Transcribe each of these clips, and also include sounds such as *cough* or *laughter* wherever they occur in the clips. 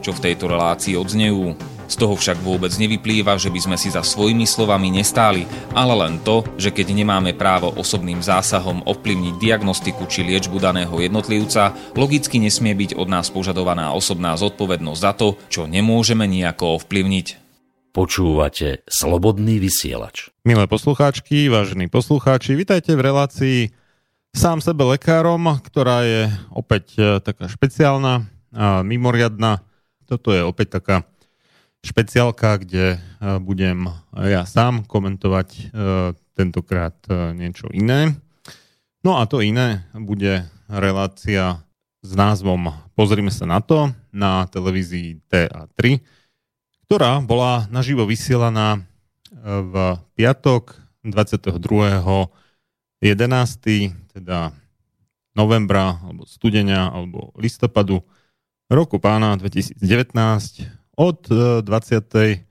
čo v tejto relácii odznejú. Z toho však vôbec nevyplýva, že by sme si za svojimi slovami nestáli, ale len to, že keď nemáme právo osobným zásahom ovplyvniť diagnostiku či liečbu daného jednotlivca, logicky nesmie byť od nás požadovaná osobná zodpovednosť za to, čo nemôžeme nejako ovplyvniť. Počúvate Slobodný vysielač. Milé poslucháčky, vážení poslucháči, vitajte v relácii Sám sebe lekárom, ktorá je opäť e, taká špeciálna a mimoriadná. Toto je opäť taká špeciálka, kde e, budem ja sám komentovať e, tentokrát e, niečo iné. No a to iné bude relácia s názvom Pozrime sa na to na televízii TA3, ktorá bola naživo vysielaná v piatok 22. 11. teda novembra alebo studenia alebo listopadu roku pána 2019 od 20. E,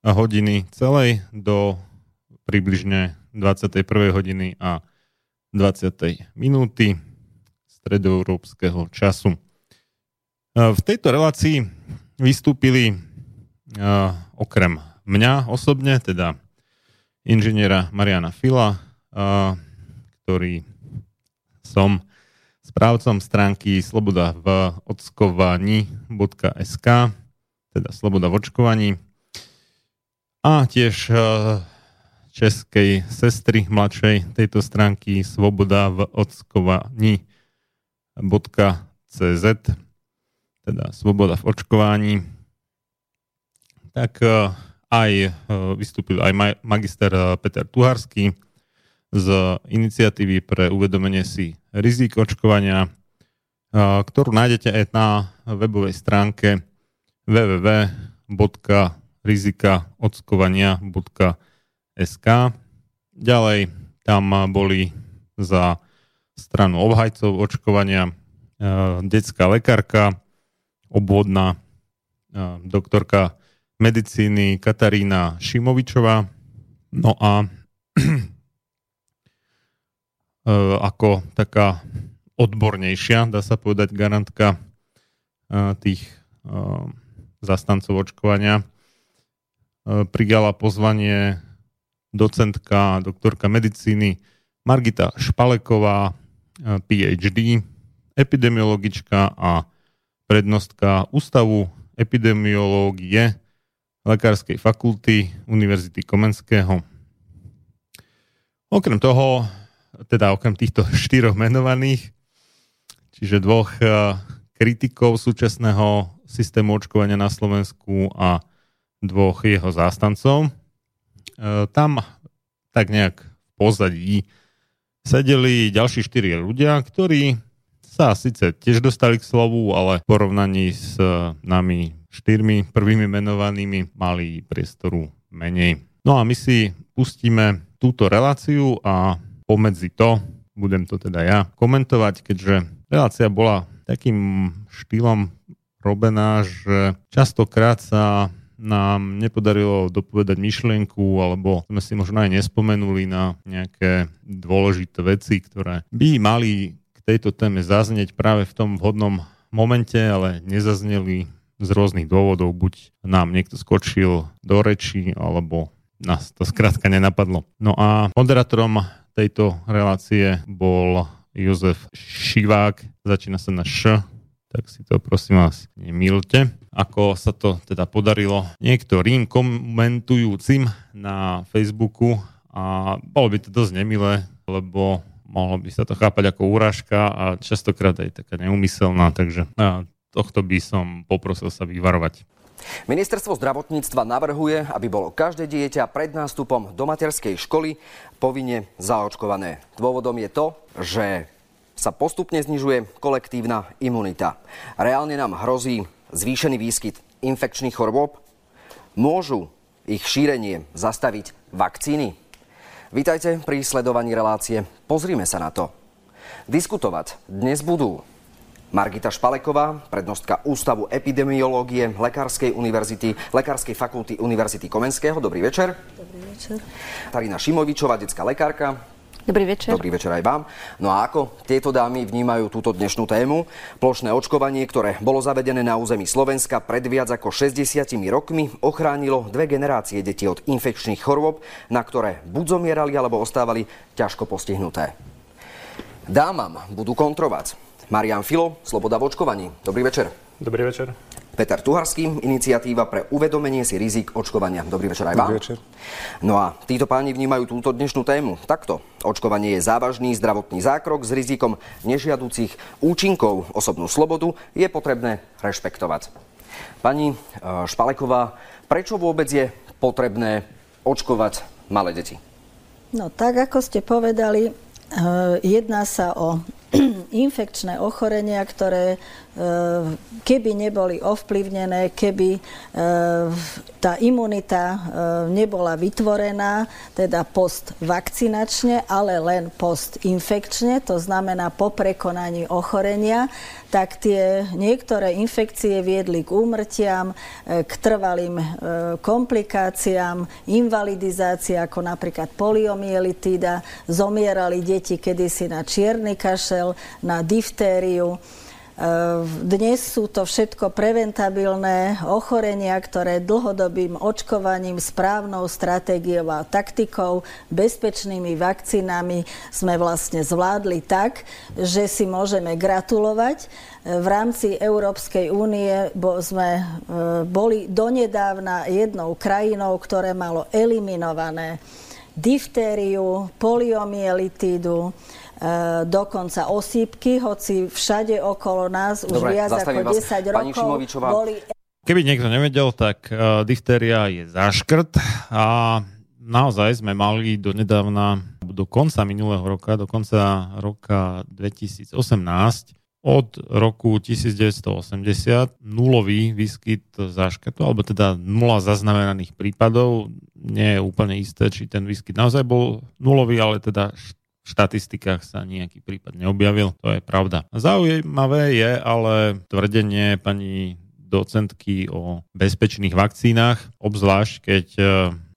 hodiny celej do približne 21. hodiny a 20. minúty stredoeurópskeho času. E, v tejto relácii vystúpili e, okrem mňa osobne, teda inžiniera Mariana Fila, ktorý som správcom stránky sloboda v ockovaní.sk teda sloboda v očkovaní. A tiež e, českej sestry mladšej tejto stránky svoboda v očkovaní .cz teda svoboda v očkovaní tak e, aj e, vystúpil aj magister Peter Tuharský z iniciatívy pre uvedomenie si rizik očkovania, ktorú nájdete aj na webovej stránke www.rizikaodskovania.sk Ďalej tam boli za stranu obhajcov očkovania detská lekárka, obvodná doktorka medicíny Katarína Šimovičová. No a ako taká odbornejšia, dá sa povedať, garantka tých zastancov očkovania, e, prijala pozvanie docentka, doktorka medicíny Margita Špaleková, e, PhD, epidemiologička a prednostka Ústavu epidemiológie Lekárskej fakulty Univerzity Komenského. Okrem toho, teda okrem týchto *laughs* štyroch menovaných, čiže dvoch eh, kritikov súčasného systému očkovania na Slovensku a dvoch jeho zástancov, eh, tam tak nejak v pozadí sedeli ďalší štyri ľudia, ktorí sa síce tiež dostali k slovu, ale v porovnaní s nami štyrmi prvými menovanými mali priestoru menej. No a my si pustíme túto reláciu a pomedzi to budem to teda ja komentovať, keďže relácia bola takým štýlom robená, že častokrát sa nám nepodarilo dopovedať myšlienku, alebo sme si možno aj nespomenuli na nejaké dôležité veci, ktoré by mali k tejto téme zaznieť práve v tom vhodnom momente, ale nezazneli z rôznych dôvodov, buď nám niekto skočil do reči, alebo nás to skrátka nenapadlo. No a moderátorom tejto relácie bol Jozef Šivák, začína sa na Š, tak si to prosím vás nemilte. Ako sa to teda podarilo niektorým komentujúcim na Facebooku a bolo by to dosť nemilé, lebo mohlo by sa to chápať ako úražka a častokrát aj taká neumyselná, takže tohto by som poprosil sa vyvarovať. Ministerstvo zdravotníctva navrhuje, aby bolo každé dieťa pred nástupom do materskej školy povinne zaočkované. Dôvodom je to, že sa postupne znižuje kolektívna imunita. Reálne nám hrozí zvýšený výskyt infekčných chorôb. Môžu ich šírenie zastaviť vakcíny? Vítajte pri sledovaní relácie. Pozrime sa na to. Diskutovať dnes budú Margita Špaleková, prednostka Ústavu epidemiológie Lekárskej univerzity, Lekárskej fakulty Univerzity Komenského. Dobrý večer. Dobrý večer. Tarina Šimovičová, detská lekárka. Dobrý večer. Dobrý večer aj vám. No a ako tieto dámy vnímajú túto dnešnú tému? Plošné očkovanie, ktoré bolo zavedené na území Slovenska pred viac ako 60 rokmi, ochránilo dve generácie detí od infekčných chorôb, na ktoré buď zomierali alebo ostávali ťažko postihnuté. Dámam budú kontrovať Marian Filo, Sloboda v očkovaní. Dobrý večer. Dobrý večer. Peter Tuharský, iniciatíva pre uvedomenie si rizik očkovania. Dobrý večer aj vám. Dobrý večer. No a títo páni vnímajú túto dnešnú tému takto. Očkovanie je závažný zdravotný zákrok s rizikom nežiaducich účinkov. Osobnú slobodu je potrebné rešpektovať. Pani eh, Špaleková, prečo vôbec je potrebné očkovať malé deti? No tak, ako ste povedali, eh, jedná sa o *clears throat* infekčné ochorenia, ktoré Eh, keby neboli ovplyvnené, keby eh, tá imunita eh, nebola vytvorená, teda postvakcinačne, ale len postinfekčne, to znamená po prekonaní ochorenia, tak tie niektoré infekcie viedli k úmrtiam, k trvalým komplikáciám, invalidizácii, ako napríklad poliomyelitída, zomierali deti kedysi na čierny kašel, na diftériu. Dnes sú to všetko preventabilné ochorenia, ktoré dlhodobým očkovaním, správnou stratégiou a taktikou, bezpečnými vakcínami sme vlastne zvládli tak, že si môžeme gratulovať. V rámci Európskej únie sme e, boli donedávna jednou krajinou, ktoré malo eliminované diftériu, poliomielitídu, E, dokonca osýpky, hoci všade okolo nás už Dobre, viac ako 10 vás. rokov boli... Keby niekto nevedel, tak uh, diftéria je záškrt a naozaj sme mali do nedávna, do konca minulého roka, do konca roka 2018, od roku 1980 nulový výskyt záškrtu, alebo teda nula zaznamenaných prípadov. Nie je úplne isté, či ten výskyt naozaj bol nulový, ale teda štatistikách sa nejaký prípad neobjavil, to je pravda. Zaujímavé je ale tvrdenie pani docentky o bezpečných vakcínach, obzvlášť keď e,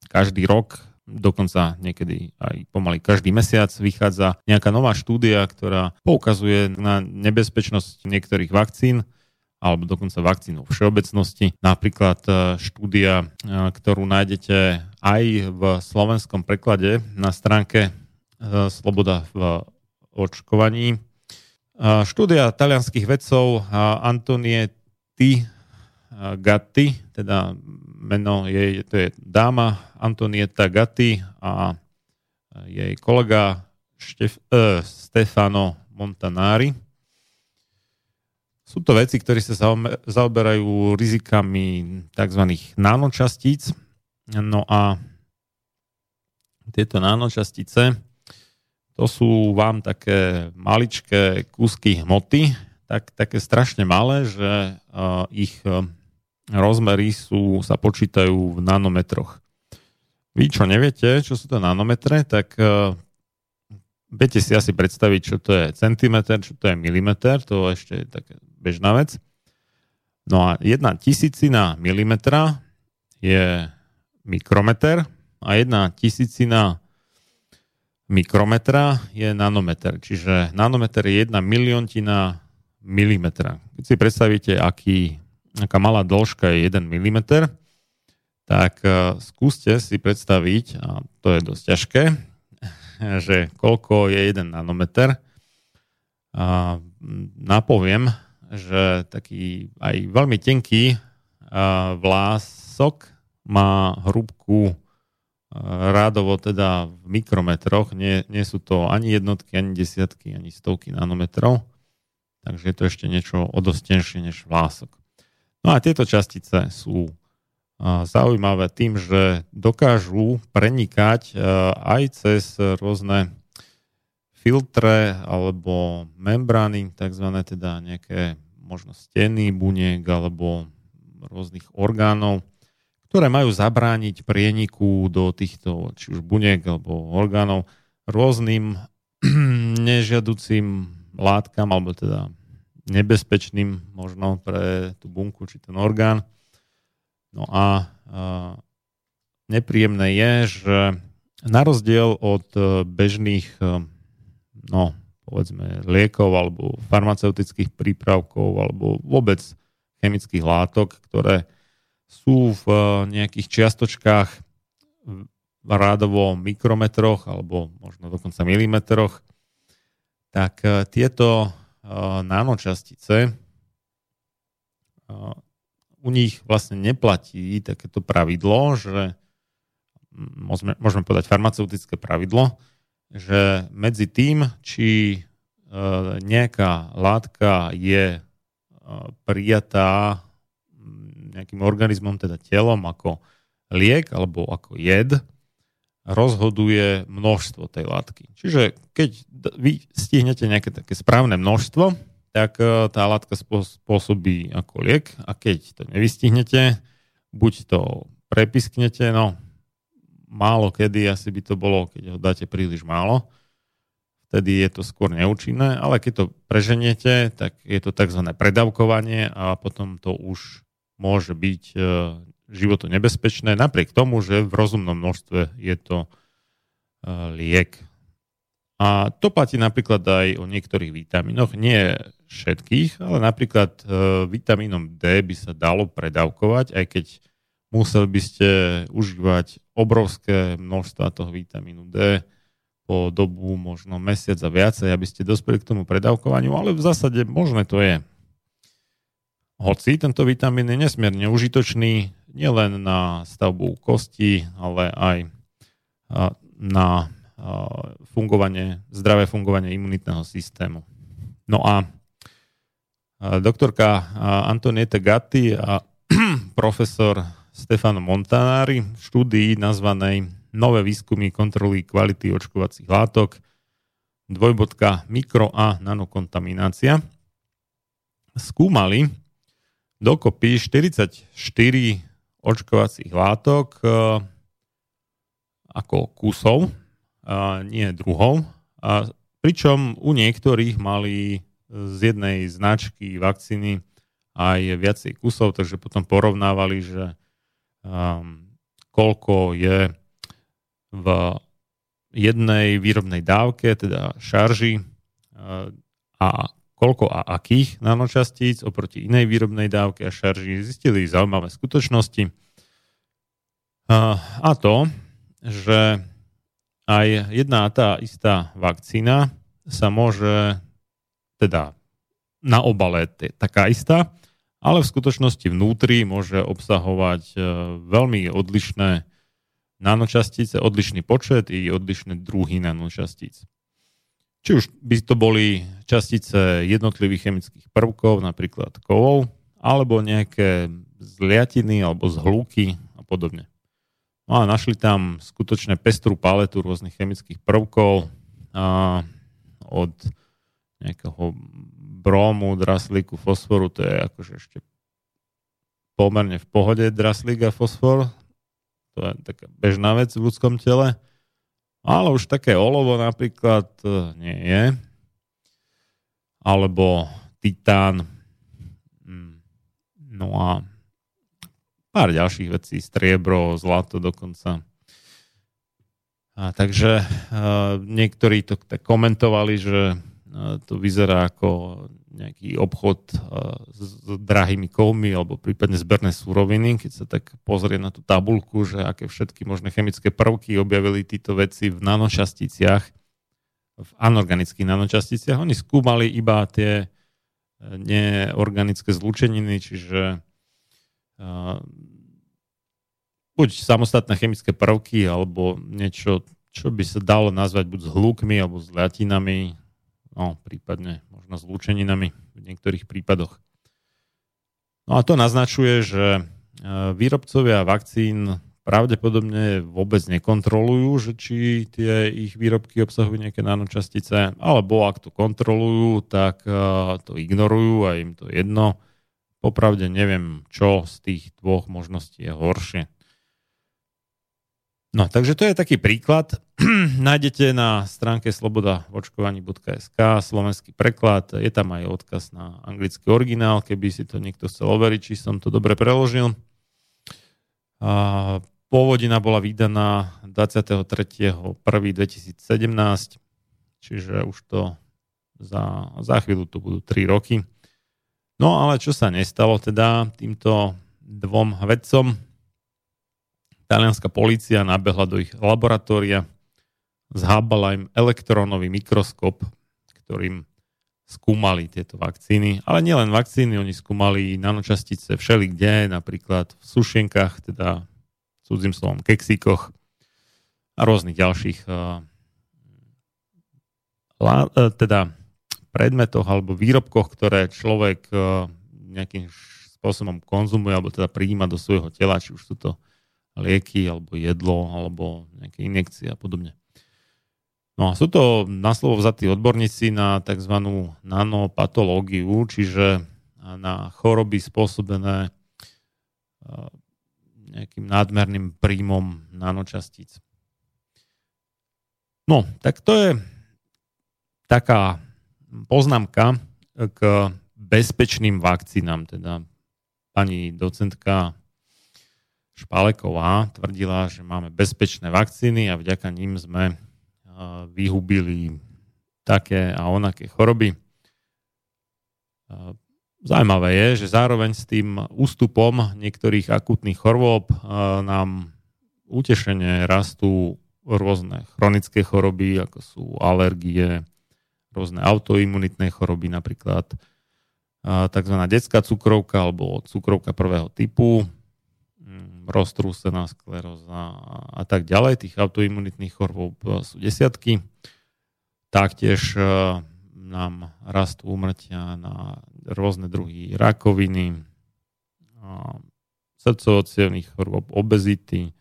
každý rok dokonca niekedy aj pomaly každý mesiac vychádza nejaká nová štúdia, ktorá poukazuje na nebezpečnosť niektorých vakcín alebo dokonca vakcínu v všeobecnosti. Napríklad e, štúdia, e, ktorú nájdete aj v slovenskom preklade na stránke sloboda v očkovaní. Štúdia talianských vedcov Antonie T. Gatti, teda meno jej, to je dáma Antonieta Gatti a jej kolega Štef, uh, Stefano Montanari. Sú to veci, ktorí sa zaoberajú rizikami tzv. nanočastíc. No a tieto nanočastice to sú vám také maličké kúsky hmoty, tak, také strašne malé, že uh, ich uh, rozmery sú, sa počítajú v nanometroch. Vy, čo neviete, čo sú to nanometre, tak uh, viete si asi predstaviť, čo to je centimeter, čo to je milimeter, to ešte je taká bežná vec. No a jedna tisícina milimetra je mikrometer a jedna tisícina mikrometra je nanometer. Čiže nanometer je jedna miliontina milimetra. Keď si predstavíte, aký, aká malá dĺžka je 1 mm, tak uh, skúste si predstaviť, a to je dosť ťažké, *laughs* že koľko je 1 nanometer. A napoviem, že taký aj veľmi tenký vlások má hrúbku rádovo teda v mikrometroch, nie, nie sú to ani jednotky, ani desiatky, ani stovky nanometrov, takže je to ešte niečo odostenšie než vlások. No a tieto častice sú zaujímavé tým, že dokážu prenikať aj cez rôzne filtre alebo membrány, takzvané teda nejaké možno steny buniek alebo rôznych orgánov, ktoré majú zabrániť prieniku do týchto či už buniek alebo orgánov rôznym *clears throat* nežiaducím látkam alebo teda nebezpečným možno pre tú bunku či ten orgán. No a, nepríjemné je, že na rozdiel od bežných no, povedzme, liekov alebo farmaceutických prípravkov alebo vôbec chemických látok, ktoré sú v eh, nejakých čiastočkách rádovo mikrometroch alebo možno dokonca milimetroch, tak eh, tieto eh, nanočastice u nich vlastne neplatí takéto pravidlo, že môžeme, môžeme povedať farmaceutické pravidlo, že medzi tým, či nejaká látka je prijatá nejakým organizmom, teda telom ako liek alebo ako jed, rozhoduje množstvo tej látky. Čiže keď vy stihnete nejaké také správne množstvo, tak e, tá látka spôsobí ako liek a keď to nevystihnete, buď to prepisknete, no málo kedy asi by to bolo, keď ho dáte príliš málo. Vtedy je to skôr neúčinné, ale keď to preženiete, tak je to tzv. predávkovanie a potom to už môže byť e, životu nebezpečné, napriek tomu, že v rozumnom množstve je to e, liek. A to platí napríklad aj o niektorých vitamínoch, nie všetkých, ale napríklad e, vitamínom D by sa dalo predávkovať, aj keď museli by ste užívať obrovské množstva toho vitamínu D po dobu možno mesiac a viacej, aby ste dospeli k tomu predávkovaniu, ale v zásade možné to je. Hoci tento vitamín je nesmierne užitočný nielen na stavbu kosti, ale aj na fungovanie, zdravé fungovanie imunitného systému. No a doktorka Antonieta Gatti a *clears throat* profesor Stefano Montanari v štúdii nazvanej Nové výskumy kontroly kvality očkovacích látok dvojbodka mikro a nanokontaminácia skúmali dokopy 44 očkovacích látok e, ako kusov, nie druhov, a pričom u niektorých mali z jednej značky vakcíny aj viacej kusov, takže potom porovnávali, že um, koľko je v jednej výrobnej dávke, teda šarži uh, a koľko a akých nanočastíc oproti inej výrobnej dávke a šarži zistili zaujímavé skutočnosti. A to, že aj jedna tá istá vakcína sa môže teda na obale taká istá, ale v skutočnosti vnútri môže obsahovať veľmi odlišné nanočastice, odlišný počet i odlišné druhy nanočastíc. Či už by to boli častice jednotlivých chemických prvkov, napríklad kovov, alebo nejaké zliatiny alebo zhlúky a podobne. No a našli tam skutočne pestrú paletu rôznych chemických prvkov a od nejakého brómu, draslíku, fosforu, to je akože ešte pomerne v pohode draslík a fosfor, to je taká bežná vec v ľudskom tele. Ale už také olovo napríklad e, nie je. Alebo titán. Mm. No a pár ďalších vecí, striebro, zlato dokonca. A takže uh, niektorí to komentovali, že to vyzerá ako nejaký obchod s, drahými kovmi alebo prípadne zberné súroviny, keď sa tak pozrie na tú tabulku, že aké všetky možné chemické prvky objavili títo veci v nanočasticiach, v anorganických nanočasticiach. Oni skúmali iba tie neorganické zlúčeniny, čiže buď samostatné chemické prvky, alebo niečo, čo by sa dalo nazvať buď s hlukmi, alebo s ľatinami, no prípadne možno s lúčeninami v niektorých prípadoch. No a to naznačuje, že e, výrobcovia vakcín pravdepodobne vôbec nekontrolujú, že či tie ich výrobky obsahujú nejaké nanočastice, alebo ak to kontrolujú, tak e, to ignorujú a im to jedno. Popravde neviem, čo z tých dvoch možností je horšie. No, takže to je taký príklad. *clears throat* Nájdete na stránke slobodavočkovaní.sk slovenský preklad. Je tam aj odkaz na anglický originál, keby si to niekto chcel overiť, či som to dobre preložil. A pôvodina bola vydaná 23.1.2017, čiže už to za, za chvíľu to budú 3 roky. No ale čo sa nestalo teda týmto dvom vedcom, Talianská policia nabehla do ich laboratória, zhábala im elektrónový mikroskop, ktorým skúmali tieto vakcíny. Ale nielen vakcíny, oni skúmali nanočastice všeli kde, napríklad v sušienkach, teda cudzím slovom keksíkoch a rôznych ďalších uh, teda predmetoch alebo výrobkoch, ktoré človek uh, nejakým spôsobom konzumuje alebo teda prijíma do svojho tela, či už sú to lieky, alebo jedlo, alebo nejaké injekcie a podobne. No a sú to na slovo vzatí odborníci na tzv. nanopatológiu, čiže na choroby spôsobené nejakým nadmerným príjmom nanočastíc. No, tak to je taká poznámka k bezpečným vakcínám. Teda pani docentka Špaleková tvrdila, že máme bezpečné vakcíny a vďaka ním sme vyhubili také a onaké choroby. Zajímavé je, že zároveň s tým ústupom niektorých akutných chorôb nám utešenie rastú rôzne chronické choroby, ako sú alergie, rôzne autoimunitné choroby, napríklad tzv. detská cukrovka alebo cukrovka prvého typu, roztrúsená skleróza a tak ďalej. Tých autoimunitných chorôb e, sú desiatky. Taktiež e, nám rastú úmrtia na rôzne druhy rakoviny, srdcovo chorôb, obezity.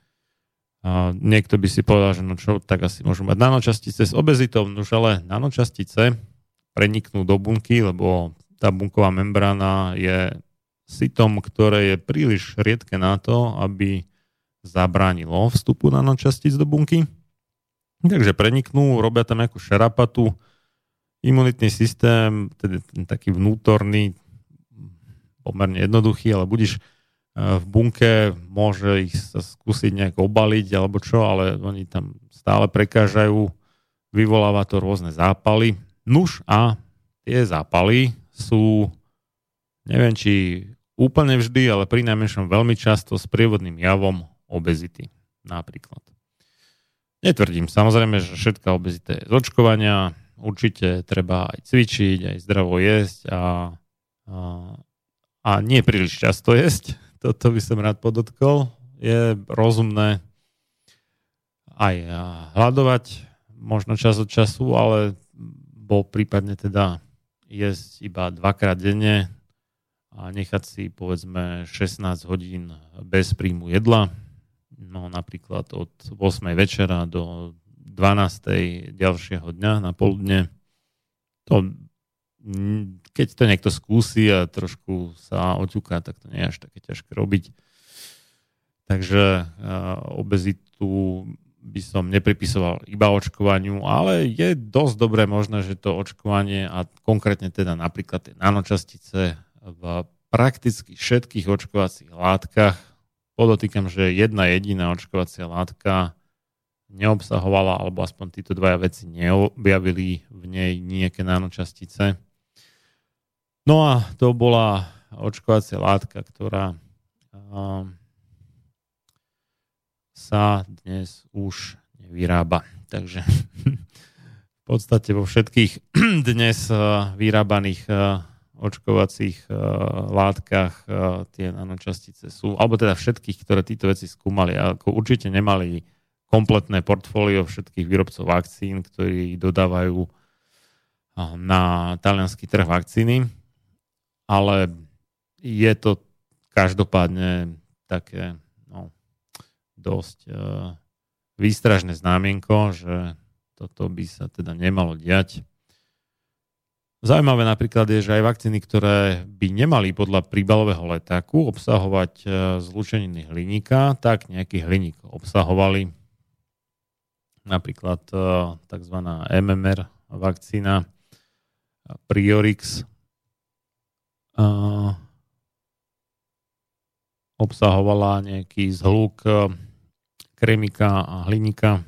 Niekto by si povedal, že no čo, tak asi môžu mať nanočastice s obezitou, no ale nanočastice preniknú do bunky, lebo tá bunková membrána je sitom, ktoré je príliš riedke na to, aby zabránilo vstupu nanočastíc do bunky. Takže preniknú, robia tam nejakú šerapatu, imunitný systém, teda taký vnútorný, pomerne jednoduchý, ale budíš e, v bunke, môže ich sa skúsiť nejak obaliť alebo čo, ale oni tam stále prekážajú, vyvoláva to rôzne zápaly. Nuž a tie zápaly sú, neviem, či úplne vždy, ale pri najmenšom veľmi často s prievodným javom obezity napríklad. Netvrdím samozrejme, že všetká obezita je z očkovania, určite treba aj cvičiť, aj zdravo jesť a, a a nie príliš často jesť, *laughs* toto by som rád podotkol, je rozumné aj hľadovať, možno čas od času, ale bol prípadne teda jesť iba dvakrát denne a nechať si povedzme 16 hodín bez príjmu jedla, no napríklad od 8 večera do 12. ďalšieho dňa na poludne. To, keď to niekto skúsi a trošku sa oťuká, tak to nie je až také ťažké robiť. Takže obezitu by som nepripisoval iba očkovaniu, ale je dosť dobre možné, že to očkovanie a konkrétne teda napríklad tie nanočastice v prakticky všetkých očkovacích látkach, podotýkam, že jedna jediná očkovacia látka neobsahovala, alebo aspoň títo dvaja veci neobjavili v nej nejaké nanočastice. No a to bola očkovacia látka, ktorá sa dnes už nevyrába. Takže *laughs* v podstate vo všetkých *clears throat* dnes eh, vyrábaných eh, očkovacích eh, látkach tie nanočastice sú, alebo teda všetkých, ktoré títo veci skúmali, ako určite nemali kompletné portfólio všetkých výrobcov vakcín, ktorí dodávajú na talianský trh vakcíny, ale je to každopádne také dosť uh, výstražné známienko, že toto by sa teda nemalo diať. Zaujímavé napríklad je, že aj vakcíny, ktoré by nemali podľa príbalového letáku obsahovať uh, zlučeniny hliníka, tak nejaký hliník obsahovali. Napríklad uh, tzv. MMR vakcína Priorix obsahovala nejaký zhluk kremika a hliníka.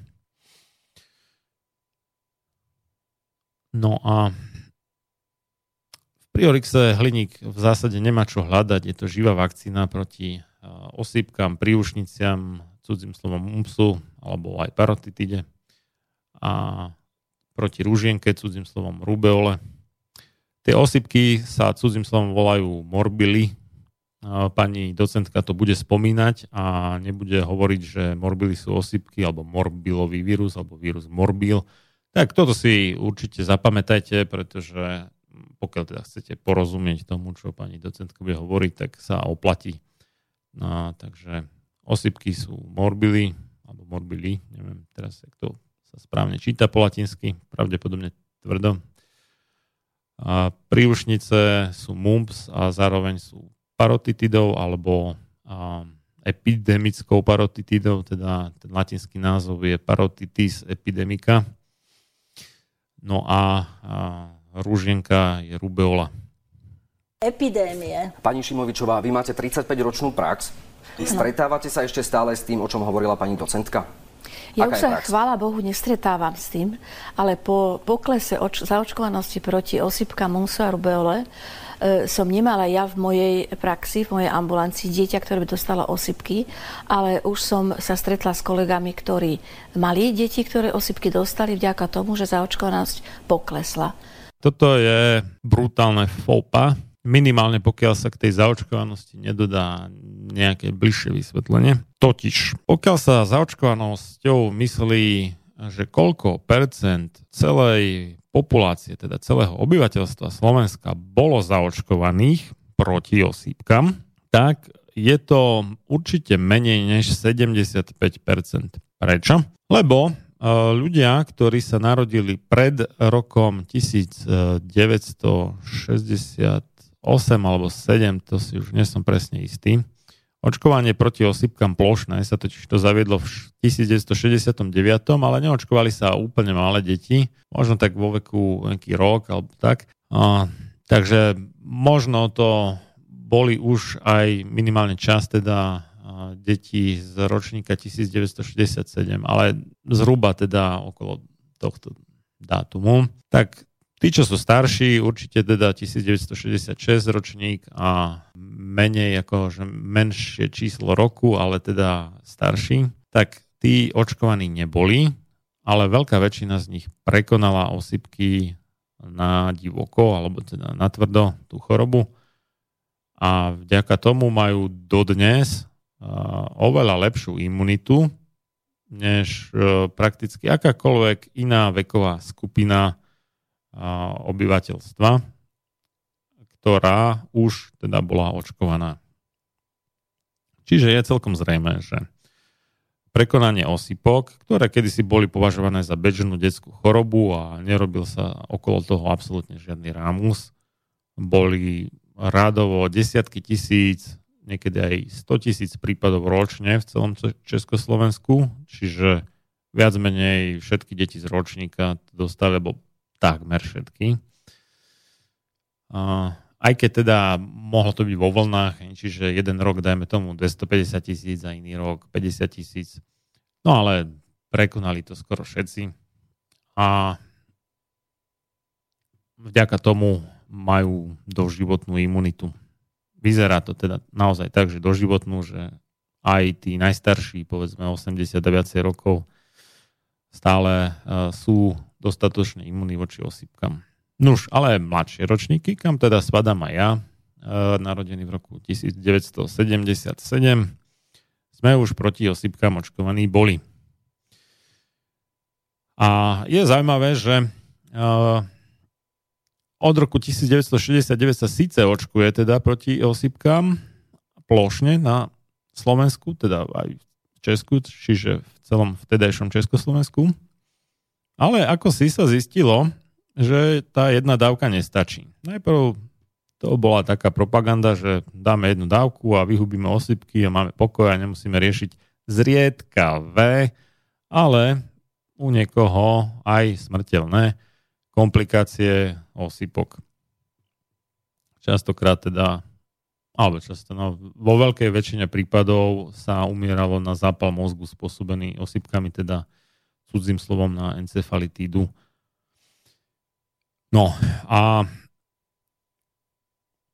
No a v Priorixe hliník v zásade nemá čo hľadať, je to živá vakcína proti osýpkam, príušniciam, cudzím slovom mumpsu alebo aj parotitide a proti rúžienke, cudzím slovom rubeole. Tie osýpky sa cudzím slovom volajú morbily, pani docentka to bude spomínať a nebude hovoriť, že morbily sú osypky alebo morbilový vírus alebo vírus morbil. Tak toto si určite zapamätajte, pretože pokiaľ teda chcete porozumieť tomu, čo pani docentka bude hovoriť, tak sa oplatí. No, takže osypky sú morbily alebo morbily, neviem teraz, jak to sa správne číta po latinsky, pravdepodobne tvrdo. A príušnice sú mumps a zároveň sú parotitidou alebo um, epidemickou parotitidou, teda ten latinský názov je parotitis epidemica. No a, a rúžienka je rubeola. Epidémie. Pani Šimovičová, vy máte 35-ročnú prax. Stretávate sa ešte stále s tým, o čom hovorila pani docentka? Ja Aká už sa, chvála Bohu, nestretávam s tým, ale po poklese oč- zaočkovanosti proti osypkám mumsu a rubeole E, som nemala ja v mojej praxi, v mojej ambulancii dieťa, ktoré by dostalo osypky, ale už som sa stretla s kolegami, ktorí mali deti, ktoré osypky dostali vďaka tomu, že zaočkovanosť poklesla. Toto je brutálne fopa, minimálne pokiaľ sa k tej zaočkovanosti nedodá nejaké bližšie vysvetlenie. Totiž, pokiaľ sa zaočkovanosťou myslí, že koľko percent celej populácie, teda celého obyvateľstva Slovenska bolo zaočkovaných proti osýpkam, tak je to určite menej než 75%. Prečo? Lebo ľudia, ktorí sa narodili pred rokom 1968 alebo 7, to si už nie som presne istý, Očkovanie proti osýpkam plošné sa totiž to zaviedlo v 1969, ale neočkovali sa úplne malé deti, možno tak vo veku nejaký rok alebo tak. A, takže možno to boli už aj minimálne čas teda detí z ročníka 1967, ale zhruba teda okolo tohto dátumu. Tak Tí, čo sú starší, určite teda 1966 ročník a menej ako že menšie číslo roku, ale teda starší, tak tí očkovaní neboli, ale veľká väčšina z nich prekonala osypky na divoko, alebo teda na tvrdo tú chorobu. a vďaka tomu majú dodnes oveľa lepšiu imunitu, než prakticky akákoľvek iná veková skupina obyvateľstva, ktorá už teda bola očkovaná. Čiže je celkom zrejme, že prekonanie osypok, ktoré kedysi boli považované za bežnú detskú chorobu a nerobil sa okolo toho absolútne žiadny rámus. Boli rádovo desiatky tisíc, niekedy aj 100 tisíc prípadov ročne v celom Československu, čiže viac menej všetky deti z ročníka dostali, lebo takmer všetky. Aj keď teda mohlo to byť vo vlnách, čiže jeden rok, dajme tomu 250 tisíc a iný rok 50 tisíc. No ale prekonali to skoro všetci. A vďaka tomu majú doživotnú imunitu. Vyzerá to teda naozaj tak, že doživotnú, že aj tí najstarší, povedzme 80 a viacej rokov, stále uh, sú dostatočne imunní voči osýpkam. Nuž, ale mladšie ročníky, kam teda spadám aj ja, uh, narodený v roku 1977, sme už proti osýpkam očkovaní boli. A je zaujímavé, že uh, od roku 1969 sa síce očkuje teda proti osýpkam plošne na Slovensku, teda aj v Česku, čiže v celom vtedajšom Československu. Ale ako si sa zistilo, že tá jedna dávka nestačí. Najprv to bola taká propaganda, že dáme jednu dávku a vyhubíme osypky a máme pokoj a nemusíme riešiť zriedkavé, ale u niekoho aj smrteľné komplikácie osypok. Častokrát teda, alebo často, no, vo veľkej väčšine prípadov sa umieralo na zápal mozgu spôsobený osypkami, teda cudzím slovom na encefalitídu. No a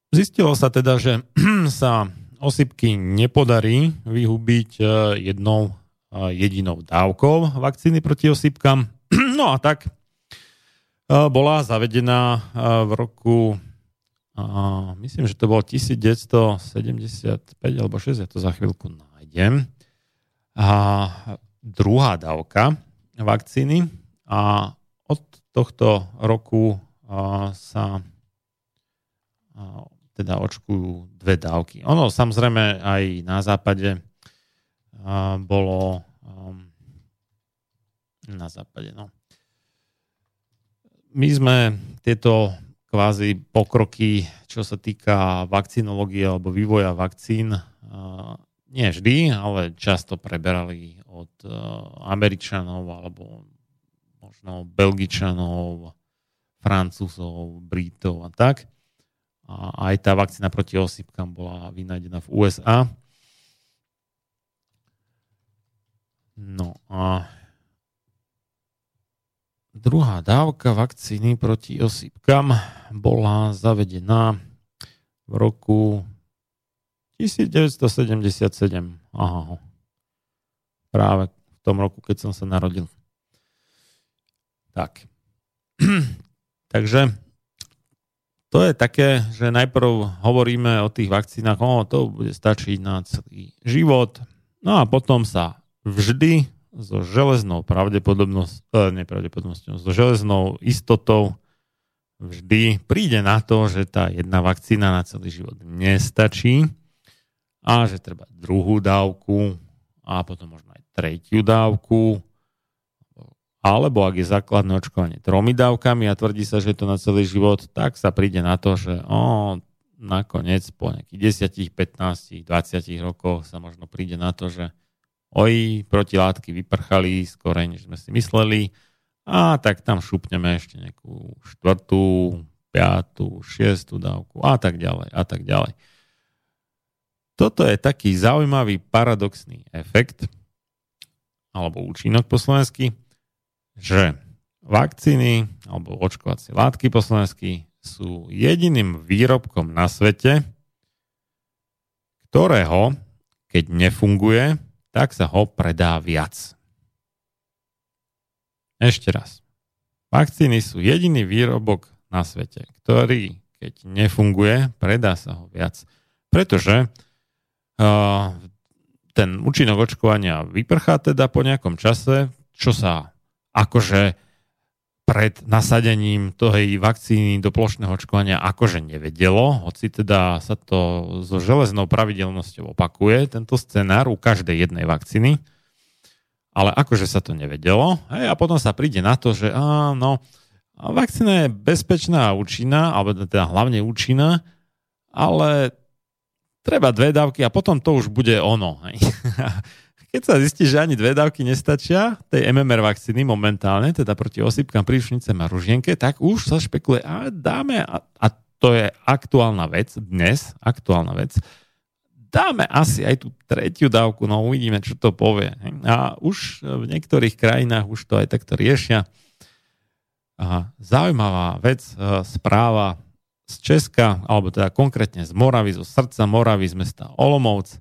zistilo sa teda, že *clears throat* sa osypky nepodarí vyhubiť e, jednou e, jedinou dávkou vakcíny proti osypkám. *clears throat* No a tak bola zavedená v roku myslím, že to bolo 1975 alebo 6, ja to za chvíľku nájdem. A druhá dávka vakcíny a od tohto roku sa teda očkujú dve dávky. Ono samozrejme aj na západe bolo na západe, no my sme tieto kvázi pokroky, čo sa týka vakcinológie alebo vývoja vakcín, nie vždy, ale často preberali od Američanov alebo možno Belgičanov, Francúzov, Britov a tak. A aj tá vakcína proti osýpkam bola vynájdená v USA. No a Druhá dávka vakcíny proti osýpkam bola zavedená v roku 1977. Aha. Práve v tom roku, keď som sa narodil. Tak. *clears throat* Takže to je také, že najprv hovoríme o tých vakcínach, o, to bude stačiť na celý život, no a potom sa vždy so železnou pravdepodobnosťou, eh, nepravdepodobnosťou, so železnou istotou vždy príde na to, že tá jedna vakcína na celý život nestačí a že treba druhú dávku a potom možno aj tretiu dávku alebo ak je základné očkovanie tromi dávkami a tvrdí sa, že je to na celý život, tak sa príde na to, že o, nakoniec po nejakých 10, 15, 20 rokoch sa možno príde na to, že oj, protilátky vyprchali skôr, než sme si mysleli a tak tam šupneme ešte nejakú štvrtú, piatú, šiestú dávku a tak ďalej a tak ďalej. Toto je taký zaujímavý paradoxný efekt alebo účinok po slovensky, že vakcíny alebo očkovacie látky po slovensky sú jediným výrobkom na svete, ktorého, keď nefunguje, tak sa ho predá viac. Ešte raz. Vakcíny sú jediný výrobok na svete, ktorý, keď nefunguje, predá sa ho viac. Pretože uh, ten účinok očkovania vyprchá teda po nejakom čase, čo sa akože pred nasadením tej vakcíny do plošného očkovania akože nevedelo, hoci teda sa to so železnou pravidelnosťou opakuje, tento scenár u každej jednej vakcíny, ale akože sa to nevedelo. Hej, a potom sa príde na to, že áno, vakcína je bezpečná a účinná, alebo teda hlavne účinná, ale treba dve dávky a potom to už bude ono. Hej. *laughs* Keď sa zistí, že ani dve dávky nestačia, tej MMR vakcíny momentálne, teda proti osýpkam, príšnicem a ružienke, tak už sa špekuluje, a dáme, a, a to je aktuálna vec, dnes, aktuálna vec, dáme asi aj tú tretiu dávku, no uvidíme, čo to povie. A už v niektorých krajinách už to aj takto riešia. A zaujímavá vec, e, správa z Česka, alebo teda konkrétne z Moravy, zo srdca Moravy, z mesta Olomouc,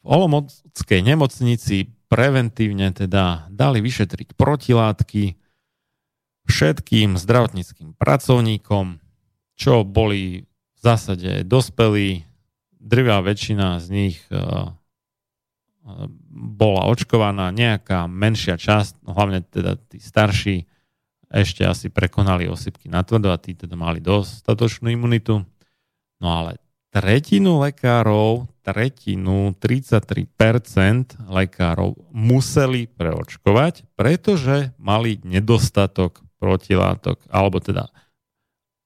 v Olomouckej nemocnici preventívne teda dali vyšetriť protilátky všetkým zdravotníckým pracovníkom, čo boli v zásade dospelí, drvá väčšina z nich uh, bola očkovaná, nejaká menšia časť, no hlavne teda tí starší, ešte asi prekonali osypky na tvrdo a tí teda mali dostatočnú imunitu. No ale tretinu lekárov, tretinu, 33% lekárov museli preočkovať, pretože mali nedostatok protilátok, alebo teda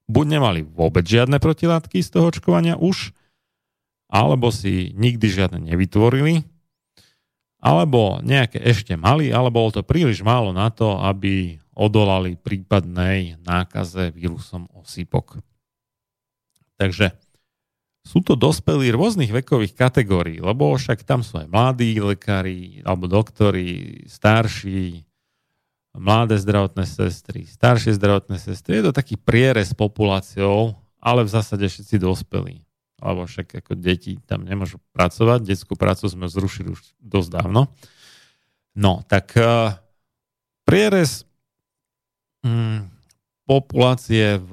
buď nemali vôbec žiadne protilátky z toho očkovania už, alebo si nikdy žiadne nevytvorili, alebo nejaké ešte mali, alebo bolo to príliš málo na to, aby odolali prípadnej nákaze vírusom osýpok. Takže sú to dospelí rôznych vekových kategórií, lebo však tam sú aj mladí lekári alebo doktori, starší, mladé zdravotné sestry, staršie zdravotné sestry. Je to taký prierez populáciou, ale v zásade všetci dospelí. Lebo však ako deti tam nemôžu pracovať, detskú prácu sme zrušili už dosť dávno. No, tak uh, prierez um, populácie v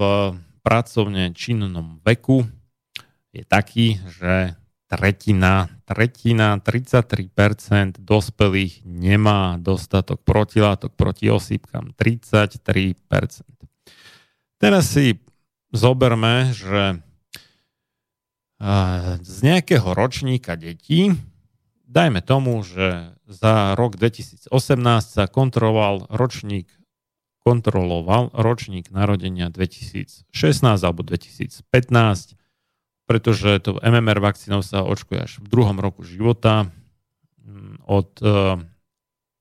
pracovne činnom veku je taký, že tretina, tretina, 33% dospelých nemá dostatok protilátok proti osýpkam. 33%. Teraz si zoberme, že z nejakého ročníka detí, dajme tomu, že za rok 2018 sa kontroloval ročník kontroloval ročník narodenia 2016 alebo 2015 pretože to MMR vakcínou sa očkuje až v druhom roku života mm, od uh,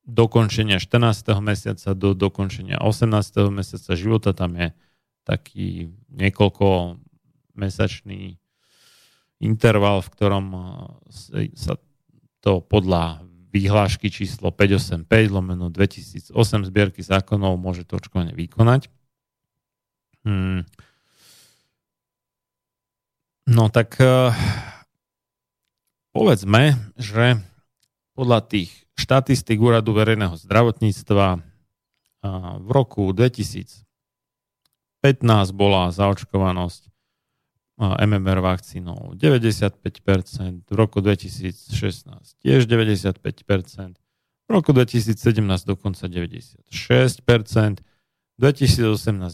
dokončenia 14. mesiaca do dokončenia 18. mesiaca života. Tam je taký niekoľko mesačný interval, v ktorom e, sa to podľa vyhlášky číslo 585 lomeno 2008 zbierky zákonov môže to očkovanie vykonať. Hmm. No tak uh, povedzme, že podľa tých štatistik Úradu verejného zdravotníctva uh, v roku 2015 bola zaočkovanosť uh, MMR vakcínou 95%, v roku 2016 tiež 95%, v roku 2017 dokonca 96%, 2018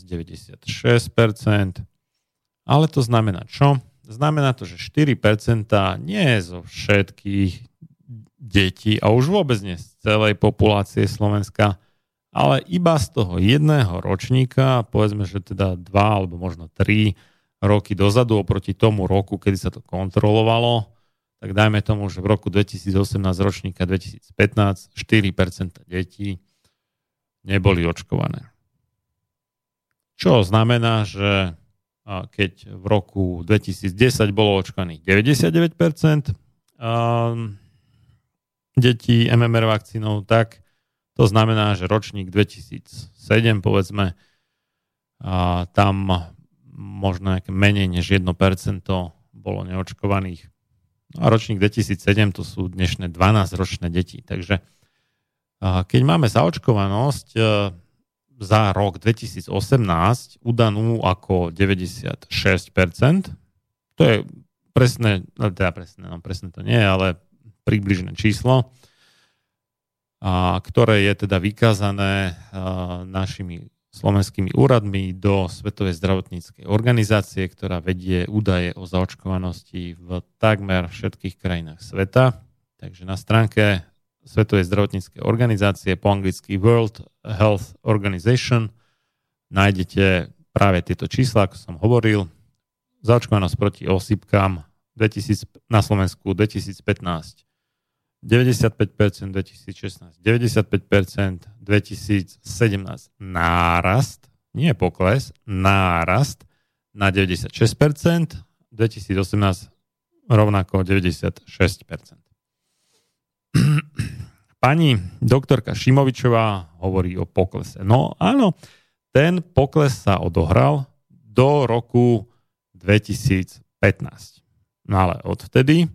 96%, ale to znamená čo? Znamená to, že 4% nie zo všetkých detí a už vôbec nie z celej populácie Slovenska, ale iba z toho jedného ročníka, povedzme, že teda dva alebo možno tri roky dozadu oproti tomu roku, kedy sa to kontrolovalo, tak dajme tomu, že v roku 2018 ročníka 2015 4% detí neboli očkované. Čo znamená, že keď v roku 2010 bolo očkaných 99% detí MMR vakcínou, tak to znamená, že ročník 2007, povedzme, tam možno menej než 1% bolo neočkovaných. No a ročník 2007 to sú dnešné 12-ročné deti. Takže keď máme zaočkovanosť za rok 2018 udanú ako 96%. To je presné, no teda presné, no presné to nie, ale približné číslo, a, ktoré je teda vykázané našimi slovenskými úradmi do Svetovej zdravotníckej organizácie, ktorá vedie údaje o zaočkovanosti v takmer všetkých krajinách sveta. Takže na stránke Svetovej zdravotníckej organizácie, po anglicky World Health Organization, nájdete práve tieto čísla, ako som hovoril. Zaočkovanosť proti osýpkam 2000, na Slovensku 2015 95% 2016, 95% 2017 nárast, nie pokles, nárast na 96%, 2018 rovnako 96%. Pani doktorka Šimovičová hovorí o poklese. No áno, ten pokles sa odohral do roku 2015. No ale odvtedy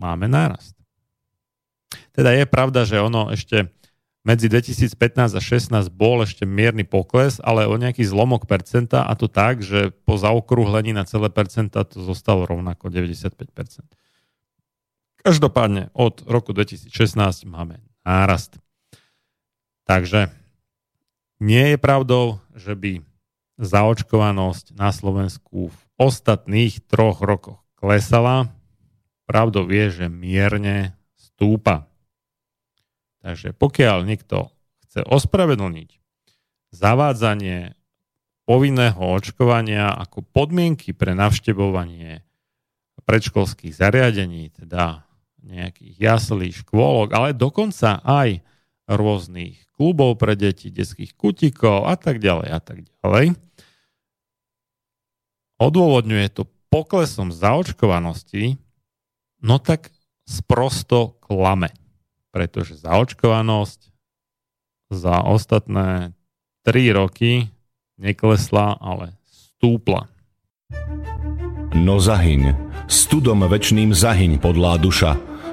máme nárast. Teda je pravda, že ono ešte medzi 2015 a 16 bol ešte mierny pokles, ale o nejaký zlomok percenta a to tak, že po zaokrúhlení na celé percenta to zostalo rovnako 95%. Každopádne od roku 2016 máme nárast. Takže nie je pravdou, že by zaočkovanosť na Slovensku v ostatných troch rokoch klesala. Pravdou je, že mierne stúpa. Takže pokiaľ niekto chce ospravedlniť zavádzanie povinného očkovania ako podmienky pre navštevovanie predškolských zariadení, teda nejakých jaslí, škôlok, ale dokonca aj rôznych klubov pre deti, detských kutikov a tak ďalej a tak ďalej. Odôvodňuje to poklesom zaočkovanosti, no tak sprosto klame pretože zaočkovanosť za ostatné 3 roky neklesla, ale stúpla. No zahyň, studom večným zahyň podlá duša,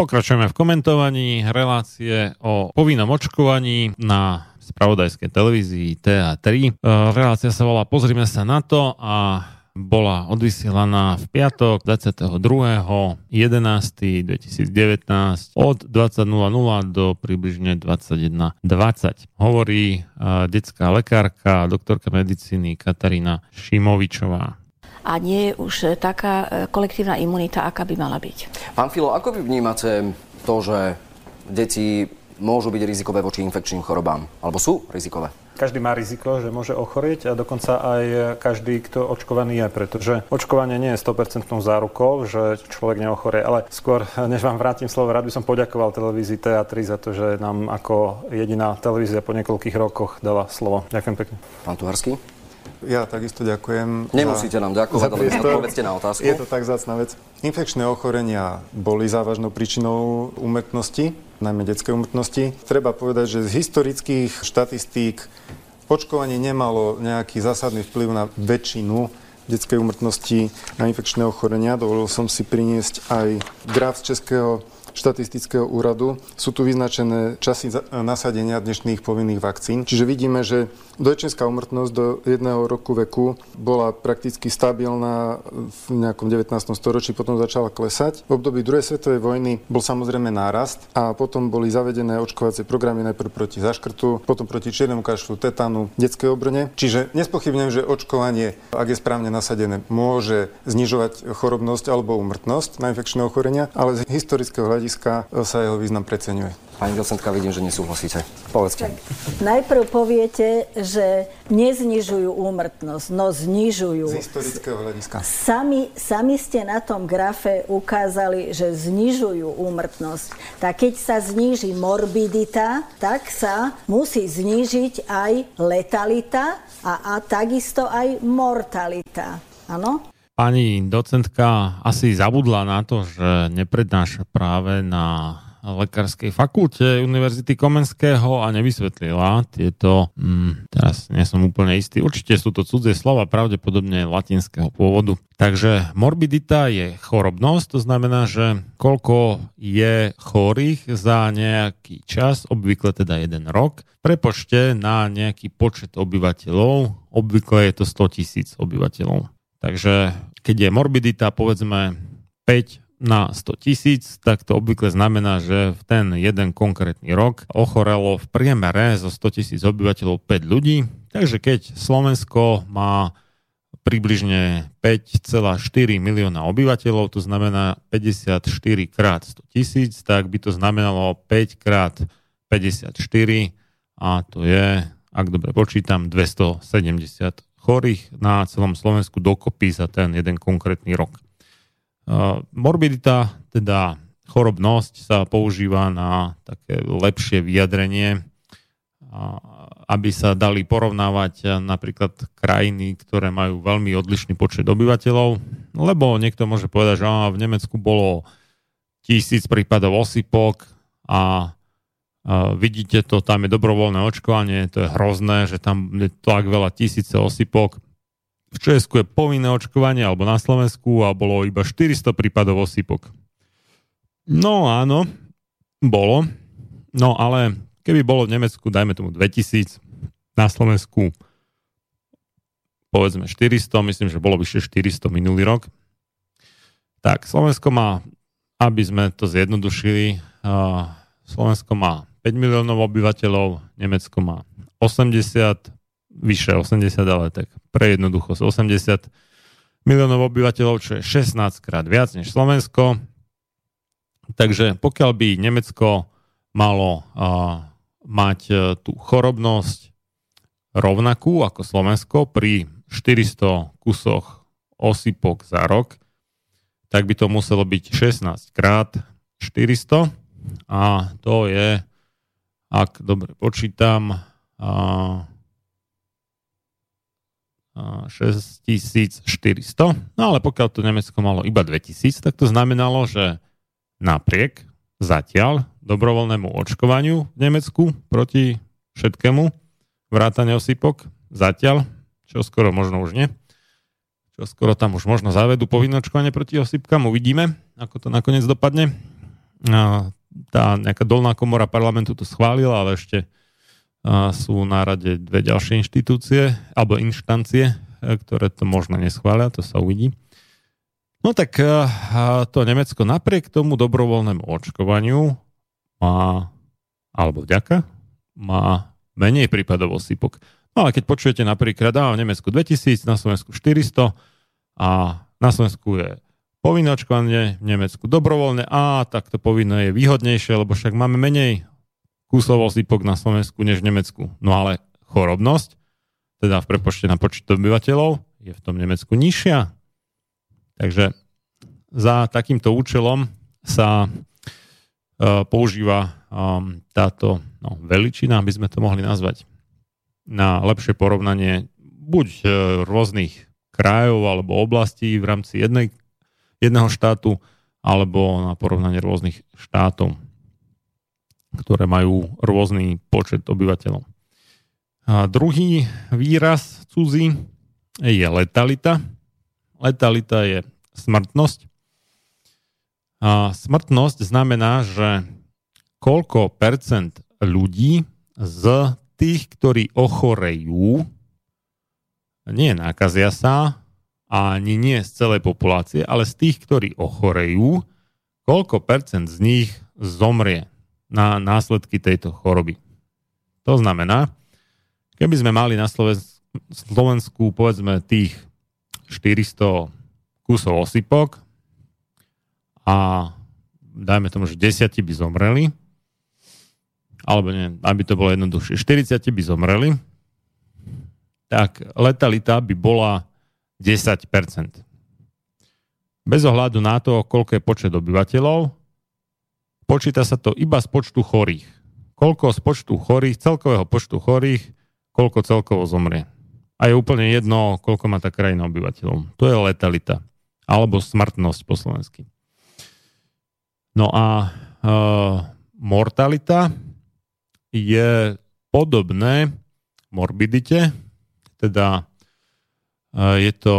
Pokračujeme v komentovaní relácie o povinnom očkovaní na spravodajskej televízii TA3. E, relácia sa volá Pozrime sa na to a bola odvysielaná v piatok 22.11.2019 od 20.00 do približne 21.20. Hovorí uh, detská lekárka, doktorka medicíny Katarína Šimovičová a nie je už taká e, kolektívna imunita, aká by mala byť. Pán Filo, ako vy vnímate to, že deti môžu byť rizikové voči infekčným chorobám? Alebo sú rizikové? Každý má riziko, že môže ochorieť a dokonca aj každý, kto očkovaný je, pretože očkovanie nie je 100% zárukou, že človek neochorie. Ale skôr, než vám vrátim slovo, rád by som poďakoval televízii TA3 za to, že nám ako jediná televízia po niekoľkých rokoch dala slovo. Ďakujem pekne. Pán Tuharský? Ja takisto ďakujem. Nemusíte nám ďakovať, ale odpovedzte na otázku. Je to tak zácna vec. Infekčné ochorenia boli závažnou príčinou úmrtnosti, najmä detskej úmrtnosti. Treba povedať, že z historických štatistík počkovanie nemalo nejaký zásadný vplyv na väčšinu detskej úmrtnosti na infekčné ochorenia. Dovolil som si priniesť aj graf z Českého štatistického úradu sú tu vyznačené časy nasadenia dnešných povinných vakcín. Čiže vidíme, že dojčenská umrtnosť do jedného roku veku bola prakticky stabilná v nejakom 19. storočí, potom začala klesať. V období druhej svetovej vojny bol samozrejme nárast a potom boli zavedené očkovacie programy najprv proti zaškrtu, potom proti čiernemu kašlu, tetanu, detskej obrne. Čiže nespochybňujem, že očkovanie, ak je správne nasadené, môže znižovať chorobnosť alebo umrtnosť na infekčné ochorenia, ale z historického hľadiska hľadiska sa jeho význam preceňuje. Pani docentka, vidím, že nesúhlasíte. Povedzte. Najprv poviete, že neznižujú úmrtnosť, no znižujú. Z historického hľadiska. Sami, sami ste na tom grafe ukázali, že znižujú úmrtnosť. Tak keď sa zníži morbidita, tak sa musí znížiť aj letalita a, a takisto aj mortalita. Áno? Pani docentka asi zabudla na to, že neprednáša práve na lekárskej fakulte Univerzity Komenského a nevysvetlila tieto, mm, teraz nie som úplne istý, určite sú to cudzie slova, pravdepodobne latinského pôvodu. Takže morbidita je chorobnosť, to znamená, že koľko je chorých za nejaký čas, obvykle teda jeden rok, prepočte na nejaký počet obyvateľov, obvykle je to 100 tisíc obyvateľov. Takže keď je morbidita povedzme 5 na 100 tisíc, tak to obvykle znamená, že v ten jeden konkrétny rok ochorelo v priemere zo 100 tisíc obyvateľov 5 ľudí. Takže keď Slovensko má približne 5,4 milióna obyvateľov, to znamená 54 krát 100 tisíc, tak by to znamenalo 5 krát 54 a to je, ak dobre počítam, 270 chorých na celom Slovensku dokopy za ten jeden konkrétny rok. Morbidita, teda chorobnosť, sa používa na také lepšie vyjadrenie, aby sa dali porovnávať napríklad krajiny, ktoré majú veľmi odlišný počet obyvateľov, lebo niekto môže povedať, že v Nemecku bolo tisíc prípadov osypok a vidíte to, tam je dobrovoľné očkovanie, to je hrozné, že tam je tak veľa tisíce osypok. V Česku je povinné očkovanie, alebo na Slovensku a bolo iba 400 prípadov osypok. No áno, bolo. No ale keby bolo v Nemecku, dajme tomu 2000, na Slovensku povedzme 400, myslím, že bolo vyše 400 minulý rok. Tak, Slovensko má, aby sme to zjednodušili, Slovensko má 5 miliónov obyvateľov, Nemecko má 80, vyše 80, ale tak pre jednoduchosť 80 miliónov obyvateľov, čo je 16 krát viac než Slovensko. Takže pokiaľ by Nemecko malo uh, mať uh, tú chorobnosť rovnakú ako Slovensko pri 400 kusoch osýpok za rok, tak by to muselo byť 16 krát 400 a to je, ak dobre počítam, a, a 6400. No ale pokiaľ to Nemecko malo iba 2000, tak to znamenalo, že napriek zatiaľ dobrovoľnému očkovaniu v Nemecku proti všetkému, vrátane osýpok, zatiaľ, čo skoro možno už nie, čo skoro tam už možno zavedú povinné očkovanie proti osýpkam, uvidíme, ako to nakoniec dopadne. Tá nejaká dolná komora parlamentu to schválila, ale ešte sú na rade dve ďalšie inštitúcie, alebo inštancie, e, ktoré to možno neschvália, to sa uvidí. No tak to Nemecko napriek tomu dobrovoľnému očkovaniu má, alebo vďaka, má menej prípadov osýpok. No ale keď počujete napríklad, a v Nemecku 2000, na Slovensku 400 a na Slovensku je povinné očkovanie, v Nemecku dobrovoľné, a tak to povinné je výhodnejšie, lebo však máme menej kusov osýpok na Slovensku než v Nemecku. No ale chorobnosť, teda v prepočte na počet obyvateľov, je v tom Nemecku nižšia. Takže za takýmto účelom sa uh, používa um, táto no, veličina, aby sme to mohli nazvať, na lepšie porovnanie buď uh, rôznych krajov alebo oblastí v rámci jednej, jedného štátu, alebo na porovnanie rôznych štátov, ktoré majú rôzny počet obyvateľov. A druhý výraz cudzí je letalita. Letalita je smrtnosť. A smrtnosť znamená, že koľko percent ľudí z tých, ktorí ochorejú, nie nakazia sa, ani nie z celej populácie, ale z tých, ktorí ochorejú, koľko percent z nich zomrie na následky tejto choroby. To znamená, keby sme mali na Slovensku povedzme tých 400 kusov osypok a dajme tomu, že desiati by zomreli, alebo nie, aby to bolo jednoduchšie, 40 by zomreli, tak letalita by bola 10%. Bez ohľadu na to, koľko je počet obyvateľov, počíta sa to iba z počtu chorých. Koľko z počtu chorých, celkového počtu chorých, koľko celkovo zomrie. A je úplne jedno, koľko má tá krajina obyvateľov. To je letalita alebo smrtnosť po slovensky. No a e, mortalita je podobné morbidite, teda je to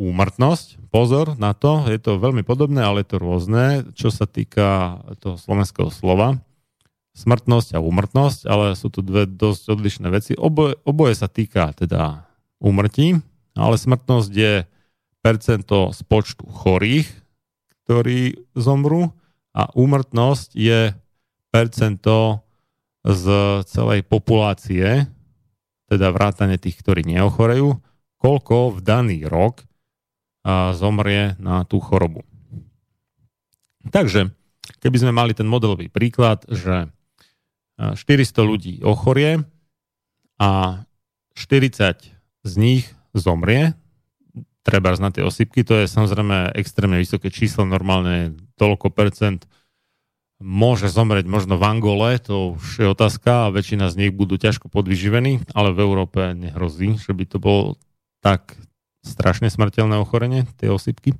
úmrtnosť. Pozor na to, je to veľmi podobné, ale je to rôzne, čo sa týka toho slovenského slova. Smrtnosť a úmrtnosť, ale sú tu dve dosť odlišné veci. Oboje, oboje sa týka teda úmrtí, ale smrtnosť je percento z počtu chorých, ktorí zomrú a úmrtnosť je percento z celej populácie, teda vrátane tých, ktorí neochorejú, koľko v daný rok zomrie na tú chorobu. Takže, keby sme mali ten modelový príklad, že 400 ľudí ochorie a 40 z nich zomrie, treba na tie osypky, to je samozrejme extrémne vysoké číslo, normálne toľko percent môže zomrieť možno v Angole, to už je otázka a väčšina z nich budú ťažko podvyživení, ale v Európe nehrozí, že by to bolo tak strašne smrteľné ochorenie, tie osypky.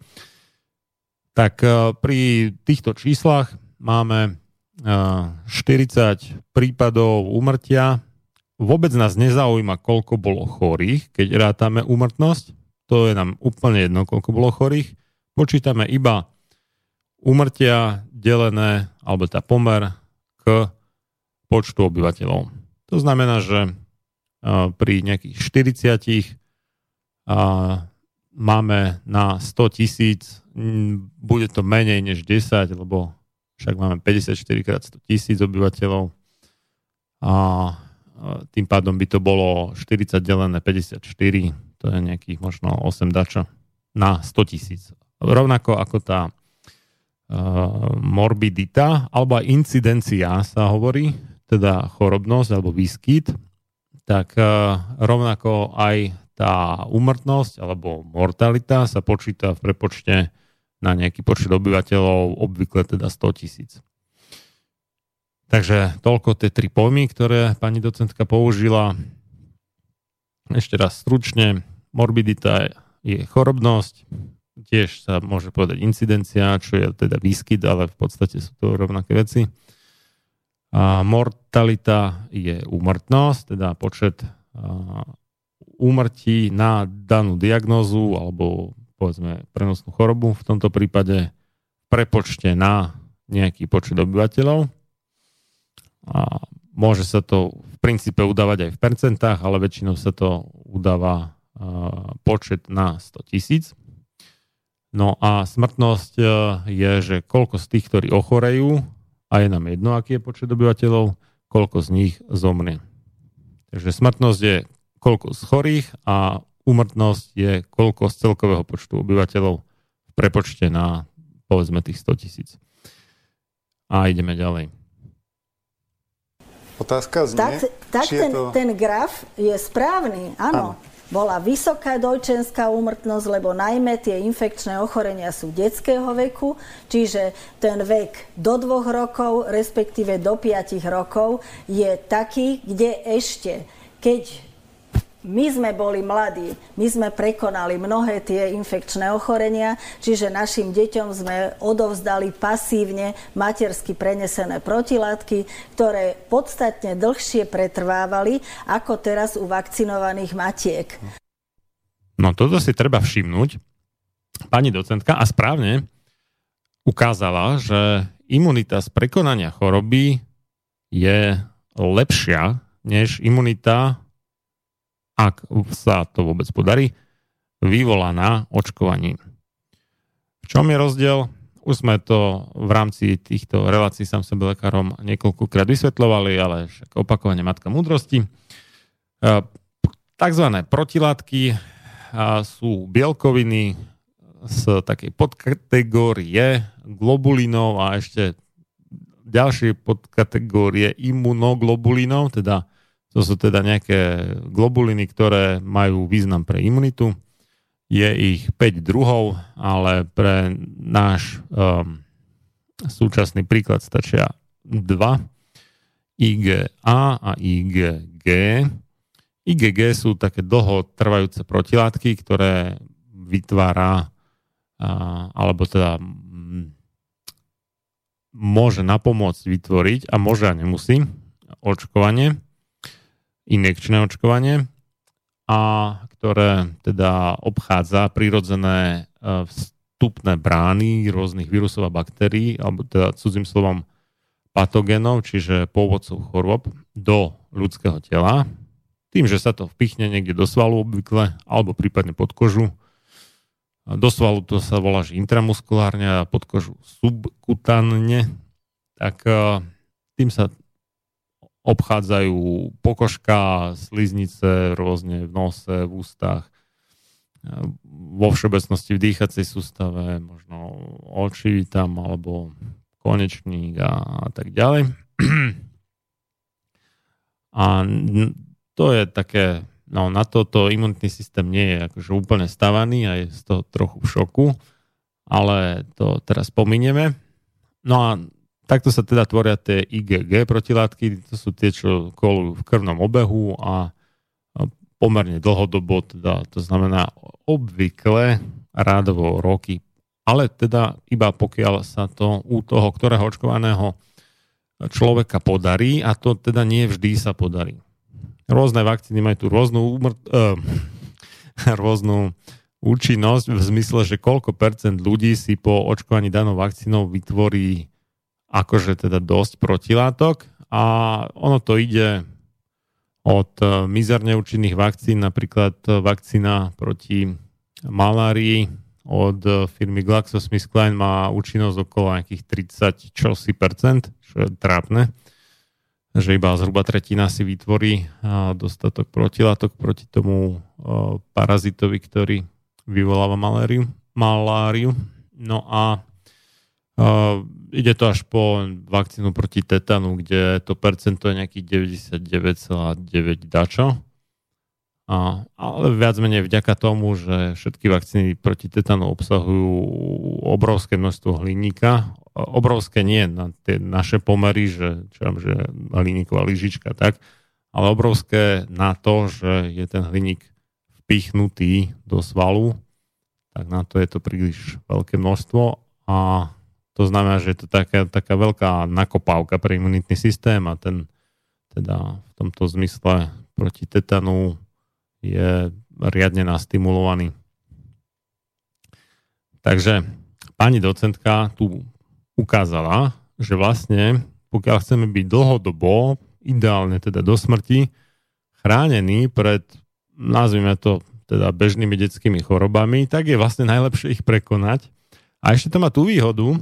Tak e, pri týchto číslach máme 40 e, prípadov úmrtia. Vôbec nás nezaujíma, koľko bolo chorých, keď rátame úmrtnosť to je nám úplne jedno, koľko bolo chorých. Počítame iba umrtia delené, alebo tá pomer k počtu obyvateľov. To znamená, že pri nejakých 40 máme na 100 tisíc, bude to menej než 10, lebo však máme 54 krát 100 tisíc obyvateľov a tým pádom by to bolo 40 delené 54, to je nejakých možno 8 dača na 100 tisíc. Rovnako ako tá uh, morbidita, alebo aj incidencia sa hovorí, teda chorobnosť alebo výskyt, tak uh, rovnako aj tá úmrtnosť alebo mortalita sa počíta v prepočte na nejaký počet obyvateľov, obvykle teda 100 tisíc. Takže toľko tie tri pojmy, ktoré pani docentka použila. Ešte raz stručne, morbidita je chorobnosť, tiež sa môže povedať incidencia, čo je teda výskyt, ale v podstate sú to rovnaké veci. A mortalita je úmrtnosť, teda počet úmrtí na danú diagnózu alebo povedzme prenosnú chorobu, v tomto prípade prepočte na nejaký počet obyvateľov. A môže sa to v princípe udávať aj v percentách, ale väčšinou sa to udáva počet na 100 tisíc. No a smrtnosť e, je, že koľko z tých, ktorí ochorejú, a je nám jedno, aký je počet obyvateľov, koľko z nich zomrie. Takže smrtnosť je koľko z chorých a úmrtnosť je koľko z celkového počtu obyvateľov v prepočte na povedzme tých 100 tisíc. A ideme ďalej. Otázka znie, tak, tak či ten, je to... ten graf je správny, áno. áno. Bola vysoká dojčenská úmrtnosť, lebo najmä tie infekčné ochorenia sú detského veku, čiže ten vek do dvoch rokov, respektíve do piatich rokov je taký, kde ešte, keď my sme boli mladí, my sme prekonali mnohé tie infekčné ochorenia, čiže našim deťom sme odovzdali pasívne matersky prenesené protilátky, ktoré podstatne dlhšie pretrvávali ako teraz u vakcinovaných matiek. No toto si treba všimnúť. Pani docentka a správne ukázala, že imunita z prekonania choroby je lepšia než imunita ak sa to vôbec podarí, vyvolaná očkovaním. V čom je rozdiel? Už sme to v rámci týchto relácií sám sebe lekárom niekoľkokrát vysvetľovali, ale však opakovane matka múdrosti. E, takzvané protilátky sú bielkoviny z takej podkategórie globulinov a ešte ďalšie podkategórie imunoglobulinov, teda to sú teda nejaké globuliny, ktoré majú význam pre imunitu. Je ich 5 druhov, ale pre náš um, súčasný príklad stačia 2. IgA a IgG. IgG sú také dlho trvajúce protilátky, ktoré vytvára alebo teda môže napomôcť vytvoriť a môže a nemusí očkovanie injekčné očkovanie a ktoré teda obchádza prirodzené e, vstupné brány rôznych vírusov a baktérií, alebo teda cudzím slovom patogénov, čiže pôvodcov chorôb do ľudského tela, tým, že sa to vpichne niekde do svalu obvykle, alebo prípadne pod kožu. Do svalu to sa volá, že intramuskulárne a pod kožu subkutánne, tak e, tým sa obchádzajú pokožka, sliznice rôzne v nose, v ústach, vo všeobecnosti v dýchacej sústave, možno oči tam, alebo konečník a, tak ďalej. *clears throat* A to je také, no na toto imunitný systém nie je akože úplne stavaný a je z toho trochu v šoku, ale to teraz pominieme. No a Takto sa teda tvoria tie IgG protilátky, to sú tie, čo kolujú v krvnom obehu a pomerne dlhodobo, teda to znamená obvykle rádovo roky, ale teda iba pokiaľ sa to u toho, ktorého očkovaného človeka podarí a to teda nie vždy sa podarí. Rôzne vakcíny majú tu rôznu, umr- uh, *laughs* rôznu účinnosť v zmysle, že koľko percent ľudí si po očkovaní danou vakcínou vytvorí akože teda dosť protilátok a ono to ide od e, mizerne účinných vakcín, napríklad vakcína proti malárii od e, firmy GlaxoSmithKline má účinnosť okolo nejakých 30 čosi percent, čo je trápne, že iba zhruba tretina si vytvorí dostatok protilátok proti tomu e, parazitovi, ktorý vyvoláva maláriu. maláriu. No a Ide to až po vakcínu proti tetanu, kde to percento je nejakých 99,9 dačo. A, ale viac menej vďaka tomu, že všetky vakcíny proti tetanu obsahujú obrovské množstvo hliníka. Obrovské nie na tie naše pomery, že, čo viem, že hliníková lyžička, tak, ale obrovské na to, že je ten hliník vpichnutý do svalu, tak na to je to príliš veľké množstvo a to znamená, že je to taká, taká veľká nakopávka pre imunitný systém a ten teda v tomto zmysle proti tetanu je riadne nastimulovaný. Takže pani docentka tu ukázala, že vlastne pokiaľ chceme byť dlhodobo, ideálne teda do smrti, chránený pred, nazvime to teda bežnými detskými chorobami, tak je vlastne najlepšie ich prekonať. A ešte to má tú výhodu,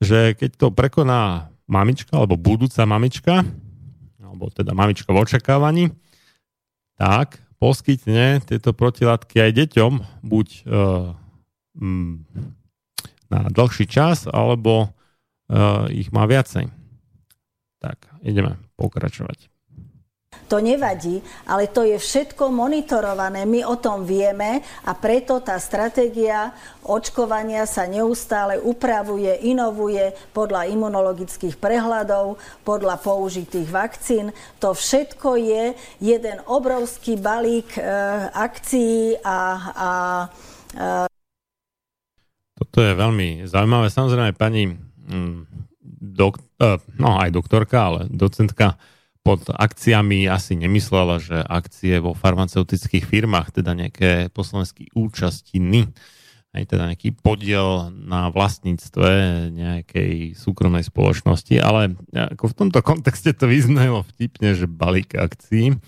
že keď to prekoná mamička alebo budúca mamička, alebo teda mamička v očakávaní, tak poskytne tieto protilátky aj deťom, buď uh, na dlhší čas, alebo uh, ich má viacej. Tak, ideme pokračovať. To nevadí, ale to je všetko monitorované. My o tom vieme a preto tá stratégia očkovania sa neustále upravuje, inovuje podľa imunologických prehľadov, podľa použitých vakcín. To všetko je jeden obrovský balík e, akcií a, a e... Toto je veľmi zaujímavé. Samozrejme, pani mm, dok, e, no aj doktorka, ale docentka pod akciami asi nemyslela, že akcie vo farmaceutických firmách, teda nejaké poslanecké účastiny, aj teda nejaký podiel na vlastníctve nejakej súkromnej spoločnosti, ale ako v tomto kontexte to vyznelo vtipne, že balík akcií.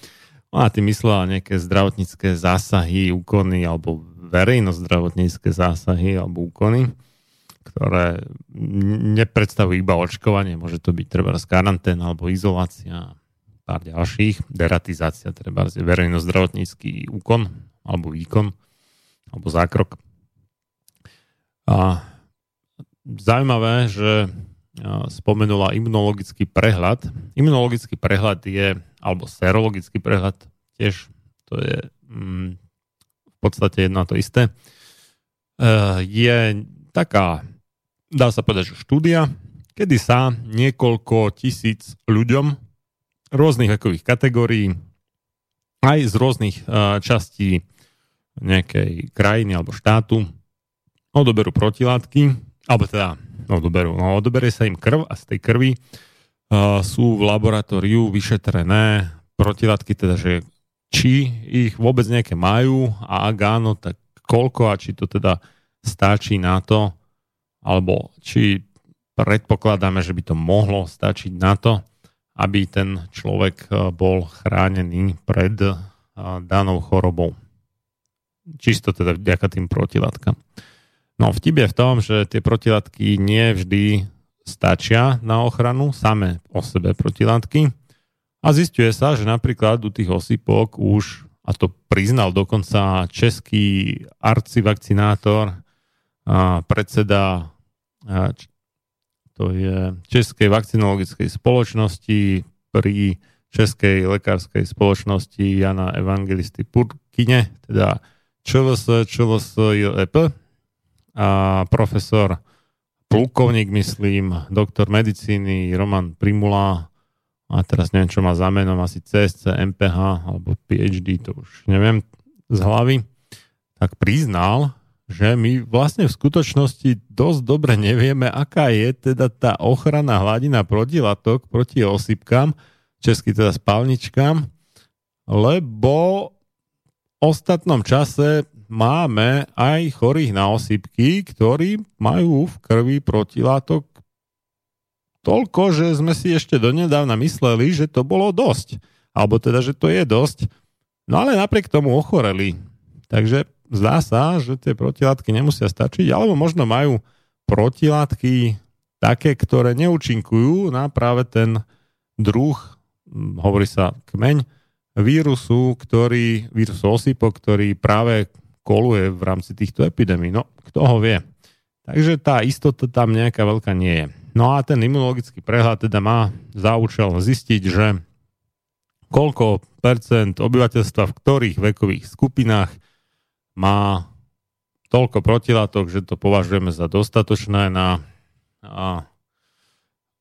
Ona tým myslela nejaké zdravotnícke zásahy, úkony alebo verejno-zdravotnícke zásahy alebo úkony, ktoré nepredstavujú iba očkovanie, môže to byť treba karanténa alebo izolácia pár ďalších. Deratizácia, treba verejno-zdravotnícky úkon alebo výkon alebo zákrok. A zaujímavé, že spomenula imunologický prehľad. Imunologický prehľad je, alebo serologický prehľad tiež, to je mm, v podstate jedno to isté. E, je taká, dá sa povedať, že štúdia, kedy sa niekoľko tisíc ľuďom rôznych vekových kategórií, aj z rôznych častí nejakej krajiny alebo štátu. Odoberú protilátky, alebo teda odoberú, no odoberie sa im krv a z tej krvi sú v laboratóriu vyšetrené protilátky, teda že či ich vôbec nejaké majú a ak áno, tak koľko a či to teda stačí na to, alebo či predpokladáme, že by to mohlo stačiť na to, aby ten človek eh, bol chránený pred eh, danou chorobou. Čisto teda vďaka tým protilátkam. No vtip je v tom, že tie protilátky nie vždy stačia na ochranu, same o sebe protilátky. A zistuje sa, že napríklad u tých osypok už, a to priznal dokonca český arcivakcinátor, predseda to je Českej vakcinologickej spoločnosti pri Českej lekárskej spoločnosti Jana Evangelisty Purkine, teda ČVS, ČVS JEP a profesor plukovník, myslím, doktor medicíny Roman Primula. A teraz neviem, čo má za menom, asi CSC, MPH alebo PhD, to už neviem z hlavy, tak priznal, že my vlastne v skutočnosti dosť dobre nevieme, aká je teda tá ochrana hladina protilatok proti osypkám, česky teda spálničkám, lebo v ostatnom čase máme aj chorých na osypky, ktorí majú v krvi protilátok toľko, že sme si ešte donedávna mysleli, že to bolo dosť. Alebo teda, že to je dosť. No ale napriek tomu ochoreli. Takže zdá sa, že tie protilátky nemusia stačiť, alebo možno majú protilátky také, ktoré neúčinkujú na práve ten druh, hm, hovorí sa kmeň, vírusu, ktorý, vírusu osypo, ktorý práve koluje v rámci týchto epidémií. No, kto ho vie. Takže tá istota tam nejaká veľká nie je. No a ten imunologický prehľad teda má za účel zistiť, že koľko percent obyvateľstva v ktorých vekových skupinách má toľko protilátok, že to považujeme za dostatočné na,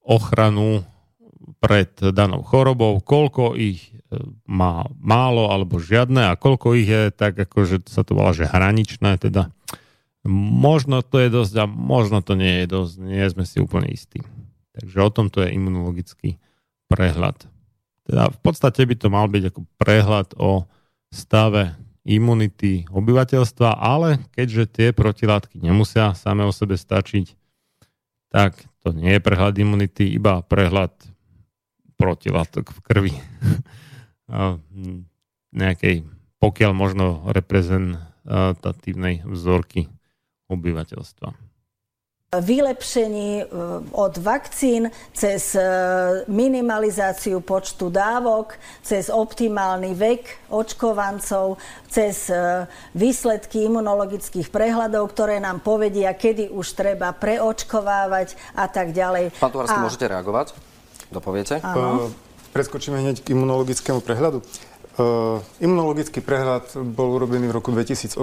ochranu pred danou chorobou, koľko ich e, má málo alebo žiadne a koľko ich je tak, ako že sa to volá, že hraničné, teda možno to je dosť a možno to nie je dosť, nie sme si úplne istí. Takže o tom to je imunologický prehľad. Teda v podstate by to mal byť ako prehľad o stave imunity obyvateľstva, ale keďže tie protilátky nemusia same o sebe stačiť, tak to nie je prehľad imunity, iba prehľad protilátok v krvi. *laughs* nejakej, pokiaľ možno reprezentatívnej vzorky obyvateľstva vylepšení e, od vakcín cez e, minimalizáciu počtu dávok, cez optimálny vek očkovancov, cez e, výsledky imunologických prehľadov, ktoré nám povedia, kedy už treba preočkovávať a tak ďalej. Pán Tuharský, a... môžete reagovať? Dopoviete? Áno. Preskočíme hneď k imunologickému prehľadu. Uh, imunologický prehľad bol urobený v roku 2018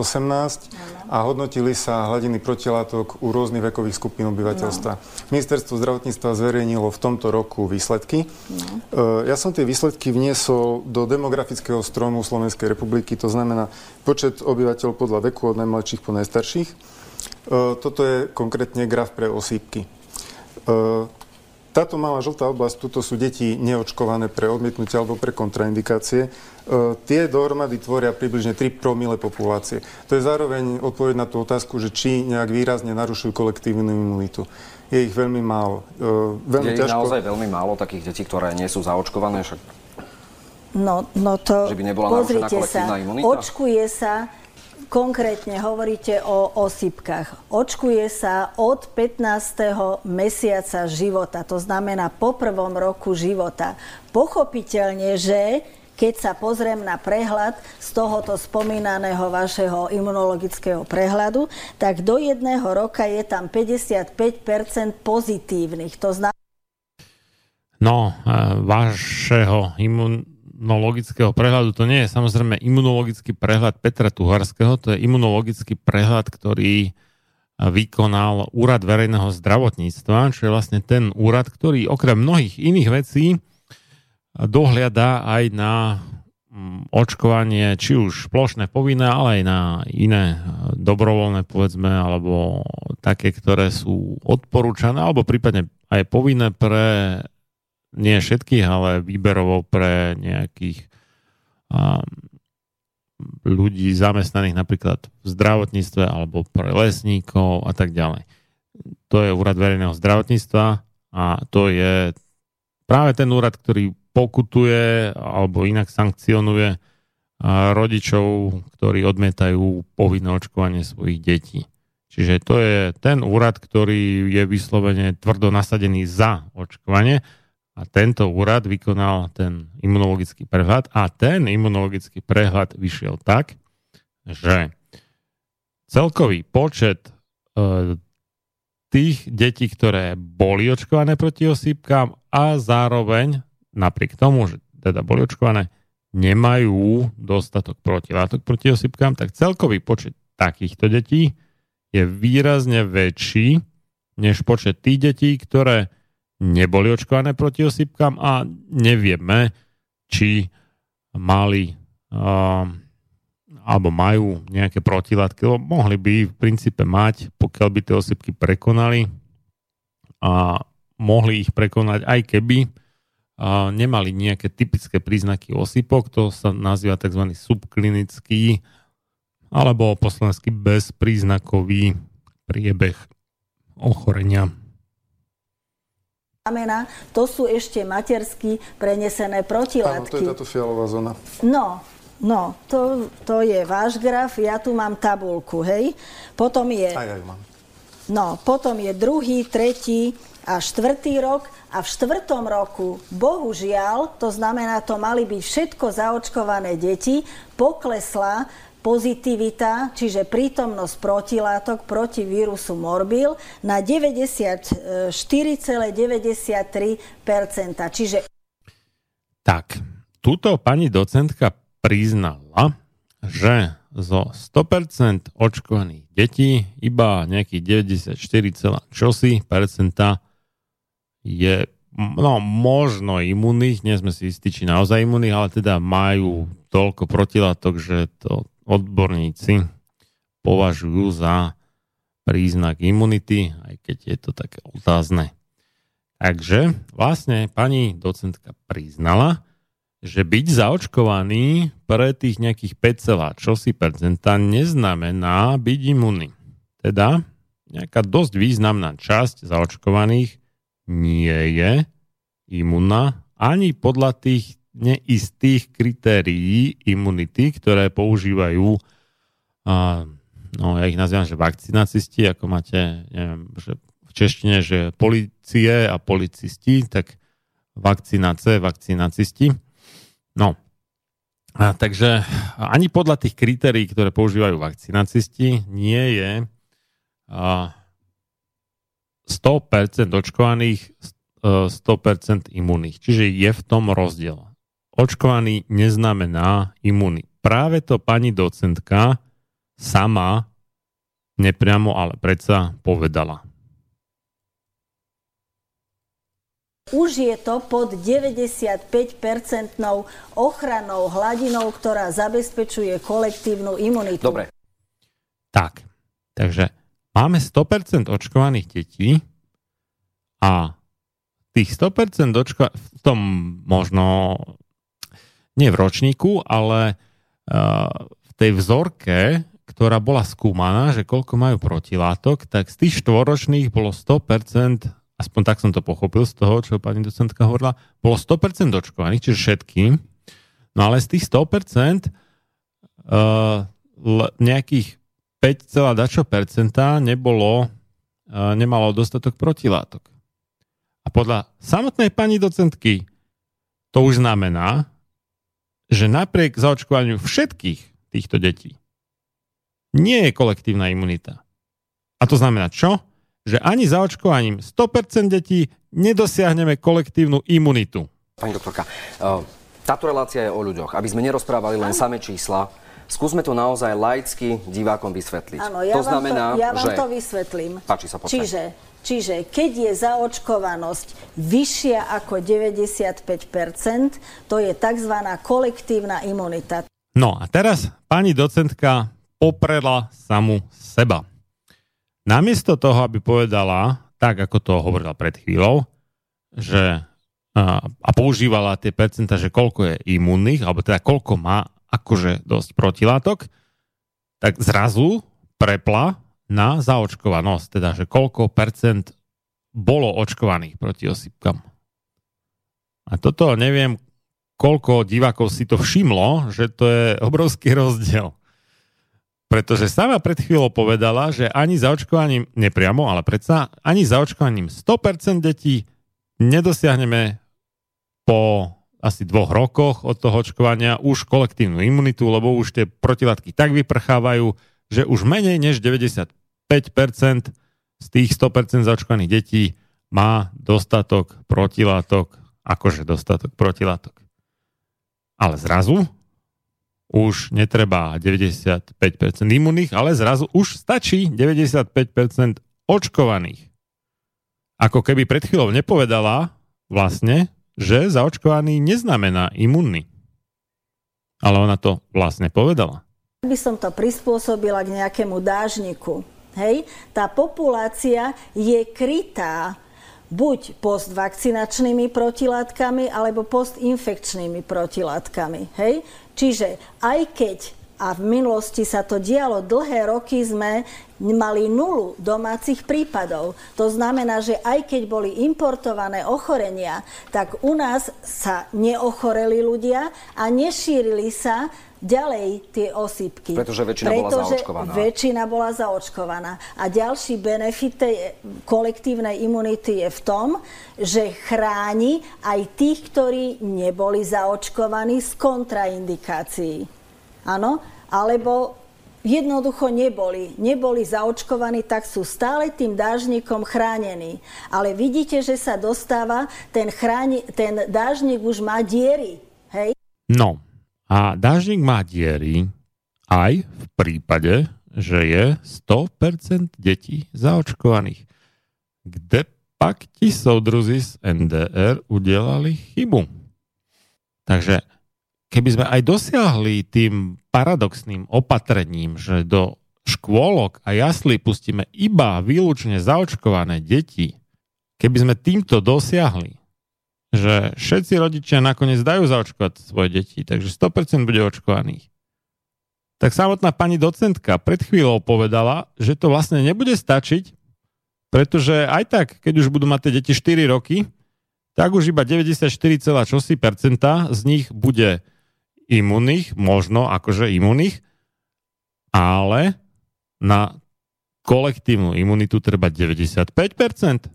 a hodnotili sa hladiny protilátok u rôznych vekových skupín obyvateľstva. No. Ministerstvo zdravotníctva zverejnilo v tomto roku výsledky. No. Uh, ja som tie výsledky vniesol do demografického stromu Slovenskej republiky, to znamená počet obyvateľov podľa veku od najmladších po najstarších. Uh, toto je konkrétne graf pre osýpky. Táto malá žltá oblasť, tuto sú deti neočkované pre odmietnutie alebo pre kontraindikácie. E, tie dohromady tvoria približne 3 promile populácie. To je zároveň odpoveď na tú otázku, že či nejak výrazne narušujú kolektívnu imunitu. Je ich veľmi málo. E, veľmi je ťažko... ich naozaj veľmi málo takých detí, ktoré nie sú zaočkované? Však... No, no to... Že by nebola narušená kolektívna sa, imunita? Očkuje sa Konkrétne hovoríte o osypkách. Očkuje sa od 15. mesiaca života, to znamená po prvom roku života. Pochopiteľne, že keď sa pozriem na prehľad z tohoto spomínaného vašeho imunologického prehľadu, tak do jedného roka je tam 55% pozitívnych. To znamená... No, e, vašeho imun imunologického prehľadu. To nie je samozrejme imunologický prehľad Petra Tuharského, to je imunologický prehľad, ktorý vykonal Úrad verejného zdravotníctva, čo je vlastne ten úrad, ktorý okrem mnohých iných vecí dohliada aj na očkovanie, či už plošné povinné, ale aj na iné dobrovoľné, povedzme, alebo také, ktoré sú odporúčané, alebo prípadne aj povinné pre nie všetkých, ale výberovo pre nejakých um, ľudí zamestnaných napríklad v zdravotníctve alebo pre lesníkov a tak ďalej. To je úrad verejného zdravotníctva a to je práve ten úrad, ktorý pokutuje alebo inak sankcionuje rodičov, ktorí odmietajú povinné očkovanie svojich detí. Čiže to je ten úrad, ktorý je vyslovene tvrdo nasadený za očkovanie a tento úrad vykonal ten imunologický prehľad a ten imunologický prehľad vyšiel tak, že celkový počet e, tých detí, ktoré boli očkované proti osýpkam a zároveň napriek tomu, že teda boli očkované, nemajú dostatok protilátok proti osýpkam, tak celkový počet takýchto detí je výrazne väčší než počet tých detí, ktoré neboli očkované proti osýpkam a nevieme, či mali uh, alebo majú nejaké protilátky, lebo mohli by v princípe mať, pokiaľ by tie osýpky prekonali a mohli ich prekonať, aj keby nemali nejaké typické príznaky osýpok, to sa nazýva tzv. subklinický alebo po bezpríznakový priebeh ochorenia znamená, to sú ešte matersky prenesené protilátky. Áno, to je táto fialová zóna. No, no, to, to je váš graf, ja tu mám tabulku, hej. Potom je... Aj, aj mám. No, potom je druhý, tretí a štvrtý rok a v štvrtom roku, bohužiaľ, to znamená, to mali byť všetko zaočkované deti, poklesla pozitivita, čiže prítomnosť protilátok proti vírusu morbil na 94,93%. Čiže... Tak, tuto pani docentka priznala, že zo 100% očkovaných detí iba nejakých 94, čosi percenta je no, možno imunných, nie sme si istí, či naozaj imunných, ale teda majú toľko protilátok, že to odborníci považujú za príznak imunity, aj keď je to také otázne. Takže vlastne pani docentka priznala, že byť zaočkovaný pre tých nejakých 5, čosi percenta neznamená byť imunný. Teda nejaká dosť významná časť zaočkovaných nie je imunná ani podľa tých neistých kritérií imunity, ktoré používajú a, no ja ich nazývam, že vakcinacisti, ako máte, neviem, že v češtine, že policie a policisti, tak vakcinace, vakcinacisti. No, a takže ani podľa tých kritérií, ktoré používajú vakcinacisti, nie je a, 100% očkovaných 100% imunných. Čiže je v tom rozdiel. Očkovaný neznamená imunný. Práve to pani docentka sama nepriamo, ale predsa povedala. Už je to pod 95-percentnou ochranou hladinou, ktorá zabezpečuje kolektívnu imunitu. Dobre. Tak, takže máme 100% očkovaných detí a tých 100% očka v tom možno nie v ročníku, ale uh, v tej vzorke, ktorá bola skúmaná, že koľko majú protilátok, tak z tých štvoročných bolo 100% aspoň tak som to pochopil z toho, čo pani docentka hovorila, bolo 100% očkovaných, čiže všetkým, no ale z tých 100% uh, nejakých 5, dačo percenta nebolo, uh, nemalo dostatok protilátok. A podľa samotnej pani docentky to už znamená, že napriek zaočkovaniu všetkých týchto detí nie je kolektívna imunita. A to znamená čo? že ani zaočkovaním 100% detí nedosiahneme kolektívnu imunitu. Pani doktorka, eh, táto relácia je o ľuďoch. Aby sme nerozprávali len samé čísla, skúsme to naozaj laicky divákom vysvetliť. Áno, ja, to vám, znamená, to, ja vám že... to vysvetlím. Páči sa, počkaj. Čiže, čiže keď je zaočkovanosť vyššia ako 95%, to je tzv. kolektívna imunita. No a teraz pani docentka poprela samu seba. Namiesto toho, aby povedala, tak ako to hovorila pred chvíľou, že a, používala tie percenta, že koľko je imunných, alebo teda koľko má akože dosť protilátok, tak zrazu prepla na zaočkovanosť, teda že koľko percent bolo očkovaných proti osýpkam. A toto neviem, koľko divákov si to všimlo, že to je obrovský rozdiel. Pretože sama pred chvíľou povedala, že ani zaočkovaním, nepriamo, ale predsa, ani zaočkovaním 100% detí nedosiahneme po asi dvoch rokoch od toho očkovania už kolektívnu imunitu, lebo už tie protilátky tak vyprchávajú, že už menej než 95% z tých 100% zaočkovaných detí má dostatok protilátok, akože dostatok protilátok. Ale zrazu už netreba 95% imunných, ale zrazu už stačí 95% očkovaných. Ako keby pred chvíľou nepovedala vlastne, že zaočkovaný neznamená imunný. Ale ona to vlastne povedala. By som to prispôsobila k nejakému dážniku. Hej? Tá populácia je krytá buď postvakcinačnými protilátkami alebo postinfekčnými protilátkami. Hej? Čiže aj keď a v minulosti sa to dialo dlhé roky, sme mali nulu domácich prípadov. To znamená, že aj keď boli importované ochorenia, tak u nás sa neochoreli ľudia a nešírili sa ďalej tie osýpky. Pretože väčšina Pretože bola zaočkovaná. väčšina bola zaočkovaná. A ďalší benefit tej kolektívnej imunity je v tom, že chráni aj tých, ktorí neboli zaočkovaní z kontraindikácií. Áno? Alebo jednoducho neboli. Neboli zaočkovaní, tak sú stále tým dážnikom chránení. Ale vidíte, že sa dostáva, ten, chráni, ten dážnik už má diery. Hej? No a dážnik má diery aj v prípade, že je 100% detí zaočkovaných. Kde pak ti soudruzi z NDR udelali chybu? Takže keby sme aj dosiahli tým paradoxným opatrením, že do škôlok a jaslí pustíme iba výlučne zaočkované deti, keby sme týmto dosiahli, že všetci rodičia nakoniec dajú zaočkovať svoje deti, takže 100% bude očkovaných, tak samotná pani docentka pred chvíľou povedala, že to vlastne nebude stačiť, pretože aj tak, keď už budú mať tie deti 4 roky, tak už iba 94,6% z nich bude imunných, možno akože imunných, ale na kolektívnu imunitu treba 95%.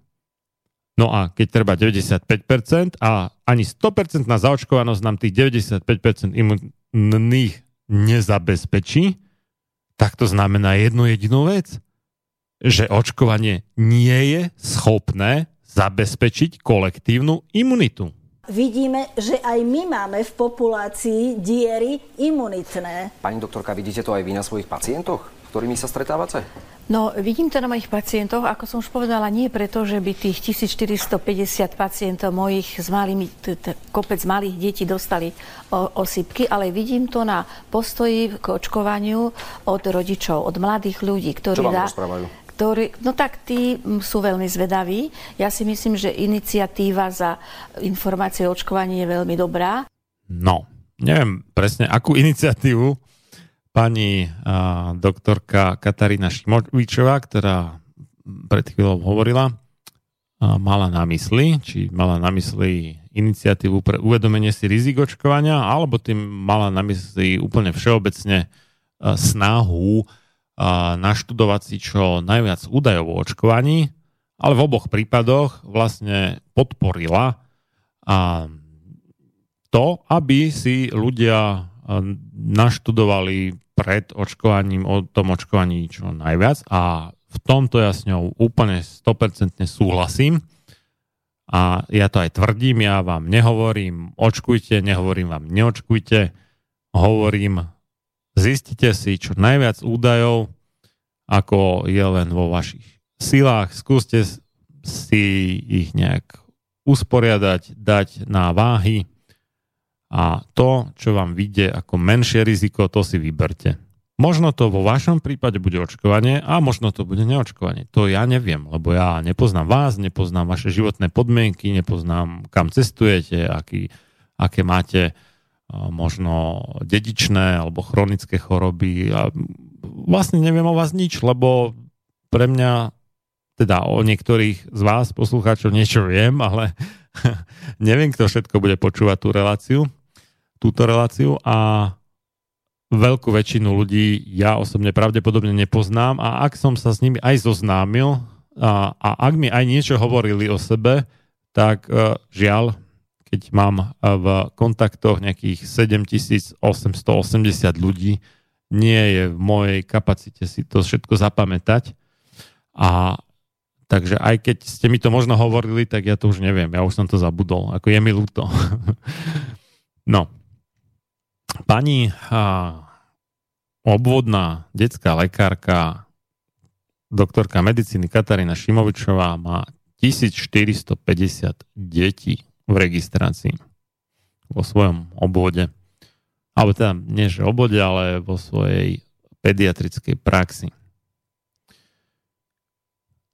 No a keď treba 95% a ani 100% na zaočkovanosť nám tých 95% imunných nezabezpečí, tak to znamená jednu jedinú vec, že očkovanie nie je schopné zabezpečiť kolektívnu imunitu. Vidíme, že aj my máme v populácii diery imunitné. Pani doktorka, vidíte to aj vy na svojich pacientoch, ktorými sa stretávate? No, vidím to na mojich pacientoch, ako som už povedala, nie preto, že by tých 1450 pacientov mojich s malými, kopec malých detí dostali osypky, ale vidím to na postoji k očkovaniu od rodičov, od mladých ľudí, ktorí... Čo vám rozprávajú? Ktorí, no tak tí sú veľmi zvedaví. Ja si myslím, že iniciatíva za informácie o očkovaní je veľmi dobrá. No, neviem presne, akú iniciatívu pani doktorka Katarína Šimovičová, ktorá pred chvíľou hovorila, mala na mysli, či mala na mysli iniciatívu pre uvedomenie si rizik očkovania, alebo tým mala na mysli úplne všeobecne snahu naštudovať si čo najviac údajov o očkovaní, ale v oboch prípadoch vlastne podporila to, aby si ľudia naštudovali pred očkovaním o tom očkovaní čo najviac a v tomto ja s ňou úplne 100% súhlasím a ja to aj tvrdím, ja vám nehovorím očkujte, nehovorím vám neočkujte, hovorím zistite si čo najviac údajov, ako je len vo vašich silách, skúste si ich nejak usporiadať, dať na váhy, a to, čo vám vyjde ako menšie riziko, to si vyberte. Možno to vo vašom prípade bude očkovanie a možno to bude neočkovanie. To ja neviem, lebo ja nepoznám vás, nepoznám vaše životné podmienky, nepoznám, kam cestujete, aký, aké máte možno dedičné alebo chronické choroby. A vlastne neviem o vás nič, lebo pre mňa, teda o niektorých z vás, poslucháčov, niečo viem, ale *laughs* neviem, kto všetko bude počúvať tú reláciu túto reláciu a veľkú väčšinu ľudí ja osobne pravdepodobne nepoznám a ak som sa s nimi aj zoznámil a, a ak mi aj niečo hovorili o sebe, tak uh, žiaľ, keď mám e, v kontaktoch nejakých 7880 ľudí, nie je v mojej kapacite si to všetko zapamätať. A takže aj keď ste mi to možno hovorili, tak ja to už neviem, ja už som to zabudol, ako je mi ľúto. *laughs* no, Pani obvodná detská lekárka, doktorka medicíny Katarína Šimovičová má 1450 detí v registrácii vo svojom obvode. Alebo teda nie že obvode, ale vo svojej pediatrickej praxi.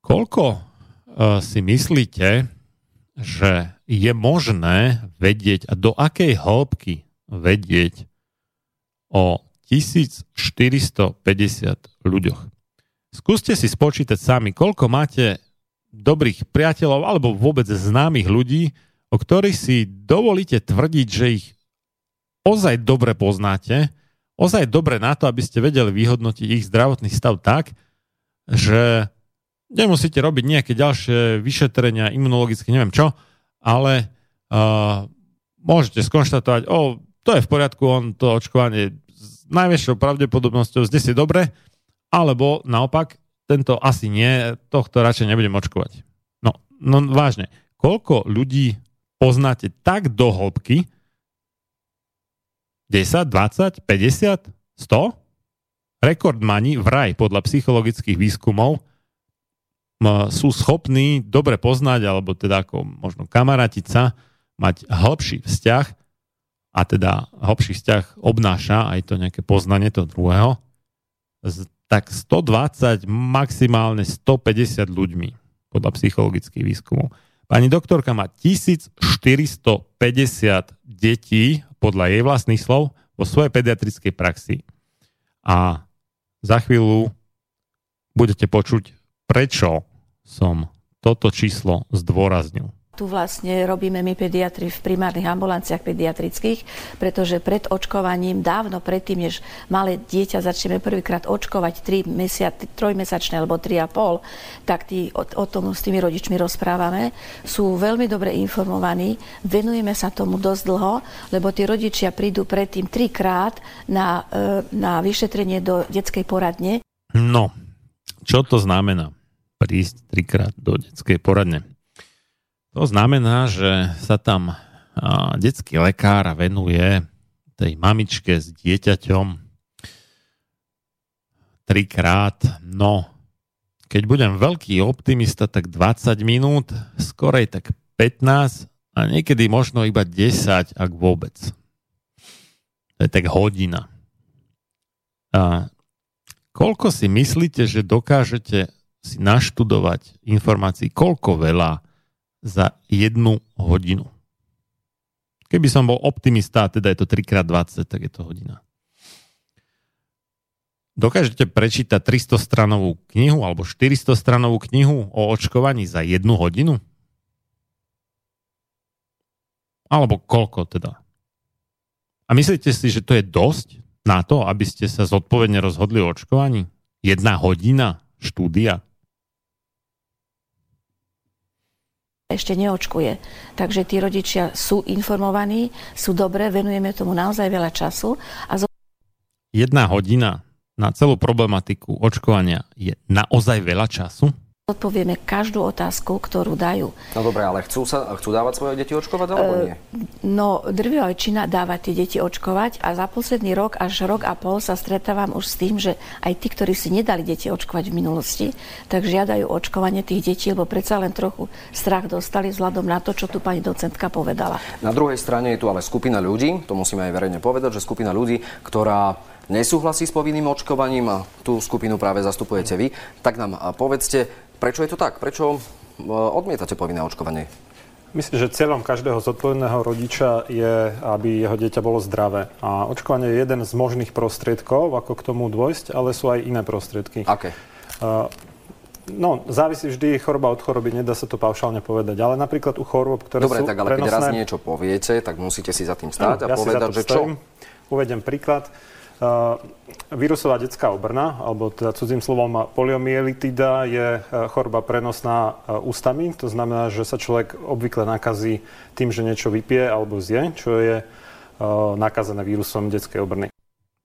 Koľko uh, si myslíte, že je možné vedieť a do akej hĺbky vedieť o 1450 ľuďoch. Skúste si spočítať sami, koľko máte dobrých priateľov alebo vôbec známych ľudí, o ktorých si dovolíte tvrdiť, že ich ozaj dobre poznáte, ozaj dobre na to, aby ste vedeli vyhodnotiť ich zdravotný stav tak, že nemusíte robiť nejaké ďalšie vyšetrenia, imunologické, neviem čo, ale uh, môžete skonštatovať, o, to je v poriadku, on to očkovanie s najväčšou pravdepodobnosťou zde dobre, alebo naopak, tento asi nie, tohto radšej nebudem očkovať. No, no vážne, koľko ľudí poznáte tak do hĺbky, 10, 20, 50, 100? Rekordmani vraj podľa psychologických výskumov sú schopní dobre poznať, alebo teda ako možno kamarátiť sa, mať hĺbší vzťah a teda hĺbší vzťah obnáša aj to nejaké poznanie toho druhého, tak 120, maximálne 150 ľuďmi podľa psychologických výskumov. Pani doktorka má 1450 detí podľa jej vlastných slov vo svojej pediatrickej praxi. A za chvíľu budete počuť, prečo som toto číslo zdôraznil tu vlastne robíme my pediatri v primárnych ambulanciách pediatrických, pretože pred očkovaním, dávno predtým, než malé dieťa začneme prvýkrát očkovať 3 mesiac, 3 mesačné alebo 3,5, tak tí, o, o tom s tými rodičmi rozprávame. Sú veľmi dobre informovaní, venujeme sa tomu dosť dlho, lebo tí rodičia prídu predtým trikrát na, e, na vyšetrenie do detskej poradne. No, čo to znamená? prísť trikrát do detskej poradne. To znamená, že sa tam detský lekár venuje tej mamičke s dieťaťom trikrát. No, keď budem veľký optimista, tak 20 minút, skorej tak 15 a niekedy možno iba 10, ak vôbec. To je tak hodina. A koľko si myslíte, že dokážete si naštudovať informácií, koľko veľa za jednu hodinu. Keby som bol optimista, teda je to 3x20, tak je to hodina. Dokážete prečítať 300 stranovú knihu alebo 400 stranovú knihu o očkovaní za jednu hodinu? Alebo koľko teda? A myslíte si, že to je dosť na to, aby ste sa zodpovedne rozhodli o očkovaní? Jedna hodina štúdia? Ešte neočkuje. Takže tí rodičia sú informovaní, sú dobré, venujeme tomu naozaj veľa času. A zo... Jedna hodina na celú problematiku očkovania je naozaj veľa času? Odpovieme každú otázku, ktorú dajú. No dobre, ale chcú, sa, chcú dávať svoje deti očkovať alebo nie? No, drvivá väčšina dáva tie deti očkovať a za posledný rok až rok a pol sa stretávam už s tým, že aj tí, ktorí si nedali deti očkovať v minulosti, tak žiadajú očkovanie tých detí, lebo predsa len trochu strach dostali vzhľadom na to, čo tu pani docentka povedala. Na druhej strane je tu ale skupina ľudí, to musíme aj verejne povedať, že skupina ľudí, ktorá nesúhlasí s povinným očkovaním a tú skupinu práve zastupujete vy, tak nám povedzte, Prečo je to tak? Prečo e, odmietate povinné očkovanie? Myslím, že cieľom každého zodpovedného rodiča je, aby jeho dieťa bolo zdravé. A očkovanie je jeden z možných prostriedkov, ako k tomu dôjsť, ale sú aj iné prostriedky. Aké? Uh, No, závisí vždy choroba od choroby, nedá sa to paušálne povedať. Ale napríklad u chorôb, ktoré Dobre, sú tak ale prenosné... keď raz niečo poviete, tak musíte si za tým stáť no, a ja povedať, že čo? Uvedem príklad. Uh, vírusová detská obrna, alebo teda cudzím slovom poliomielitida, je uh, choroba prenosná uh, ústami. To znamená, že sa človek obvykle nakazí tým, že niečo vypije alebo zje, čo je nakazené vírusom detskej obrny.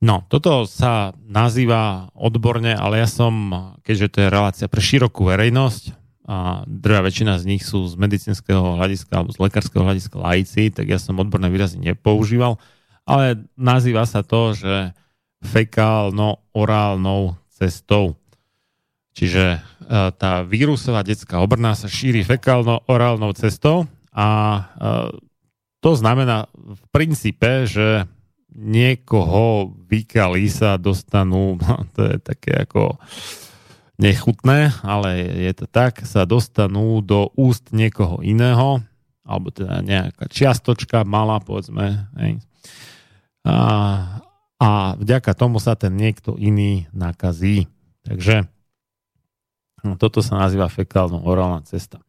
No, toto sa nazýva odborne, ale ja som, keďže to je relácia pre širokú verejnosť, a drvá väčšina z nich sú z medicínskeho hľadiska alebo z lekárskeho hľadiska laici, tak ja som odborné výrazy nepoužíval, ale nazýva sa to, že fekálno-orálnou cestou. Čiže e, tá vírusová detská obrna sa šíri fekálno-orálnou cestou a e, to znamená v princípe, že niekoho vykali sa dostanú, *laughs* to je také ako nechutné, ale je to tak, sa dostanú do úst niekoho iného, alebo teda nejaká čiastočka malá, povedzme. A, a vďaka tomu sa ten niekto iný nakazí. Takže no, toto sa nazýva fekálno-orálna cesta.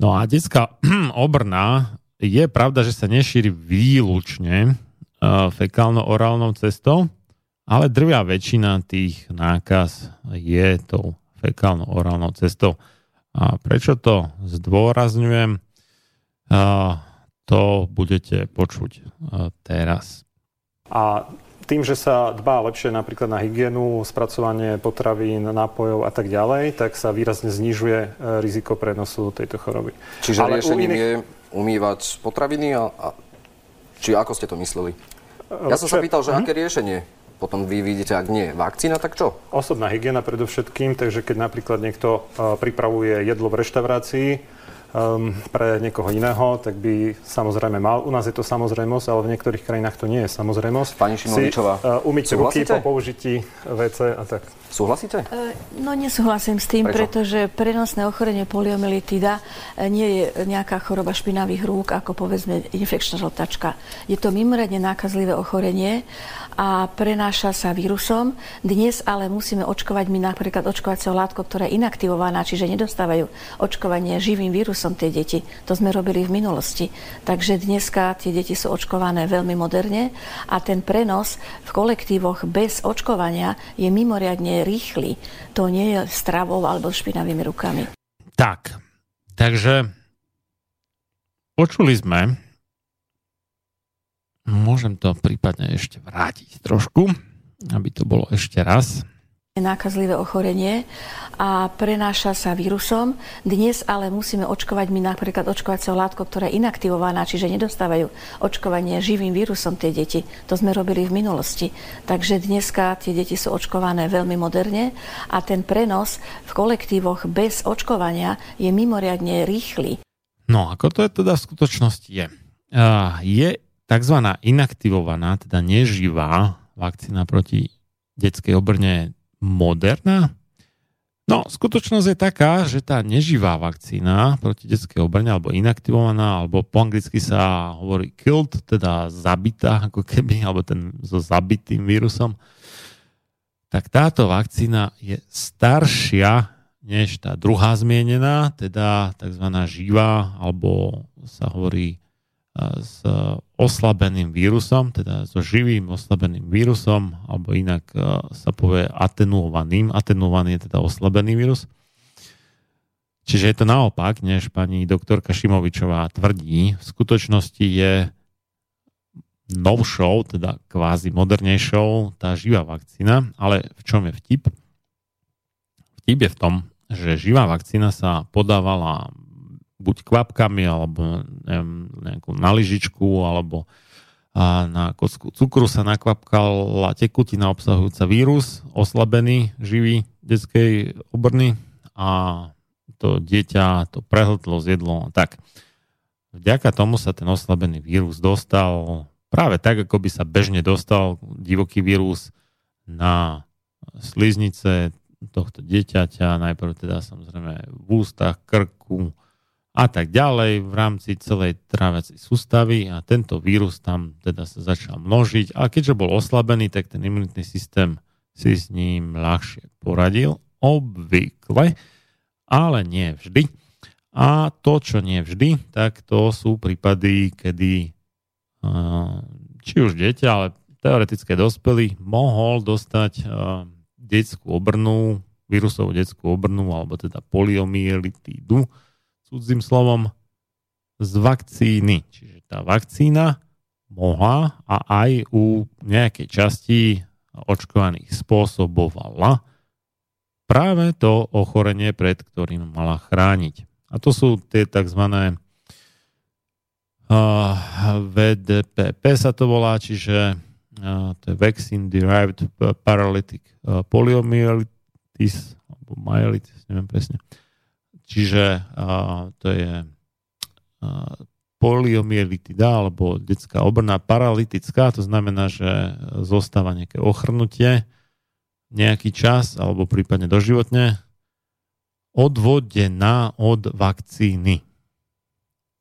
No a detská *clears throat* obrna je pravda, že sa nešíri výlučne uh, fekálno-orálnou cestou, ale drvia väčšina tých nákaz je tou fekálno-orálnou cestou. A prečo to zdôrazňujem? Uh, to budete počuť uh, teraz. A tým, že sa dbá lepšie napríklad na hygienu, spracovanie potravín, nápojov a tak ďalej, tak sa výrazne znižuje e, riziko prenosu tejto choroby. Čiže Ale riešením iných... je umývať potraviny a, a či ako ste to mysleli? Ja som sa pýtal, že hm? aké riešenie potom vy vidíte, ak nie vakcína, tak čo? Osobná hygiena predovšetkým, takže keď napríklad niekto pripravuje jedlo v reštaurácii, um, pre niekoho iného, tak by samozrejme mal. U nás je to samozrejmosť, ale v niektorých krajinách to nie je samozrejmosť. Pani Šimovičová, si, uh, umyť ruky po použití WC a tak. Súhlasíte? E, no nesúhlasím s tým, Prečo? pretože prenosné ochorenie poliomyelitída e, nie je nejaká choroba špinavých rúk, ako povedzme infekčná žltačka. Je to mimoriadne nákazlivé ochorenie a prenáša sa vírusom. Dnes ale musíme očkovať my napríklad očkovaciou látkou, ktorá je inaktivovaná, čiže nedostávajú očkovanie živým vírusom tie deti. To sme robili v minulosti. Takže dneska tie deti sú očkované veľmi moderne a ten prenos v kolektívoch bez očkovania je mimoriadne rýchly. To nie je stravou alebo špinavými rukami. Tak, takže počuli sme, Môžem to prípadne ešte vrátiť trošku, aby to bolo ešte raz nákazlivé ochorenie a prenáša sa vírusom. Dnes ale musíme očkovať my napríklad očkovaciou látkou, ktorá je inaktivovaná, čiže nedostávajú očkovanie živým vírusom tie deti. To sme robili v minulosti. Takže dneska tie deti sú očkované veľmi moderne a ten prenos v kolektívoch bez očkovania je mimoriadne rýchly. No, ako to je teda v skutočnosti je? Uh, je tzv. inaktivovaná, teda neživá vakcína proti detskej obrne Moderna? No, skutočnosť je taká, že tá neživá vakcína proti detskej obrne, alebo inaktivovaná, alebo po anglicky sa hovorí killed, teda zabitá, ako keby, alebo ten so zabitým vírusom, tak táto vakcína je staršia než tá druhá zmienená, teda tzv. živá, alebo sa hovorí s oslabeným vírusom, teda so živým oslabeným vírusom, alebo inak sa povie atenuovaným. Atenuovaný je teda oslabený vírus. Čiže je to naopak, než pani doktorka Šimovičová tvrdí. V skutočnosti je novšou, teda kvázi modernejšou tá živá vakcína, ale v čom je vtip? Vtip je v tom, že živá vakcína sa podávala buď kvapkami, alebo neviem, nejakú naližičku, alebo a na kocku cukru sa nakvapkala tekutina obsahujúca vírus, oslabený, živý detskej obrny a to dieťa to prehltlo, zjedlo. Tak vďaka tomu sa ten oslabený vírus dostal práve tak, ako by sa bežne dostal divoký vírus na sliznice tohto dieťaťa, najprv teda samozrejme v ústach, krku, a tak ďalej v rámci celej tráviacej sústavy a tento vírus tam teda sa začal množiť a keďže bol oslabený, tak ten imunitný systém si s ním ľahšie poradil, obvykle, ale nie vždy. A to, čo nie vždy, tak to sú prípady, kedy či už dieťa, ale teoretické dospelý mohol dostať detskú obrnu, vírusovú detskú obrnu, alebo teda poliomyelitídu, cudzím slovom z vakcíny. Čiže tá vakcína mohla a aj u nejakej časti očkovaných spôsobovala práve to ochorenie, pred ktorým mala chrániť. A to sú tie tzv. VDPP sa to volá, čiže to je Vaccine Derived Paralytic Poliomyelitis, alebo myelitis, neviem presne. Čiže uh, to je uh, poliomyelitida alebo detská obrna paralytická, to znamená, že zostáva nejaké ochrnutie nejaký čas alebo prípadne doživotne odvodená od vakcíny.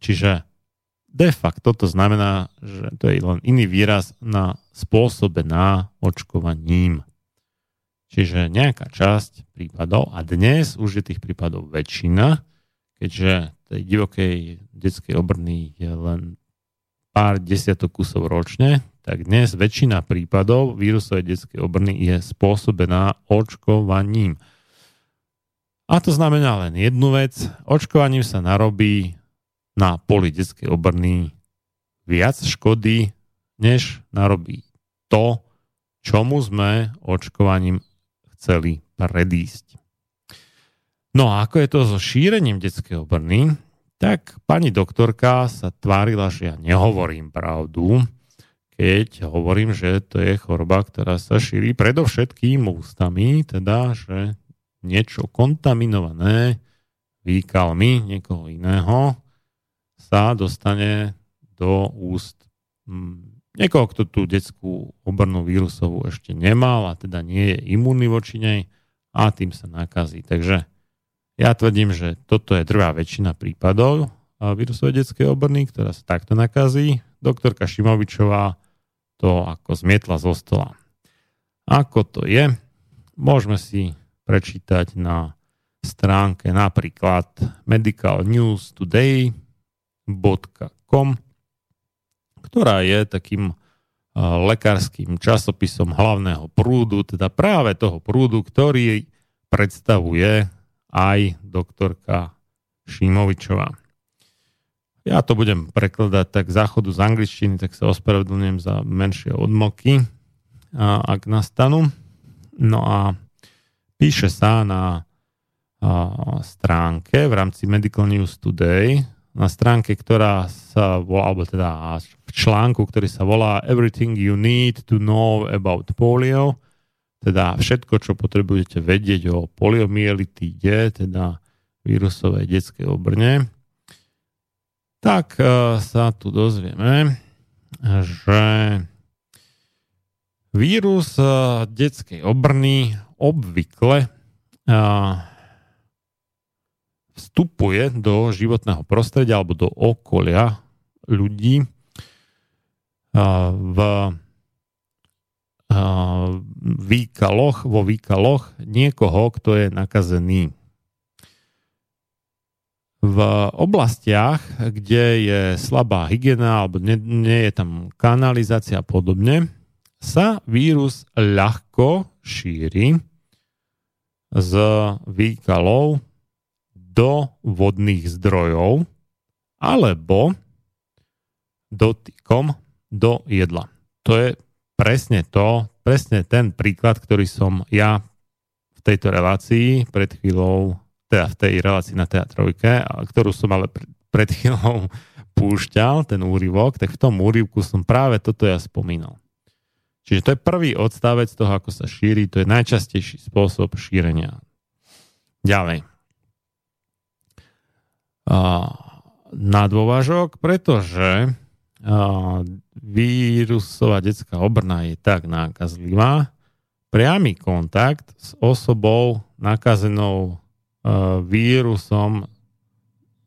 Čiže de facto to znamená, že to je len iný výraz na spôsobená očkovaním. Čiže nejaká časť prípadov, a dnes už je tých prípadov väčšina, keďže tej divokej detskej obrny je len pár desiatok kusov ročne, tak dnes väčšina prípadov vírusovej detskej obrny je spôsobená očkovaním. A to znamená len jednu vec. Očkovaním sa narobí na poli detskej obrny viac škody, než narobí to, čomu sme očkovaním chceli predísť. No a ako je to so šírením detskej obrny, tak pani doktorka sa tvárila, že ja nehovorím pravdu, keď hovorím, že to je choroba, ktorá sa šíri predovšetkým ústami, teda, že niečo kontaminované výkalmi niekoho iného sa dostane do úst hm, niekoho, kto tú detskú obrnú vírusovú ešte nemal a teda nie je imúnny voči nej a tým sa nakazí. Takže ja tvrdím, že toto je drvá väčšina prípadov vírusovej detskej obrny, ktorá sa takto nakazí. Doktorka Šimovičová to ako zmietla zo stola. Ako to je, môžeme si prečítať na stránke napríklad medicalnewstoday.com, ktorá je takým lekárským časopisom hlavného prúdu, teda práve toho prúdu, ktorý predstavuje aj doktorka Šimovičová. Ja to budem prekladať tak záchodu z angličtiny, tak sa ospravedlňujem za menšie odmoky, ak nastanú. No a píše sa na stránke v rámci Medical News Today, na stránke, ktorá sa volá, alebo teda v článku, ktorý sa volá Everything you need to know about polio, teda všetko, čo potrebujete vedieť o poliomyelitíde, teda vírusovej detskej obrne. Tak e, sa tu dozvieme, že vírus e, detskej obrny obvykle e, vstupuje do životného prostredia alebo do okolia ľudí v výkaloch, vo výkaloch niekoho, kto je nakazený. V oblastiach, kde je slabá hygiena alebo nie, nie je tam kanalizácia a podobne, sa vírus ľahko šíri z výkalov do vodných zdrojov alebo dotykom do jedla. To je presne to, presne ten príklad, ktorý som ja v tejto relácii pred chvíľou teda v tej relácii na teatrojke, ktorú som ale pred chvíľou púšťal, ten úryvok, tak v tom úryvku som práve toto ja spomínal. Čiže to je prvý odstavec toho, ako sa šíri, to je najčastejší spôsob šírenia. Ďalej. Na dôvažok, pretože vírusová detská obrna je tak nákazlivá, priamy kontakt s osobou nakazenou vírusom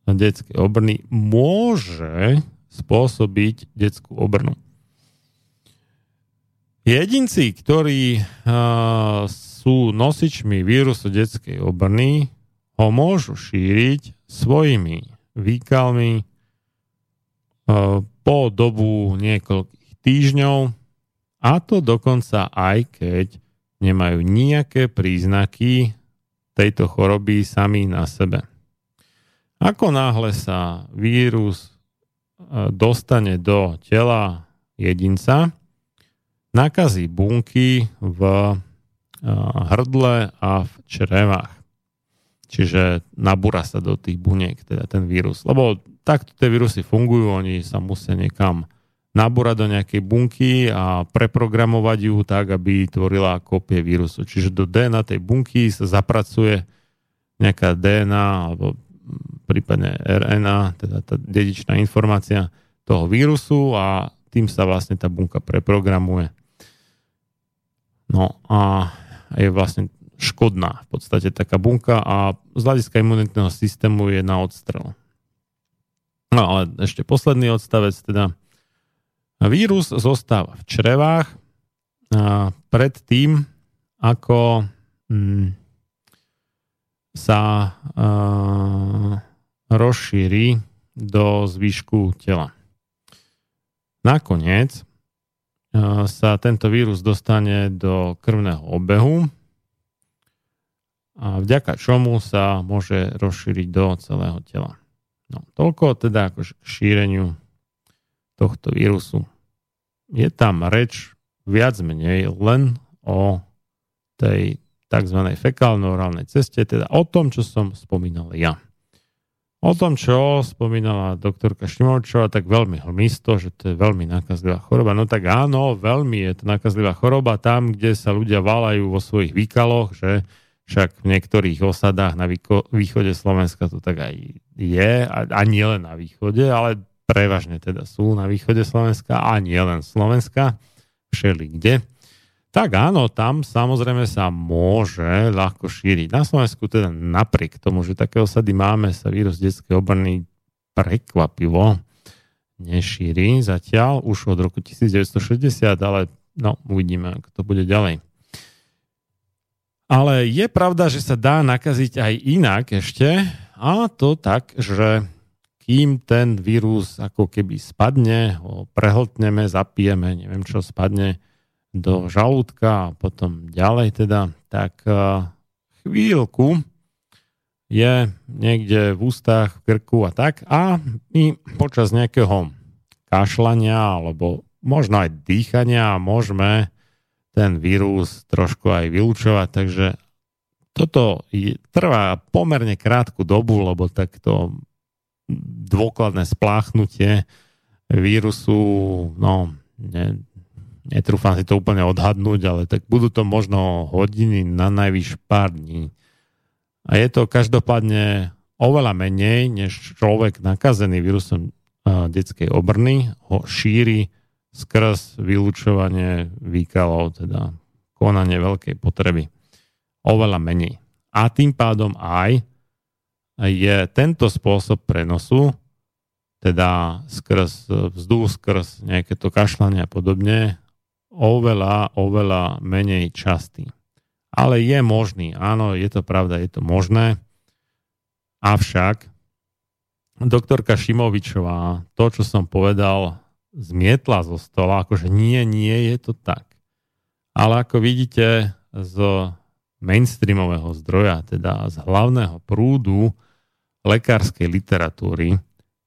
detskej obrny môže spôsobiť detskú obrnu. Jedinci, ktorí sú nosičmi vírusu detskej obrny, ho môžu šíriť svojimi výkalmi uh, po dobu niekoľkých týždňov, a to dokonca aj keď nemajú nejaké príznaky tejto choroby sami na sebe. Ako náhle sa vírus e, dostane do tela jedinca, nakazí bunky v e, hrdle a v črevách. Čiže nabúra sa do tých buniek, teda ten vírus. Lebo takto tie vírusy fungujú, oni sa musia niekam nabúrať do nejakej bunky a preprogramovať ju tak, aby tvorila kópie vírusu. Čiže do DNA tej bunky sa zapracuje nejaká DNA alebo prípadne RNA, teda tá dedičná informácia toho vírusu a tým sa vlastne tá bunka preprogramuje. No a je vlastne škodná v podstate taká bunka a z hľadiska imunitného systému je na odstrel. No ale ešte posledný odstavec, teda Vírus zostáva v črevách a pred tým, ako mm, sa a, rozšíri do zvyšku tela. Nakoniec a, sa tento vírus dostane do krvného obehu a vďaka čomu sa môže rozšíriť do celého tela. No, toľko teda akože k šíreniu tohto vírusu. Je tam reč viac menej len o tej tzv. fekálno-orálnej ceste, teda o tom, čo som spomínal ja. O tom, čo spomínala doktorka Šimovčová, tak veľmi hmisto, že to je veľmi nakazlivá choroba. No tak áno, veľmi je to nakazlivá choroba tam, kde sa ľudia valajú vo svojich výkaloch, že však v niektorých osadách na východe Slovenska to tak aj je, a, a nie len na východe, ale prevažne teda sú na východe Slovenska a nie len Slovenska, všeli kde tak áno, tam samozrejme sa môže ľahko šíriť. Na Slovensku teda napriek tomu, že také osady máme, sa vírus detskej obrny prekvapivo nešíri zatiaľ, už od roku 1960, ale no, uvidíme, ako to bude ďalej. Ale je pravda, že sa dá nakaziť aj inak ešte, a to tak, že kým ten vírus ako keby spadne, ho prehltneme, zapijeme, neviem čo spadne, do žalúdka a potom ďalej teda, tak e, chvíľku je niekde v ústach, v krku a tak a my počas nejakého kašľania alebo možno aj dýchania môžeme ten vírus trošku aj vylúčovať, takže toto je, trvá pomerne krátku dobu, lebo takto dôkladné spláchnutie vírusu, no, ne, netrúfam si to úplne odhadnúť, ale tak budú to možno hodiny na najvyš pár dní. A je to každopádne oveľa menej, než človek nakazený vírusom detskej obrny ho šíri skrz vylúčovanie výkalov, teda konanie veľkej potreby. Oveľa menej. A tým pádom aj je tento spôsob prenosu, teda skrz vzduch, skrz nejaké to kašľanie a podobne, oveľa, oveľa menej častý. Ale je možný, áno, je to pravda, je to možné. Avšak doktorka Šimovičová, to, čo som povedal, zmietla zo stola, akože nie, nie je to tak. Ale ako vidíte z mainstreamového zdroja, teda z hlavného prúdu lekárskej literatúry,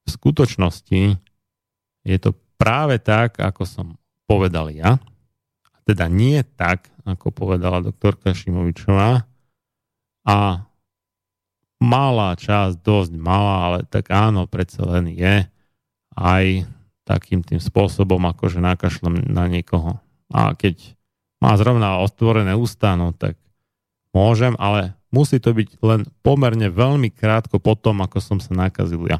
v skutočnosti je to práve tak, ako som povedal ja, teda nie tak, ako povedala doktorka Šimovičová. A malá časť, dosť malá, ale tak áno, predsa len je aj takým tým spôsobom, akože nakašlem na niekoho. A keď má zrovna otvorené ústa, no tak môžem, ale musí to byť len pomerne veľmi krátko po tom, ako som sa nakazil ja.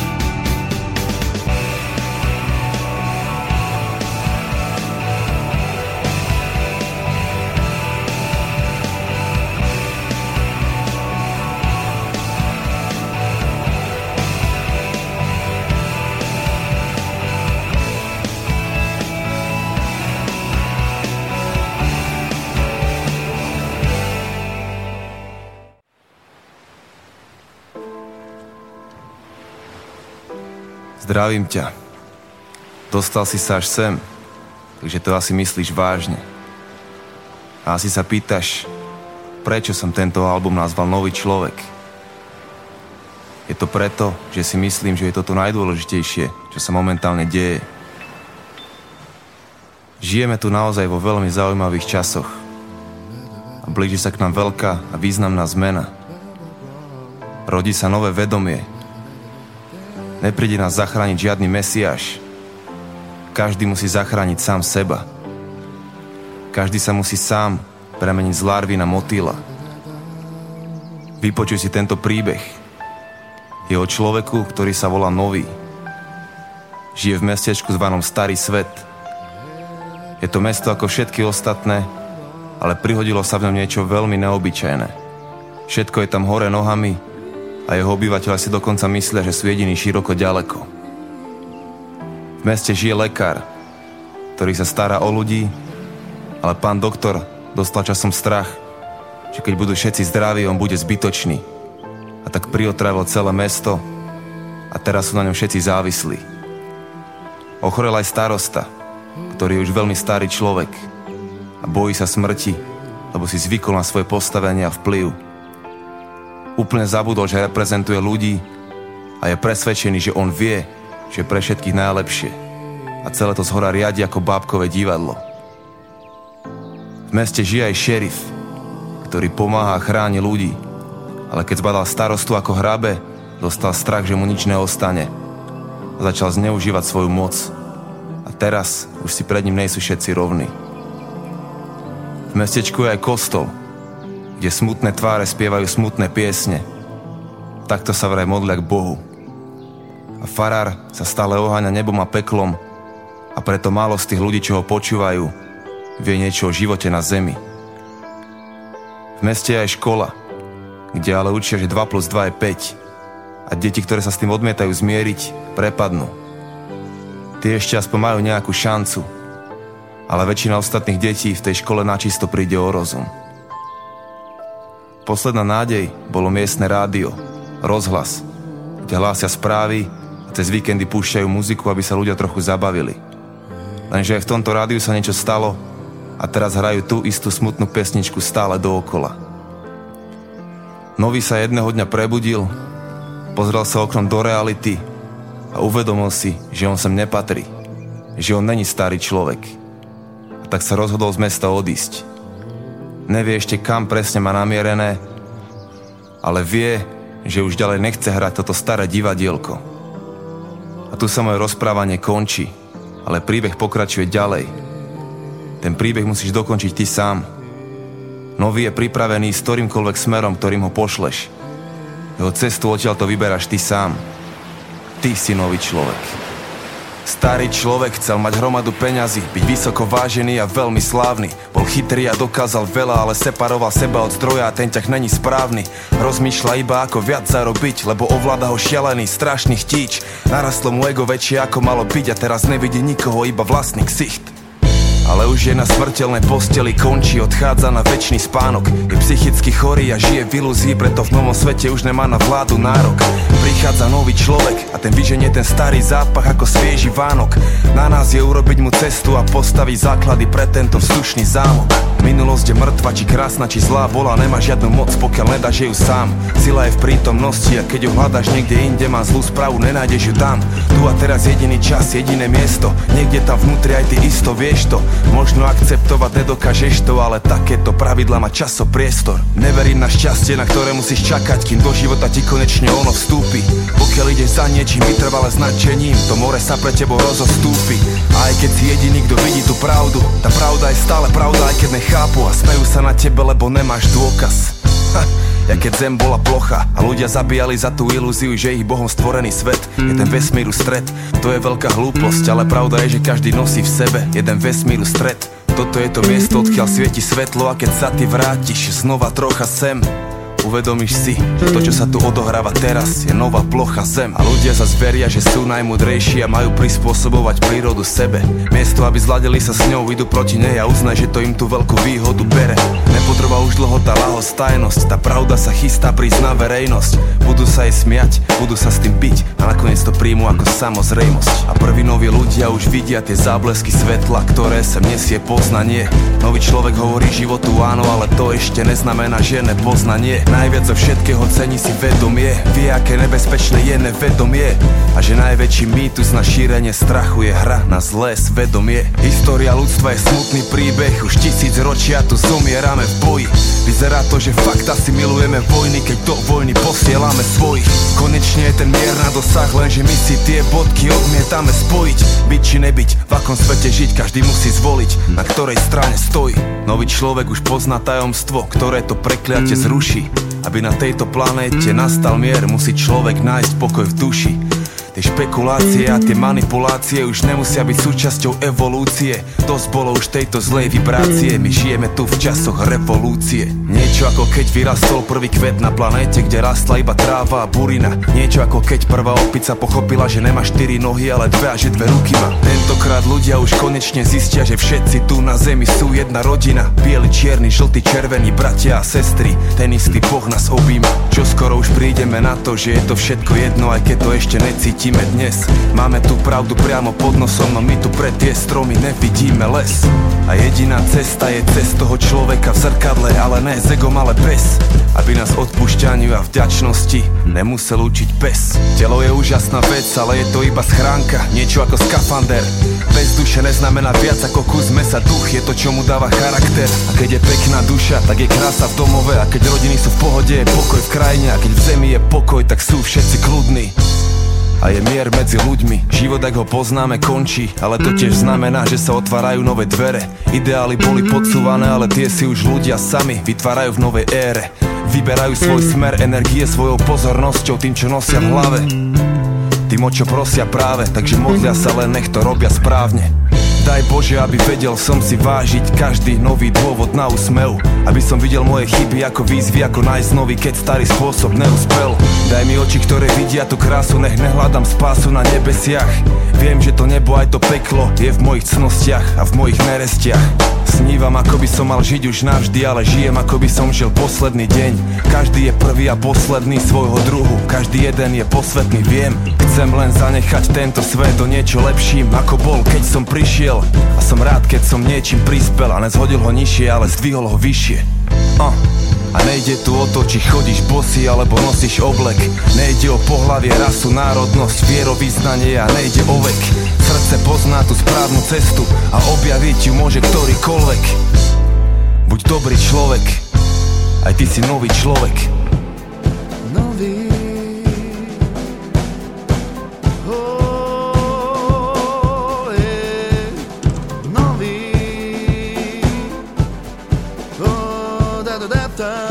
Zdravím ťa. Dostal si sa až sem, takže to asi myslíš vážne. A asi sa pýtaš, prečo som tento album nazval Nový človek. Je to preto, že si myslím, že je to to najdôležitejšie, čo sa momentálne deje. Žijeme tu naozaj vo veľmi zaujímavých časoch. A blíži sa k nám veľká a významná zmena. Rodí sa nové vedomie, Nepríde nás zachrániť žiadny mesiaš. Každý musí zachrániť sám seba. Každý sa musí sám premeniť z larvy na motýla. Vypočuj si tento príbeh. Je o človeku, ktorý sa volá Nový. Žije v mestečku zvanom Starý svet. Je to mesto ako všetky ostatné, ale prihodilo sa v ňom niečo veľmi neobyčajné. Všetko je tam hore nohami, a jeho obyvateľe si dokonca myslia, že sú jediní široko ďaleko. V meste žije lekár, ktorý sa stará o ľudí, ale pán doktor dostal časom strach, že keď budú všetci zdraví, on bude zbytočný. A tak priotravil celé mesto a teraz sú na ňom všetci závislí. Ochorel aj starosta, ktorý je už veľmi starý človek a bojí sa smrti, lebo si zvykol na svoje postavenie a vplyv. Úplne zabudol, že reprezentuje ľudí a je presvedčený, že on vie, že pre všetkých najlepšie a celé to zhora riadi ako bábkové divadlo. V meste žije aj šerif, ktorý pomáha a chráni ľudí, ale keď zbadal starostu ako hrabe, dostal strach, že mu nič neostane. Začal zneužívať svoju moc a teraz už si pred ním nejsú všetci rovní. V mestečku je aj kostol, kde smutné tváre spievajú smutné piesne. Takto sa vraj modlia k Bohu. A farár sa stále oháňa nebom a peklom a preto málo z tých ľudí, čo ho počúvajú, vie niečo o živote na zemi. V meste je aj škola, kde ale učia, že 2 plus 2 je 5 a deti, ktoré sa s tým odmietajú zmieriť, prepadnú. Tie ešte aspoň majú nejakú šancu, ale väčšina ostatných detí v tej škole načisto príde o rozum. Posledná nádej bolo miestne rádio, rozhlas, kde hlásia správy a cez víkendy púšťajú muziku, aby sa ľudia trochu zabavili. Lenže aj v tomto rádiu sa niečo stalo a teraz hrajú tú istú smutnú pesničku stále dookola. Nový sa jedného dňa prebudil, pozrel sa oknom do reality a uvedomil si, že on sem nepatrí, že on není starý človek, tak sa rozhodol z mesta odísť. Nevie ešte kam presne má namierené, ale vie, že už ďalej nechce hrať toto staré divadielko. A tu sa moje rozprávanie končí, ale príbeh pokračuje ďalej. Ten príbeh musíš dokončiť ty sám. Nový je pripravený s ktorýmkoľvek smerom, ktorým ho pošleš. Jeho cestu odtiaľ to vyberáš ty sám. Ty si nový človek. Starý človek chcel mať hromadu peňazí, byť vysoko vážený a veľmi slávny. Bol chytrý a dokázal veľa, ale separoval seba od zdroja a ten ťah není správny. Rozmýšľa iba ako viac zarobiť, lebo ovláda ho šialený, strašný chtíč. Narastlo mu ego väčšie ako malo byť a teraz nevidí nikoho, iba vlastný ksicht. Ale už je na smrteľnej posteli, končí, odchádza na väčší spánok. Je psychicky chorý a žije v ilúzii, preto v novom svete už nemá na vládu nárok. Prichádza nový človek a ten vyženie ten starý zápach ako svieži Vánok. Na nás je urobiť mu cestu a postaviť základy pre tento vzdušný zámok. Minulosť je mŕtva, či krásna, či zlá bola, nemá žiadnu moc, pokiaľ nedáš ju sám. Sila je v prítomnosti a keď ju hľadaš niekde inde, má zlú správu, nenájdeš ju tam. Tu a teraz jediný čas, jediné miesto, niekde tam vnútri aj ty isto vieš to Možno akceptovať nedokážeš to, ale takéto pravidla má časopriestor. Neverím na šťastie, na ktoré musíš čakať, kým do života ti konečne ono vstúpi. Pokiaľ ideš za niečím vytrvale značením, to more sa pre tebou rozostúpi. A aj keď si jediný, kto vidí tú pravdu, tá pravda je stále pravda, aj keď nechápu a smejú sa na tebe, lebo nemáš dôkaz. Ha. Ja keď zem bola plocha a ľudia zabíjali za tú ilúziu, že ich Bohom stvorený svet je ten vesmíru stred. To je veľká hlúposť, ale pravda je, že každý nosí v sebe jeden vesmíru stred. Toto je to miesto, odkiaľ svieti svetlo a keď sa ty vrátiš znova trocha sem, Uvedomíš si, že to, čo sa tu odohráva teraz, je nová plocha zem. A ľudia sa zveria, že sú najmudrejší a majú prispôsobovať prírodu sebe. Miesto, aby zladili sa s ňou, idú proti nej a uznaj, že to im tú veľkú výhodu bere. Nepotrvá už dlho tá lahostajnosť, tá pravda sa chystá prísť na verejnosť. Budú sa jej smiať, budú sa s tým byť a nakoniec to príjmu ako samozrejmosť. A prví noví ľudia už vidia tie záblesky svetla, ktoré sem nesie poznanie. Nový človek hovorí životu áno, ale to ešte neznamená, že nepoznanie Najviac zo všetkého cení si vedomie Vie, aké nebezpečné je nevedomie. A že najväčší mýtus na šírenie strachu je hra na zlé svedomie. História ľudstva je smutný príbeh Už tisíc ročia tu zomierame v boji. Vyzerá to, že fakt asi milujeme vojny Keď do vojny posielame svojich. Konečne je ten mier na dosah Lenže my si tie bodky odmietame spojiť. Byť či nebyť, v akom svete žiť Každý musí zvoliť, na ktorej strane stojí. Nový človek už pozná tajomstvo Ktoré to prekliate zruší aby na tejto planéte nastal mier, musí človek nájsť pokoj v duši. Tie špekulácie a tie manipulácie už nemusia byť súčasťou evolúcie. Dosť bolo už tejto zlej vibrácie. My žijeme tu v časoch revolúcie. Niečo ako keď vyrastol prvý kvet na planéte Kde rastla iba tráva a burina. Niečo ako keď prvá opica pochopila, že nemá štyri nohy, ale dve a že dve ruky má. Tentokrát ľudia už konečne zistia, že všetci tu na zemi sú jedna rodina. Bieli, čierny, žltý, červený, bratia a sestry. Ten istý boh nás objíma. Čo skoro už prídeme na to, že je to všetko jedno Aj keď to ešte necítime dnes. Máme tu pravdu priamo pod nosom, no my tu pre tie stromy nevidíme les. A jediná cesta je cez toho človeka v zrkadle, ale ne s egom, ale bez Aby nás odpúšťaniu a vďačnosti nemusel učiť pes. Telo je úžasná vec, ale je to iba schránka Niečo ako skafander. Bez duše neznamená viac ako kus mesa. Duch je to, čo mu dáva charakter. A keď je pekná duša, tak je krása v domove. A keď rodiny sú v pohode, je pokoj v krajine. A keď v zemi je pokoj, tak sú všetci kľudní a je mier medzi ľuďmi. Život, ak ho poznáme, končí. Ale to tiež znamená, že sa otvárajú nové dvere. Ideály boli podsúvané, ale tie si už ľudia sami vytvárajú v novej ére. Vyberajú svoj smer energie svojou pozornosťou Tým, čo nosia v hlave. Tým, o čo prosia práve Takže modlia sa len, nech to robia správne. Daj Bože, aby vedel som si vážiť každý nový dôvod na úsmev. Aby som videl moje chyby ako výzvy, ako nájsť nový, keď starý spôsob neúspel Daj mi oči, ktoré vidia tú krásu, nech nehľadám spásu na nebesiach. Viem, že to nebo aj to peklo je v mojich cnostiach a v mojich nerestiach. Snívam, ako by som mal žiť už navždy, ale žijem, ako by som žil posledný deň. Každý je prvý a posledný svojho druhu, každý jeden je posvetný, viem. Chcem len zanechať tento svet do niečo lepším, ako bol, keď som prišiel. A som rád, keď som niečím prispel a nezhodil ho nižšie, ale zdvihol ho vyššie uh. A nejde tu o to, či chodíš bosy alebo nosíš oblek. Nejde o pohlavie, rasu, národnosť, vierovýznanie a nejde o vek. Srdce pozná tú správnu cestu a objaviť ju môže ktorýkoľvek. Buď dobrý človek, aj ty si nový človek time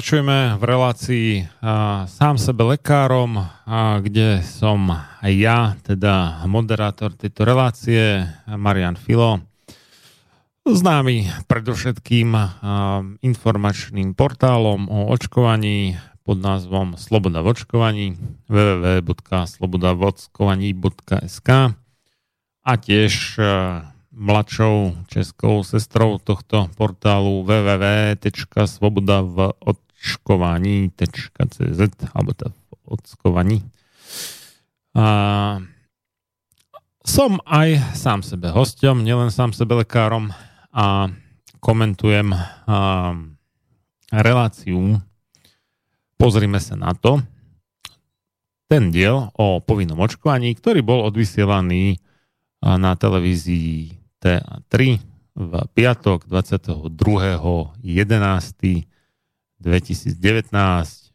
Pokračujeme v relácii a, sám sebe lekárom, a, kde som aj ja, teda moderátor tejto relácie, Marian Filo, známy predovšetkým a, informačným portálom o očkovaní pod názvom Sloboda v očkovaní www.slobodavockovaní.sk a tiež mladšou českou sestrou tohto portálu www.svobodavočkovaní.cz alebo v ockovaní. A som aj sám sebe hostom, nielen sám sebe lekárom a komentujem a, reláciu Pozrime sa na to. Ten diel o povinnom očkovaní, ktorý bol odvysielaný na televízii TA3 v piatok 22.11.2019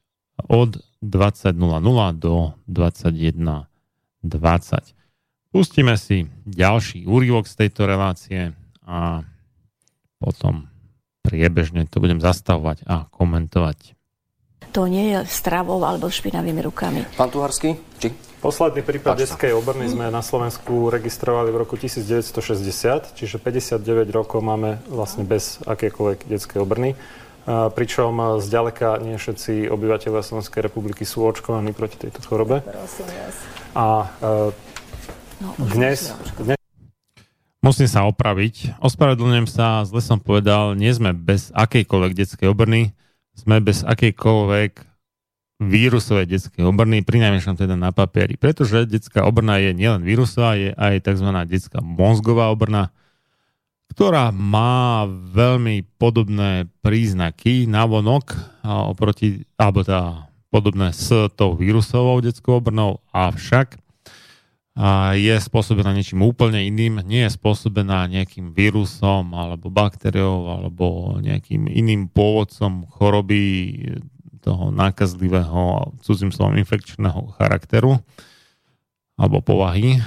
od 20.00 do 21.20. Pustíme si ďalší úryvok z tejto relácie a potom priebežne to budem zastavovať a komentovať. To nie je stravou alebo špinavými rukami. Pán Tuharský, či? Posledný prípad detskej obrny sme na Slovensku registrovali v roku 1960, čiže 59 rokov máme vlastne bez akékoľvek detskej obrny. Pričom zďaleka nie všetci obyvateľia Slovenskej republiky sú očkovaní proti tejto chorobe. Prosím vás. A no, dnes, dnes Musím sa opraviť. Ospravedlňujem sa, zle som povedal, nie sme bez akejkoľvek detskej obrny, sme bez akejkoľvek vírusovej detskej obrny, prinajmenšom teda na papieri. Pretože detská obrna je nielen vírusová, je aj tzv. detská mozgová obrna, ktorá má veľmi podobné príznaky vonok oproti, alebo teda podobné s tou vírusovou detskou obrnou, avšak je spôsobená niečím úplne iným, nie je spôsobená nejakým vírusom alebo baktériou alebo nejakým iným pôvodcom choroby toho nákazlivého cudzím slovom infekčného charakteru alebo povahy.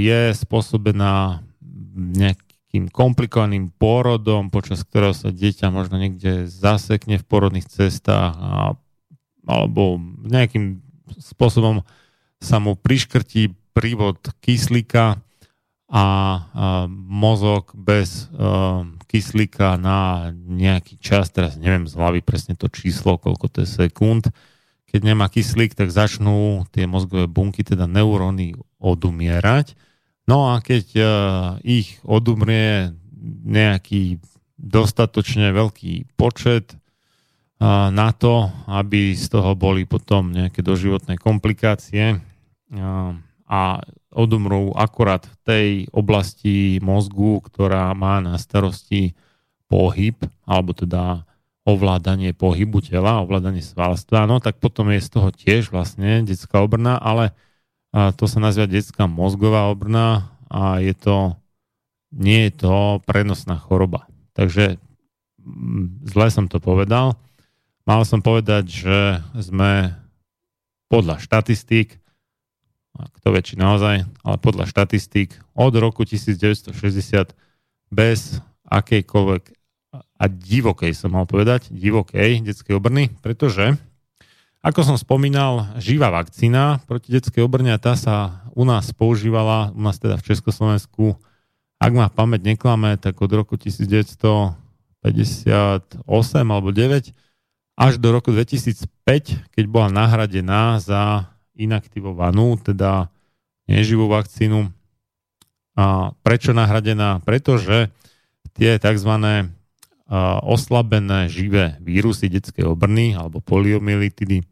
Je spôsobená nejakým komplikovaným pôrodom, počas ktorého sa dieťa možno niekde zasekne v porodných cestách a, alebo nejakým spôsobom sa mu priškrtí prívod kyslíka a, mozog bez a, kyslíka na nejaký čas, teraz neviem z hlavy presne to číslo, koľko to je sekúnd, keď nemá kyslík, tak začnú tie mozgové bunky, teda neuróny, odumierať. No a keď uh, ich odumrie nejaký dostatočne veľký počet uh, na to, aby z toho boli potom nejaké doživotné komplikácie, uh, a odumrú akorát v tej oblasti mozgu, ktorá má na starosti pohyb, alebo teda ovládanie pohybu tela, ovládanie svalstva, no tak potom je z toho tiež vlastne detská obrna, ale to sa nazýva detská mozgová obrna a je to, nie je to prenosná choroba. Takže mm, zle som to povedal. Mal som povedať, že sme podľa štatistík kto väčší naozaj, ale podľa štatistík od roku 1960 bez akejkoľvek a divokej som mal povedať, divokej detskej obrny, pretože ako som spomínal, živá vakcína proti detskej obrne tá sa u nás používala, u nás teda v Československu, ak ma pamäť neklame, tak od roku 1958 alebo 9 až do roku 2005, keď bola nahradená za inaktivovanú, teda neživú vakcínu. A prečo nahradená? Pretože tie tzv. Oslabené živé vírusy detskej obrny alebo poliomyelitidy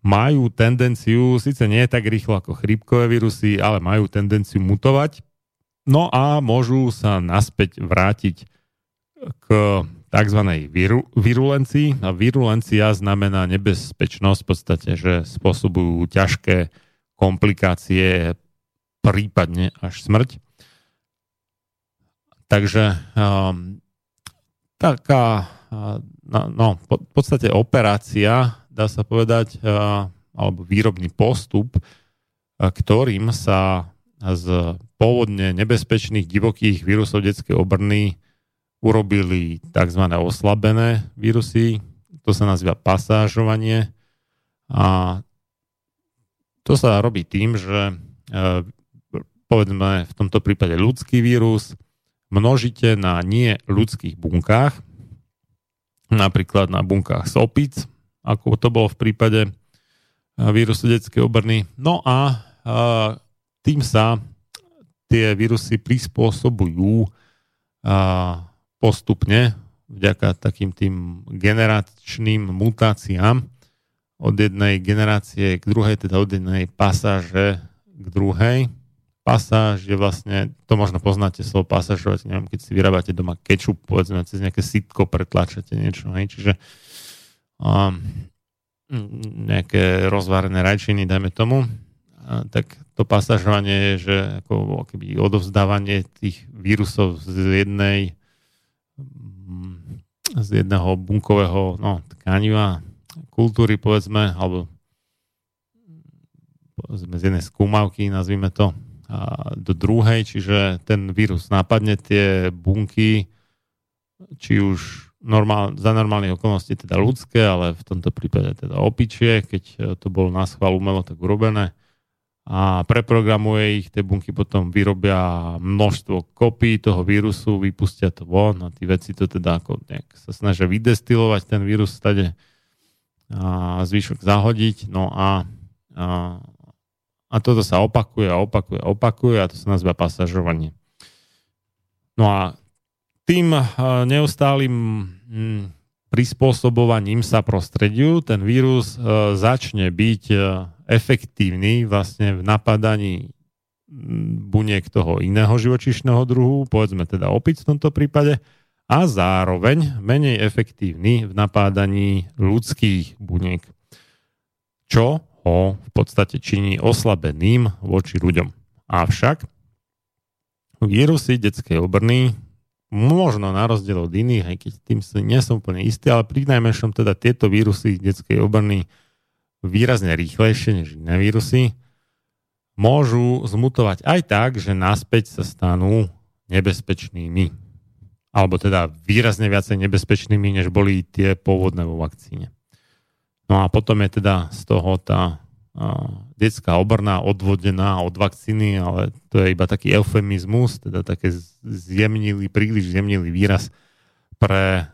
majú tendenciu, síce nie tak rýchlo ako chrípkové vírusy, ale majú tendenciu mutovať. No a môžu sa naspäť vrátiť k tzv. Viru, virulencii. A virulencia znamená nebezpečnosť v podstate, že spôsobujú ťažké komplikácie, prípadne až smrť. Takže um, taká no, no, v podstate operácia, dá sa povedať, alebo výrobný postup, ktorým sa z pôvodne nebezpečných divokých vírusov detskej obrny urobili tzv. oslabené vírusy, to sa nazýva pasážovanie a to sa robí tým, že e, povedzme v tomto prípade ľudský vírus množíte na nie ľudských bunkách, napríklad na bunkách sopic, ako to bolo v prípade e, vírusu detskej obrny. No a e, tým sa tie vírusy prispôsobujú postupne vďaka takým tým generačným mutáciám od jednej generácie k druhej, teda od jednej pasáže k druhej. Pasáž je vlastne, to možno poznáte slovo pasážovať, neviem, keď si vyrábate doma kečup, povedzme, cez nejaké sitko pretlačate niečo, hej, čiže um, nejaké rozvárené rajčiny, dajme tomu, a, tak to pasážovanie je, že ako keby odovzdávanie tých vírusov z jednej z jedného bunkového no, tkaniva kultúry, povedzme, alebo z jednej skúmavky, nazvime to, do druhej, čiže ten vírus napadne tie bunky, či už normál, za normálnych okolností teda ľudské, ale v tomto prípade teda opičie, keď to bolo na schvál umelo tak urobené. a preprogramuje ich, tie bunky potom vyrobia množstvo kopí toho vírusu, vypustia to von a tí veci to teda ako nejak sa snažia vydestilovať ten vírus stade a zvyšok zahodiť. No a, a, a toto sa opakuje a opakuje a opakuje a to sa nazýva pasažovanie. No a tým neustálým hm, prispôsobovaním sa prostrediu ten vírus začne byť efektívny vlastne v napadaní buniek toho iného živočišného druhu, povedzme teda opic v tomto prípade, a zároveň menej efektívny v napádaní ľudských buniek, čo ho v podstate činí oslabeným voči ľuďom. Avšak vírusy detskej obrny možno na rozdiel od iných, aj keď tým si nie som úplne istý, ale pri najmenšom teda tieto vírusy detskej obrny výrazne rýchlejšie než iné vírusy, môžu zmutovať aj tak, že naspäť sa stanú nebezpečnými. Alebo teda výrazne viacej nebezpečnými, než boli tie pôvodné vo vakcíne. No a potom je teda z toho tá detská obrna odvodená od vakcíny, ale to je iba taký eufemizmus, teda také zjemnilý, príliš zjemnilý výraz pre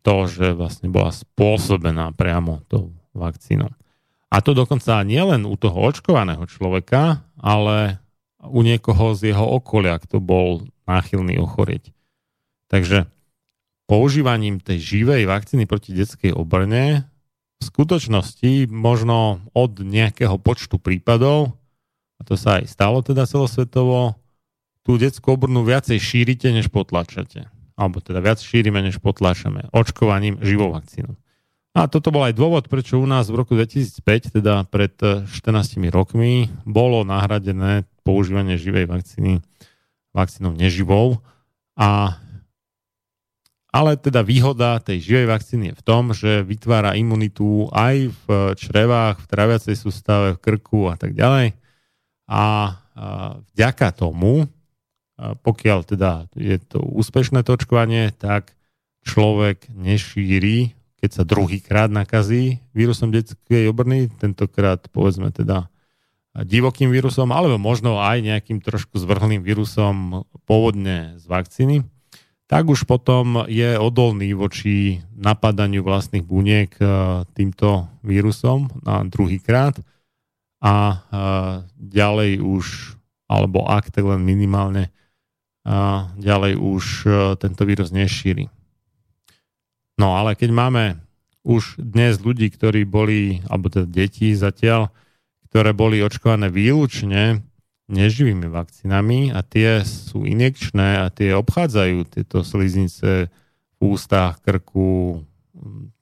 to, že vlastne bola spôsobená priamo tou vakcínou. A to dokonca nie len u toho očkovaného človeka, ale u niekoho z jeho okolia, kto bol náchylný ochorieť. Takže používaním tej živej vakcíny proti detskej obrne v skutočnosti možno od nejakého počtu prípadov, a to sa aj stalo teda celosvetovo, tú detskú obrnu viacej šírite, než potlačate. Alebo teda viac šírime, než potlačame. Očkovaním živou vakcínou. A toto bol aj dôvod, prečo u nás v roku 2005, teda pred 14 rokmi, bolo nahradené používanie živej vakcíny vakcínou neživou. A, ale teda výhoda tej živej vakcíny je v tom, že vytvára imunitu aj v črevách, v traviacej sústave, v krku a tak ďalej. A, vďaka tomu, pokiaľ teda je to úspešné točkovanie, tak človek nešíri keď sa druhýkrát nakazí vírusom detskej obrny, tentokrát povedzme teda divokým vírusom, alebo možno aj nejakým trošku zvrhlým vírusom pôvodne z vakcíny, tak už potom je odolný voči napadaniu vlastných buniek e, týmto vírusom na druhýkrát a e, ďalej už, alebo ak tak len minimálne, ďalej už e, tento vírus nešíri. No ale keď máme už dnes ľudí, ktorí boli, alebo teda deti zatiaľ, ktoré boli očkované výlučne neživými vakcínami a tie sú injekčné a tie obchádzajú tieto sliznice v ústach, krku,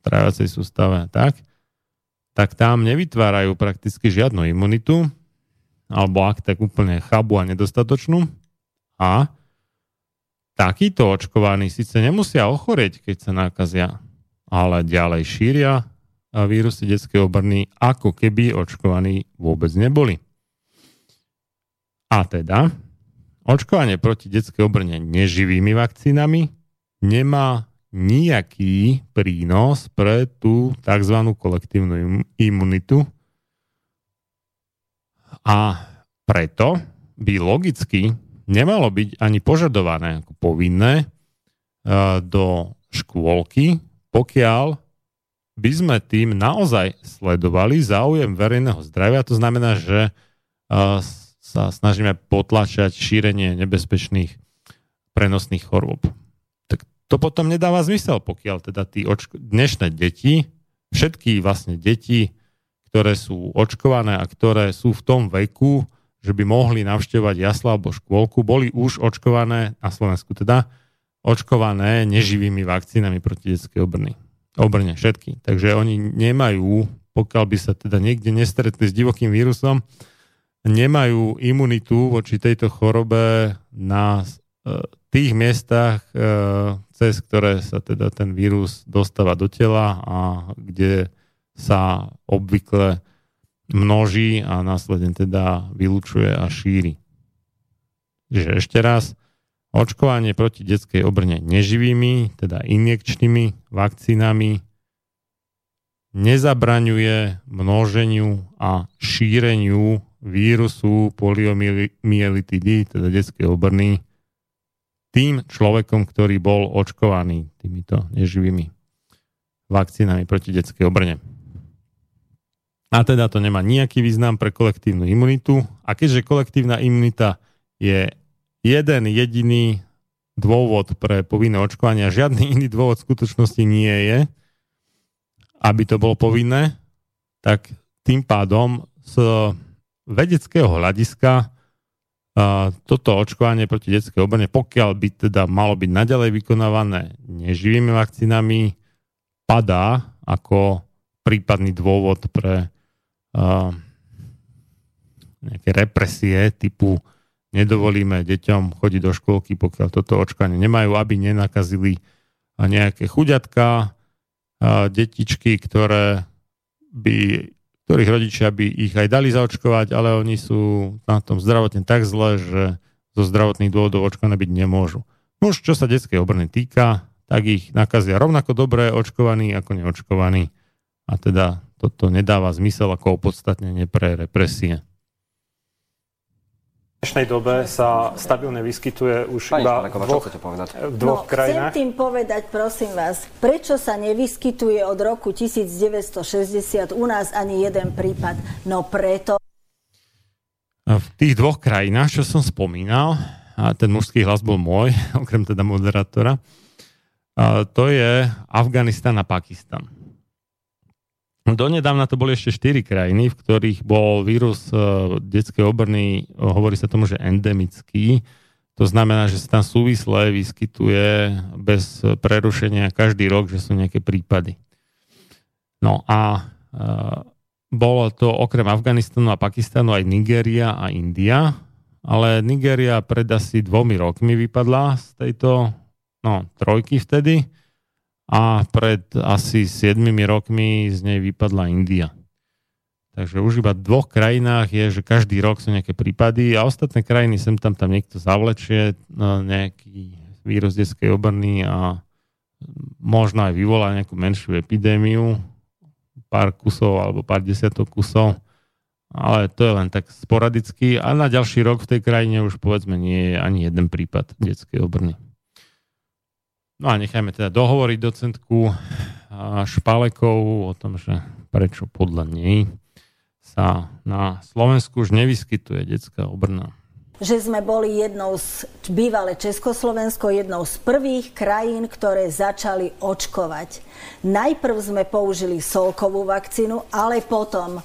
trávacej sústave tak, tak tam nevytvárajú prakticky žiadnu imunitu, alebo ak tak úplne chabu a nedostatočnú. A takíto očkovaní síce nemusia ochorieť, keď sa nakazia, ale ďalej šíria vírusy detskej obrny, ako keby očkovaní vôbec neboli. A teda, očkovanie proti detskej obrne neživými vakcínami nemá nejaký prínos pre tú tzv. kolektívnu imunitu a preto by logicky nemalo byť ani požadované ako povinné e, do škôlky, pokiaľ by sme tým naozaj sledovali záujem verejného zdravia. To znamená, že e, sa snažíme potlačať šírenie nebezpečných prenosných chorôb. Tak to potom nedáva zmysel, pokiaľ teda tí očko- dnešné deti, všetky vlastne deti, ktoré sú očkované a ktoré sú v tom veku, že by mohli navštevovať jasla alebo škôlku, boli už očkované, na Slovensku teda, očkované neživými vakcínami proti detskej obrny. Obrne všetky. Takže oni nemajú, pokiaľ by sa teda niekde nestretli s divokým vírusom, nemajú imunitu voči tejto chorobe na e, tých miestach, e, cez ktoré sa teda ten vírus dostáva do tela a kde sa obvykle množí a následne teda vylučuje a šíri. Čiže ešte raz, očkovanie proti detskej obrne neživými, teda injekčnými vakcínami nezabraňuje množeniu a šíreniu vírusu poliomyelitidy, teda detskej obrny, tým človekom, ktorý bol očkovaný týmito neživými vakcínami proti detskej obrne. A teda to nemá nejaký význam pre kolektívnu imunitu. A keďže kolektívna imunita je jeden jediný dôvod pre povinné očkovanie a žiadny *laughs* iný dôvod v skutočnosti nie je, aby to bolo povinné, tak tým pádom z vedeckého hľadiska toto očkovanie proti detskej obrne, pokiaľ by teda malo byť naďalej vykonávané neživými vakcínami, padá ako prípadný dôvod pre uh, nejaké represie typu nedovolíme deťom chodiť do školky, pokiaľ toto očkovanie nemajú, aby nenakazili nejaké chuďatka, detičky, ktoré by ktorých rodičia by ich aj dali zaočkovať, ale oni sú na tom zdravotne tak zle, že zo zdravotných dôvodov očkované byť nemôžu. Už čo sa detskej obrny týka, tak ich nakazia rovnako dobre očkovaní ako neočkovaní. A teda toto nedáva zmysel ako opodstatnenie pre represie. V dnešnej dobe sa stabilne vyskytuje už Pani iba Špalekova, dvoch, povedať? v dvoch no, krajinách. Chcem tým povedať, prosím vás, prečo sa nevyskytuje od roku 1960 u nás ani jeden prípad? No preto... V tých dvoch krajinách, čo som spomínal, a ten mužský hlas bol môj, *laughs* okrem teda moderátora, to je Afganistan a Pakistan. Donedávna to boli ešte 4 krajiny, v ktorých bol vírus uh, detskej obrny, hovorí sa tomu, že endemický. To znamená, že sa tam súvisle vyskytuje bez prerušenia každý rok, že sú nejaké prípady. No a uh, bolo to okrem Afganistanu a Pakistanu aj Nigéria a India, ale Nigéria pred asi dvomi rokmi vypadla z tejto no, trojky vtedy a pred asi 7 rokmi z nej vypadla India. Takže už iba v dvoch krajinách je, že každý rok sú nejaké prípady a ostatné krajiny sem tam tam niekto zavlečie no, nejaký vírus detskej obrny a možno aj vyvolá nejakú menšiu epidémiu, pár kusov alebo pár desiatok kusov, ale to je len tak sporadicky a na ďalší rok v tej krajine už povedzme nie je ani jeden prípad detskej obrny. No a nechajme teda dohovoriť docentku Špalekovú o tom, že prečo podľa nej sa na Slovensku už nevyskytuje detská obrna. Že sme boli jednou z bývalé Československo, jednou z prvých krajín, ktoré začali očkovať. Najprv sme použili solkovú vakcínu, ale potom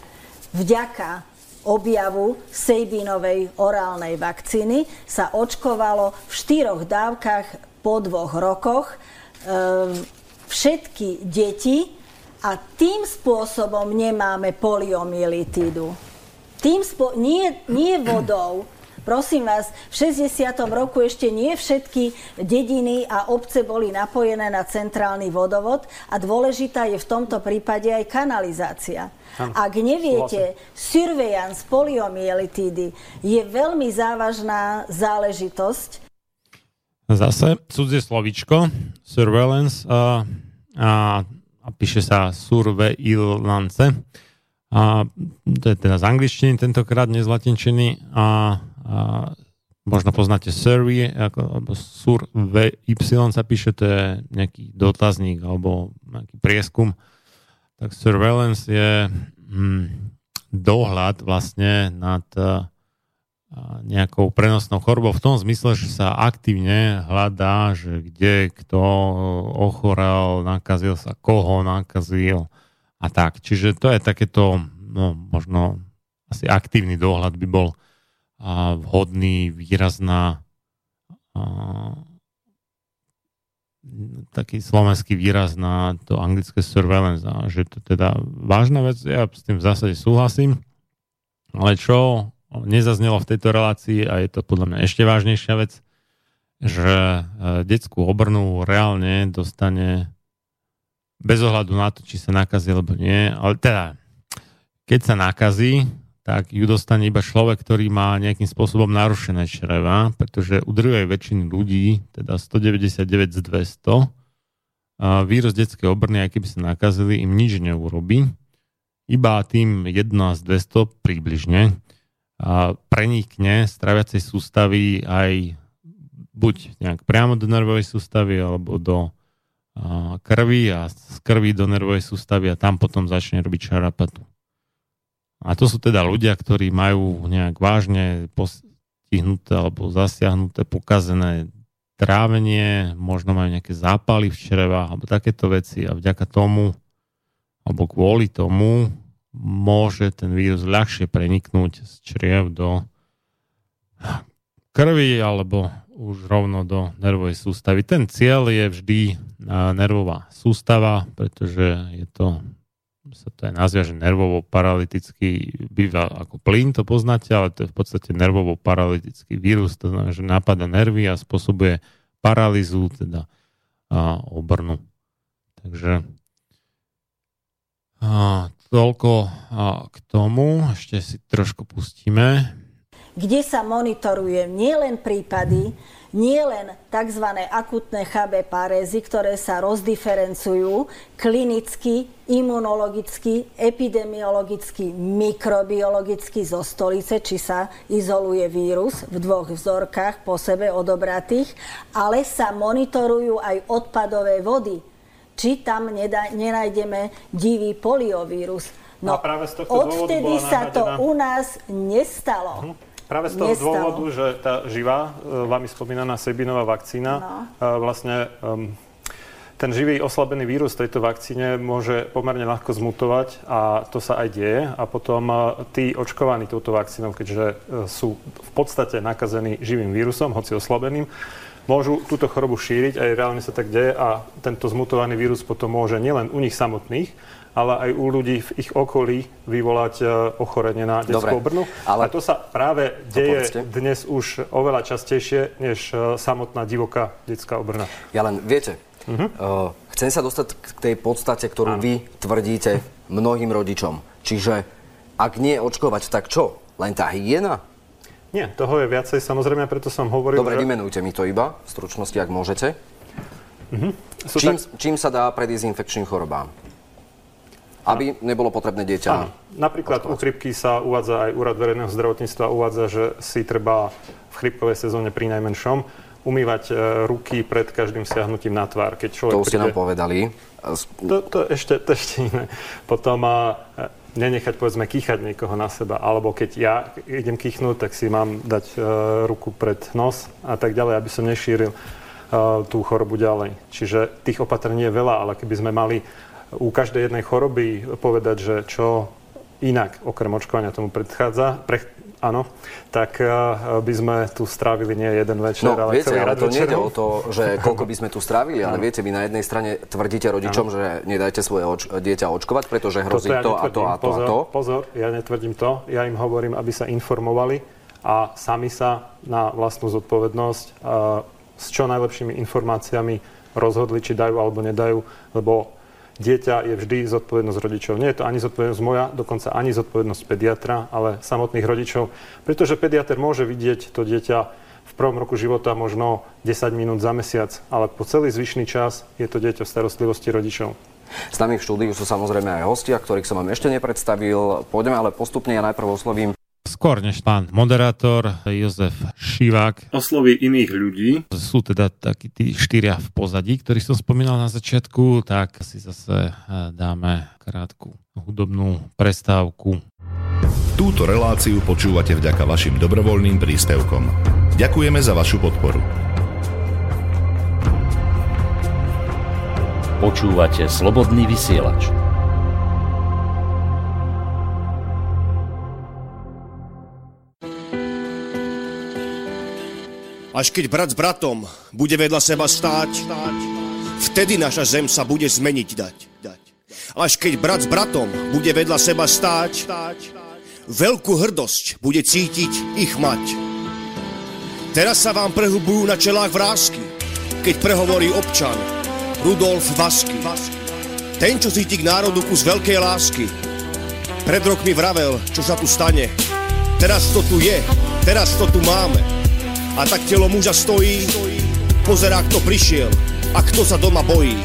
vďaka objavu Sejbinovej orálnej vakcíny sa očkovalo v štyroch dávkach po dvoch rokoch ehm, všetky deti a tým spôsobom nemáme poliomyelitídu. Tým spo- nie, nie vodou, Prosím vás, v 60. roku ešte nie všetky dediny a obce boli napojené na centrálny vodovod a dôležitá je v tomto prípade aj kanalizácia. Ak neviete, surveillance poliomyelitídy je veľmi závažná záležitosť Zase cudzie slovičko, surveillance a, a, a píše sa surveillance. A to je teda z angličtiny tentokrát, nezlatenčený a, a možno poznáte survey, ako, alebo survey Y sa píše, to je nejaký dotazník alebo nejaký prieskum. Tak surveillance je hm, dohľad vlastne nad nejakou prenosnou chorobou v tom zmysle, že sa aktívne hľadá, že kde kto ochorel, nakazil sa, koho nakazil a tak. Čiže to je takéto, no možno asi aktívny dohľad by bol a vhodný, výrazná a, taký slovenský výraz na to anglické surveillance, a že to teda vážna vec, ja s tým v zásade súhlasím, ale čo nezaznelo v tejto relácii a je to podľa mňa ešte vážnejšia vec, že e, detskú obrnu reálne dostane bez ohľadu na to, či sa nakazí alebo nie, ale teda, keď sa nakazí, tak ju dostane iba človek, ktorý má nejakým spôsobom narušené čreva, pretože u drvej väčšiny ľudí, teda 199 z 200, vírus detskej obrny, aj keby sa nakazili, im nič neurobi. Iba tým 1 z 200 približne prenikne z traviacej sústavy aj buď nejak priamo do nervovej sústavy alebo do krvi a z krvi do nervovej sústavy a tam potom začne robiť šarapatu. A to sú teda ľudia, ktorí majú nejak vážne postihnuté alebo zasiahnuté, pokazené trávenie, možno majú nejaké zápaly v črevách alebo takéto veci a vďaka tomu alebo kvôli tomu môže ten vírus ľahšie preniknúť z čriev do krvi alebo už rovno do nervovej sústavy. Ten cieľ je vždy nervová sústava, pretože je to sa to aj nazýva, že nervovo paralytický býva ako plyn, to poznáte, ale to je v podstate nervovo paralytický vírus, to znamená, že napada nervy a spôsobuje paralýzu, teda a, obrnu. Takže a, toľko k tomu, ešte si trošku pustíme. Kde sa monitoruje nielen prípady, nie len tzv. akutné KB parézy, ktoré sa rozdiferencujú klinicky, imunologicky, epidemiologicky, mikrobiologicky zo stolice, či sa izoluje vírus v dvoch vzorkách po sebe odobratých, ale sa monitorujú aj odpadové vody, či tam nenájdeme divý poliovírus. No, a práve z odvtedy sa to u nás nestalo. Uh-huh. Práve z toho nestalo. dôvodu, že tá živá, e, vami spomínaná Sebinová vakcína, no. E, vlastne um, ten živý oslabený vírus tejto vakcíne môže pomerne ľahko zmutovať a to sa aj deje. A potom e, tí očkovaní touto vakcínou, keďže sú v podstate nakazení živým vírusom, hoci oslabeným, môžu túto chorobu šíriť, aj reálne sa tak deje a tento zmutovaný vírus potom môže nielen u nich samotných, ale aj u ľudí v ich okolí vyvolať e, ochorenie na detskú obrnu. Ale... A to sa práve deje dnes už oveľa častejšie, než e, samotná divoká detská obrna. Ja len, viete, uh-huh. uh, chcem sa dostať k tej podstate, ktorú ano. vy tvrdíte mnohým rodičom. Čiže ak nie očkovať, tak čo? Len tá hygiena? Nie, toho je viacej, samozrejme, preto som hovoril... Dobre, že... vymenujte mi to iba, v stručnosti, ak môžete. Uh-huh. Čím, tak... čím sa dá predísť infekčným chorobám? aby nebolo potrebné dieťa. Áno. Napríklad u chrypky sa uvádza aj Úrad verejného zdravotníctva, uvádza, že si treba v chrypkovej sezóne pri najmenšom umývať e, ruky pred každým siahnutím na tvár. Keď človek to už ste príde... nám povedali. To, to, ešte, to ešte iné. Potom a, nenechať, povedzme, kýchať niekoho na seba. Alebo keď ja idem kýchnúť, tak si mám dať uh, ruku pred nos a tak ďalej, aby som nešíril uh, tú chorobu ďalej. Čiže tých opatrení je veľa, ale keby sme mali u každej jednej choroby povedať, že čo inak okrem očkovania tomu predchádza, pre, áno, tak uh, by sme tu strávili nie jeden večer, no, ale viete, celý ale to nie je o to, že *laughs* koľko by sme tu strávili, ale viete, vy na jednej strane tvrdíte rodičom, ano. že nedajte svoje oč- dieťa očkovať, pretože hrozí ja to a to a to pozor, a to. Pozor, ja netvrdím to, ja im hovorím, aby sa informovali a sami sa na vlastnú zodpovednosť uh, s čo najlepšími informáciami rozhodli, či dajú alebo nedajú, lebo dieťa je vždy zodpovednosť rodičov. Nie je to ani zodpovednosť moja, dokonca ani zodpovednosť pediatra, ale samotných rodičov, pretože pediatr môže vidieť to dieťa v prvom roku života možno 10 minút za mesiac, ale po celý zvyšný čas je to dieťa v starostlivosti rodičov. S nami v štúdiu sú samozrejme aj hostia, ktorých som vám ešte nepredstavil. Pôjdeme ale postupne, ja najprv oslovím Skôr než pán moderátor Jozef Šivák osloví iných ľudí. Sú teda takí tí štyria v pozadí, ktorí som spomínal na začiatku, tak si zase eh, dáme krátku hudobnú prestávku. Túto reláciu počúvate vďaka vašim dobrovoľným príspevkom. Ďakujeme za vašu podporu. Počúvate slobodný vysielač. Až keď brat s bratom bude vedľa seba stáť, vtedy naša zem sa bude zmeniť dať. Až keď brat s bratom bude vedľa seba stáť, veľkú hrdosť bude cítiť ich mať. Teraz sa vám prehubujú na čelách vrázky, keď prehovorí občan Rudolf Vasky. Ten, čo cíti k národu kus veľkej lásky. Pred rokmi vravel, čo sa tu stane. Teraz to tu je, teraz to tu máme. A tak telo muža stojí, pozerá, kto prišiel a kto sa doma bojí.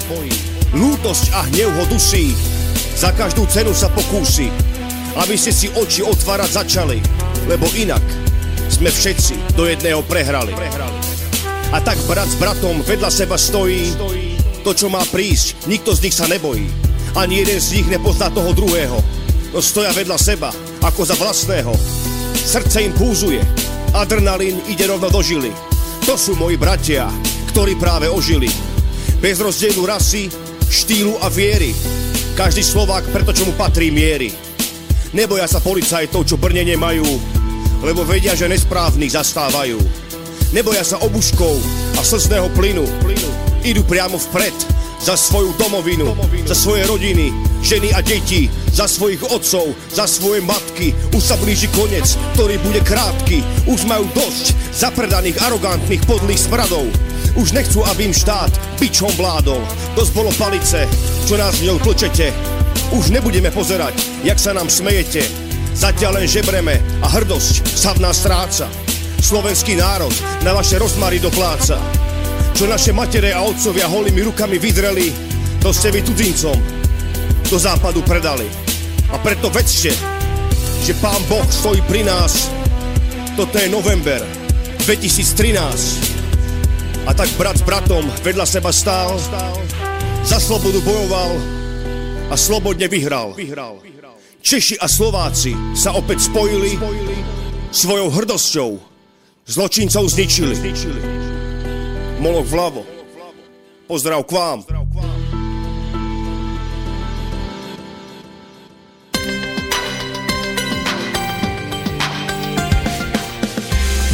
Lútosť a hnev ho dusí, za každú cenu sa pokúsi, aby ste si oči otvárať začali. lebo inak sme všetci do jedného prehrali. A tak brat s bratom vedľa seba stojí, to čo má prísť, nikto z nich sa nebojí. Ani jeden z nich nepozná toho druhého, no stoja vedľa seba, ako za vlastného. Srdce im púzuje, adrenalín ide rovno do žily. To sú moji bratia, ktorí práve ožili. Bez rozdielu rasy, štýlu a viery. Každý Slovák preto, čo mu patrí miery. Neboja sa policajtov, čo Brne nemajú, lebo vedia, že nesprávnych zastávajú. Neboja sa obuškov a slzného plynu. Idú priamo vpred, za svoju domovinu, za svoje rodiny, ženy a deti, za svojich otcov, za svoje matky. Už sa blíži koniec, ktorý bude krátky. Už majú dosť zapredaných, arogantných, podlých smradov. Už nechcú, aby im štát bičom vládol. Dosť bolo palice, čo nás ňou tlčete. Už nebudeme pozerať, jak sa nám smejete. Zatiaľ len žebreme a hrdosť sa v nás stráca. Slovenský národ na vaše rozmary dopláca. Čo naše matere a otcovia holými rukami vydreli, to ste vy cudzincom do západu predali. A preto vedzte, že Pán Boh stojí pri nás. Toto je november 2013. A tak brat s bratom vedľa seba stál, za slobodu bojoval a slobodne vyhral. Češi a Slováci sa opäť spojili, svojou hrdosťou zločincov zničili. Molok vľavo. Pozdrav k vám.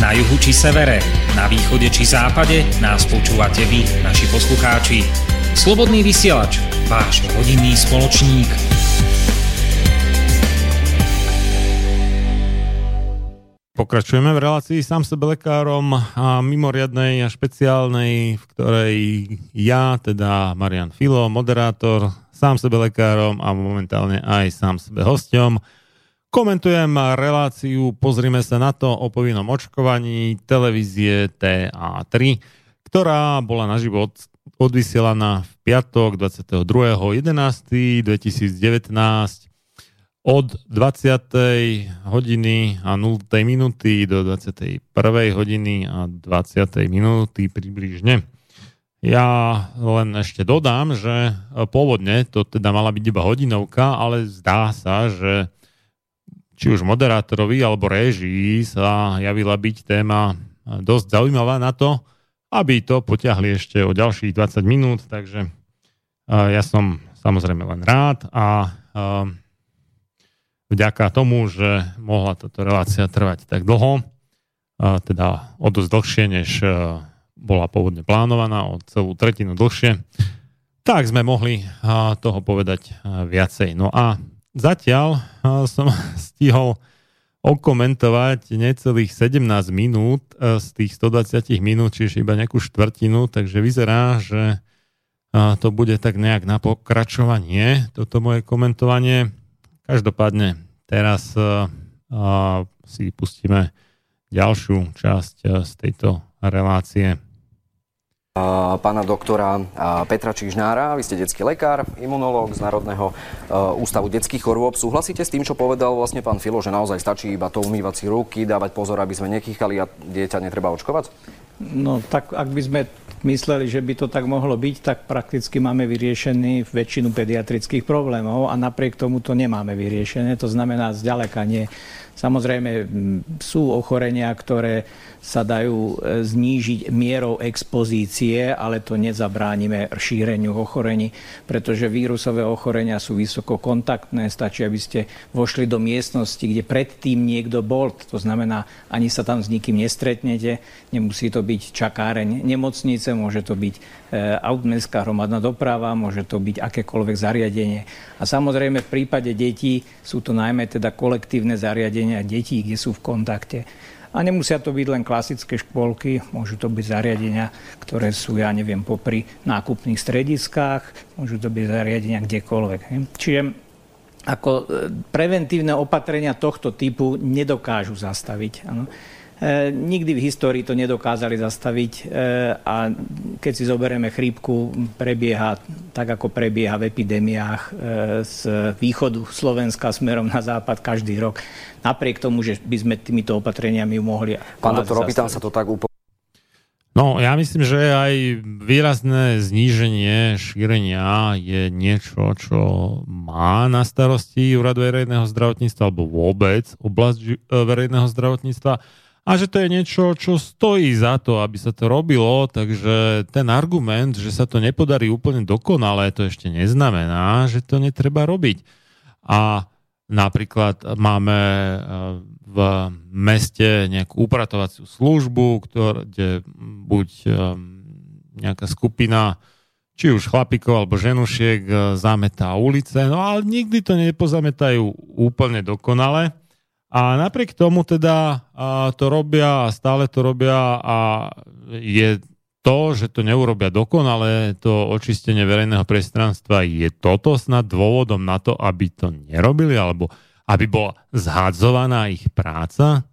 Na juhu či severe, na východe či západe nás počúvate vy, naši poslucháči. Slobodný vysielač, váš rodinný spoločník. Pokračujeme v relácii sám sebe lekárom a mimoriadnej a špeciálnej, v ktorej ja, teda Marian Filo, moderátor, sám sebe lekárom a momentálne aj sám sebe hostom, Komentujem reláciu Pozrime sa na to o povinnom očkovaní televízie TA3, ktorá bola na život odvysielaná v piatok 22.11.2019 od 20. hodiny a 0. minúty do 21. hodiny a 20. minúty približne. Ja len ešte dodám, že pôvodne to teda mala byť iba hodinovka, ale zdá sa, že či už moderátorovi alebo réžii sa javila byť téma dosť zaujímavá na to, aby to potiahli ešte o ďalších 20 minút, takže ja som samozrejme len rád a vďaka tomu, že mohla táto relácia trvať tak dlho, teda o dosť dlhšie, než bola pôvodne plánovaná, o celú tretinu dlhšie, tak sme mohli toho povedať viacej. No a Zatiaľ som *laughs* stihol okomentovať necelých 17 minút z tých 120 minút, čiže iba nejakú štvrtinu, takže vyzerá, že to bude tak nejak na pokračovanie, toto moje komentovanie. Každopádne teraz si pustíme ďalšiu časť z tejto relácie pána doktora Petra Čižnára. Vy ste detský lekár, imunológ z Národného ústavu detských chorôb. Súhlasíte s tým, čo povedal vlastne pán Filo, že naozaj stačí iba to umývať si ruky, dávať pozor, aby sme nekýchali a dieťa netreba očkovať? No tak ak by sme mysleli, že by to tak mohlo byť, tak prakticky máme vyriešený väčšinu pediatrických problémov a napriek tomu to nemáme vyriešené. To znamená zďaleka nie. Samozrejme sú ochorenia, ktoré sa dajú e, znížiť mierou expozície, ale to nezabránime šíreniu ochorení, pretože vírusové ochorenia sú vysoko kontaktné. Stačí, aby ste vošli do miestnosti, kde predtým niekto bol. To znamená, ani sa tam s nikým nestretnete. Nemusí to byť čakáreň nemocnice, môže to byť autmenská hromadná doprava, môže to byť akékoľvek zariadenie. A samozrejme v prípade detí sú to najmä teda kolektívne zariadenia detí, kde sú v kontakte. A nemusia to byť len klasické škôlky, môžu to byť zariadenia, ktoré sú, ja neviem, popri nákupných strediskách, môžu to byť zariadenia kdekoľvek. Čiže ako e, preventívne opatrenia tohto typu nedokážu zastaviť ano, nikdy v histórii to nedokázali zastaviť e, a keď si zoberieme chrípku, prebieha tak, ako prebieha v epidémiách e, z východu Slovenska smerom na západ každý rok. Napriek tomu, že by sme týmito opatreniami mohli... Pán doktor, opýtam sa to tak úplne No, ja myslím, že aj výrazné zníženie šírenia je niečo, čo má na starosti Úrad verejného zdravotníctva alebo vôbec oblasť e, verejného zdravotníctva a že to je niečo, čo stojí za to, aby sa to robilo, takže ten argument, že sa to nepodarí úplne dokonale, to ešte neznamená, že to netreba robiť. A napríklad máme e, v meste nejakú upratovaciu službu, kde buď um, nejaká skupina, či už chlapikov alebo ženušiek uh, zametá ulice, no ale nikdy to nepozametajú úplne dokonale. A napriek tomu teda to robia a stále to robia a je to, že to neurobia dokonale, to očistenie verejného priestranstva, je toto snad dôvodom na to, aby to nerobili, alebo aby bola zhadzovaná ich práca?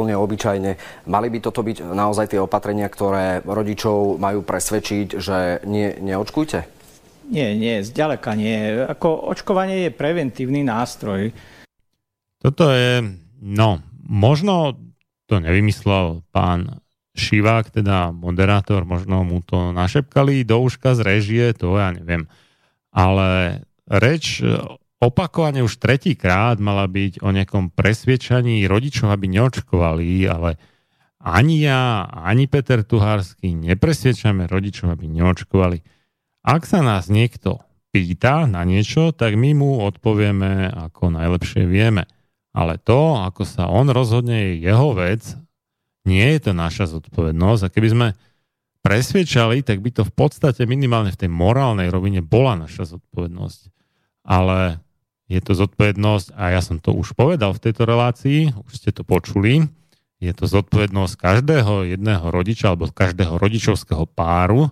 Úplne obyčajne. Mali by toto byť naozaj tie opatrenia, ktoré rodičov majú presvedčiť, že nie, neočkujte? Nie, nie, zďaleka nie. Ako očkovanie je preventívny nástroj. Toto je, no, možno to nevymyslel pán Šivák, teda moderátor, možno mu to našepkali do uška z režie, to ja neviem. Ale reč opakovane už tretíkrát mala byť o nejakom presviečaní rodičov, aby neočkovali, ale ani ja, ani Peter Tuhársky nepresviečame rodičov, aby neočkovali. Ak sa nás niekto pýta na niečo, tak my mu odpovieme, ako najlepšie vieme. Ale to, ako sa on rozhodne, je jeho vec, nie je to naša zodpovednosť. A keby sme presviečali, tak by to v podstate minimálne v tej morálnej rovine bola naša zodpovednosť. Ale je to zodpovednosť, a ja som to už povedal v tejto relácii, už ste to počuli, je to zodpovednosť každého jedného rodiča alebo každého rodičovského páru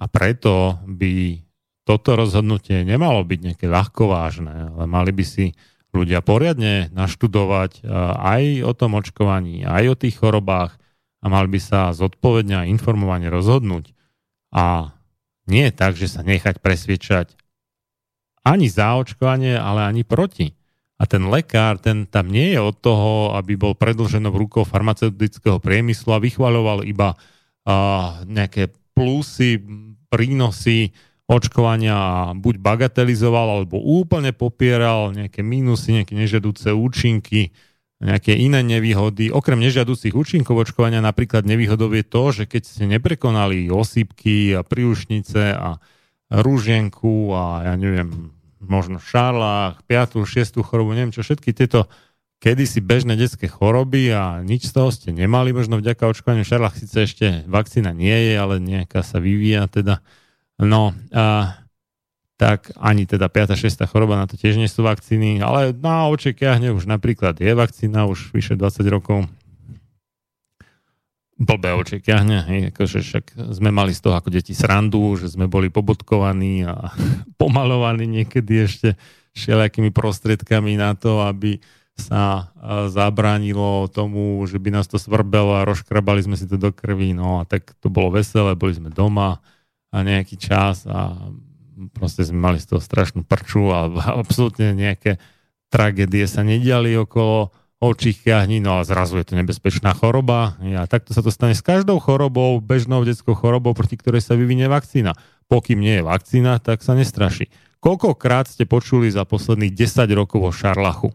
a preto by toto rozhodnutie nemalo byť nejaké ľahkovážne, ale mali by si ľudia poriadne naštudovať aj o tom očkovaní, aj o tých chorobách a mali by sa zodpovedne a informovane rozhodnúť. A nie tak, že sa nechať presviečať ani za očkovanie, ale ani proti. A ten lekár, ten tam nie je od toho, aby bol predlženou rukou farmaceutického priemyslu a vychvaľoval iba uh, nejaké plusy, prínosy očkovania buď bagatelizoval, alebo úplne popieral nejaké mínusy, nejaké nežiaduce účinky, nejaké iné nevýhody. Okrem nežiaducich účinkov očkovania napríklad nevýhodou je to, že keď ste neprekonali osýpky a príušnice a rúžienku a ja neviem, možno šarlách, 5. 6. chorobu, neviem čo, všetky tieto kedysi bežné detské choroby a nič z toho ste nemali, možno vďaka očkovaniu šarlách síce ešte vakcína nie je, ale nejaká sa vyvíja teda. No, a, tak ani teda 5. 6. choroba na to tiež nie sú vakcíny, ale na očekiahne už napríklad je vakcína už vyše 20 rokov, blbé očekiahne, hej, akože však sme mali z toho ako deti srandu, že sme boli pobodkovaní a *laughs* pomalovaní niekedy ešte všelijakými prostriedkami na to, aby sa zabránilo tomu, že by nás to svrbelo a rozkrabali sme si to do krvi, no a tak to bolo veselé, boli sme doma a nejaký čas a proste sme mali z toho strašnú prču a *laughs* absolútne nejaké tragédie sa nediali okolo očichťahni, no a zrazu je to nebezpečná choroba. A takto sa to stane s každou chorobou, bežnou detskou chorobou, proti ktorej sa vyvinie vakcína. Pokým nie je vakcína, tak sa nestraší. Koľkokrát ste počuli za posledných 10 rokov o šarlachu?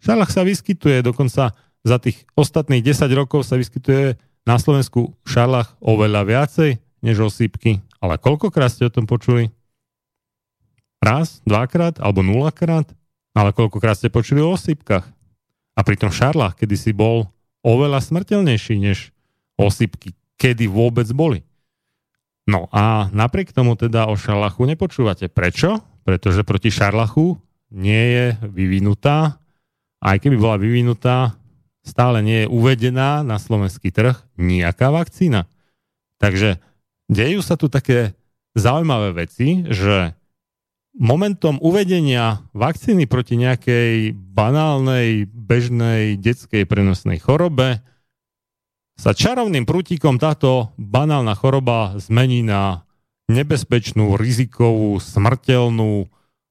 Šarlach sa vyskytuje, dokonca za tých ostatných 10 rokov sa vyskytuje na Slovensku šarlach oveľa viacej než osýpky. Ale koľkokrát ste o tom počuli? Raz, dvakrát alebo nulakrát? Ale koľkokrát ste počuli o osýpkach? A pri tom šarlách si bol oveľa smrteľnejší než osypky, kedy vôbec boli. No a napriek tomu teda o šarlachu nepočúvate. Prečo? Pretože proti šarlachu nie je vyvinutá, aj keby bola vyvinutá, stále nie je uvedená na slovenský trh nejaká vakcína. Takže dejú sa tu také zaujímavé veci, že momentom uvedenia vakcíny proti nejakej banálnej, bežnej detskej prenosnej chorobe sa čarovným prútikom táto banálna choroba zmení na nebezpečnú, rizikovú, smrteľnú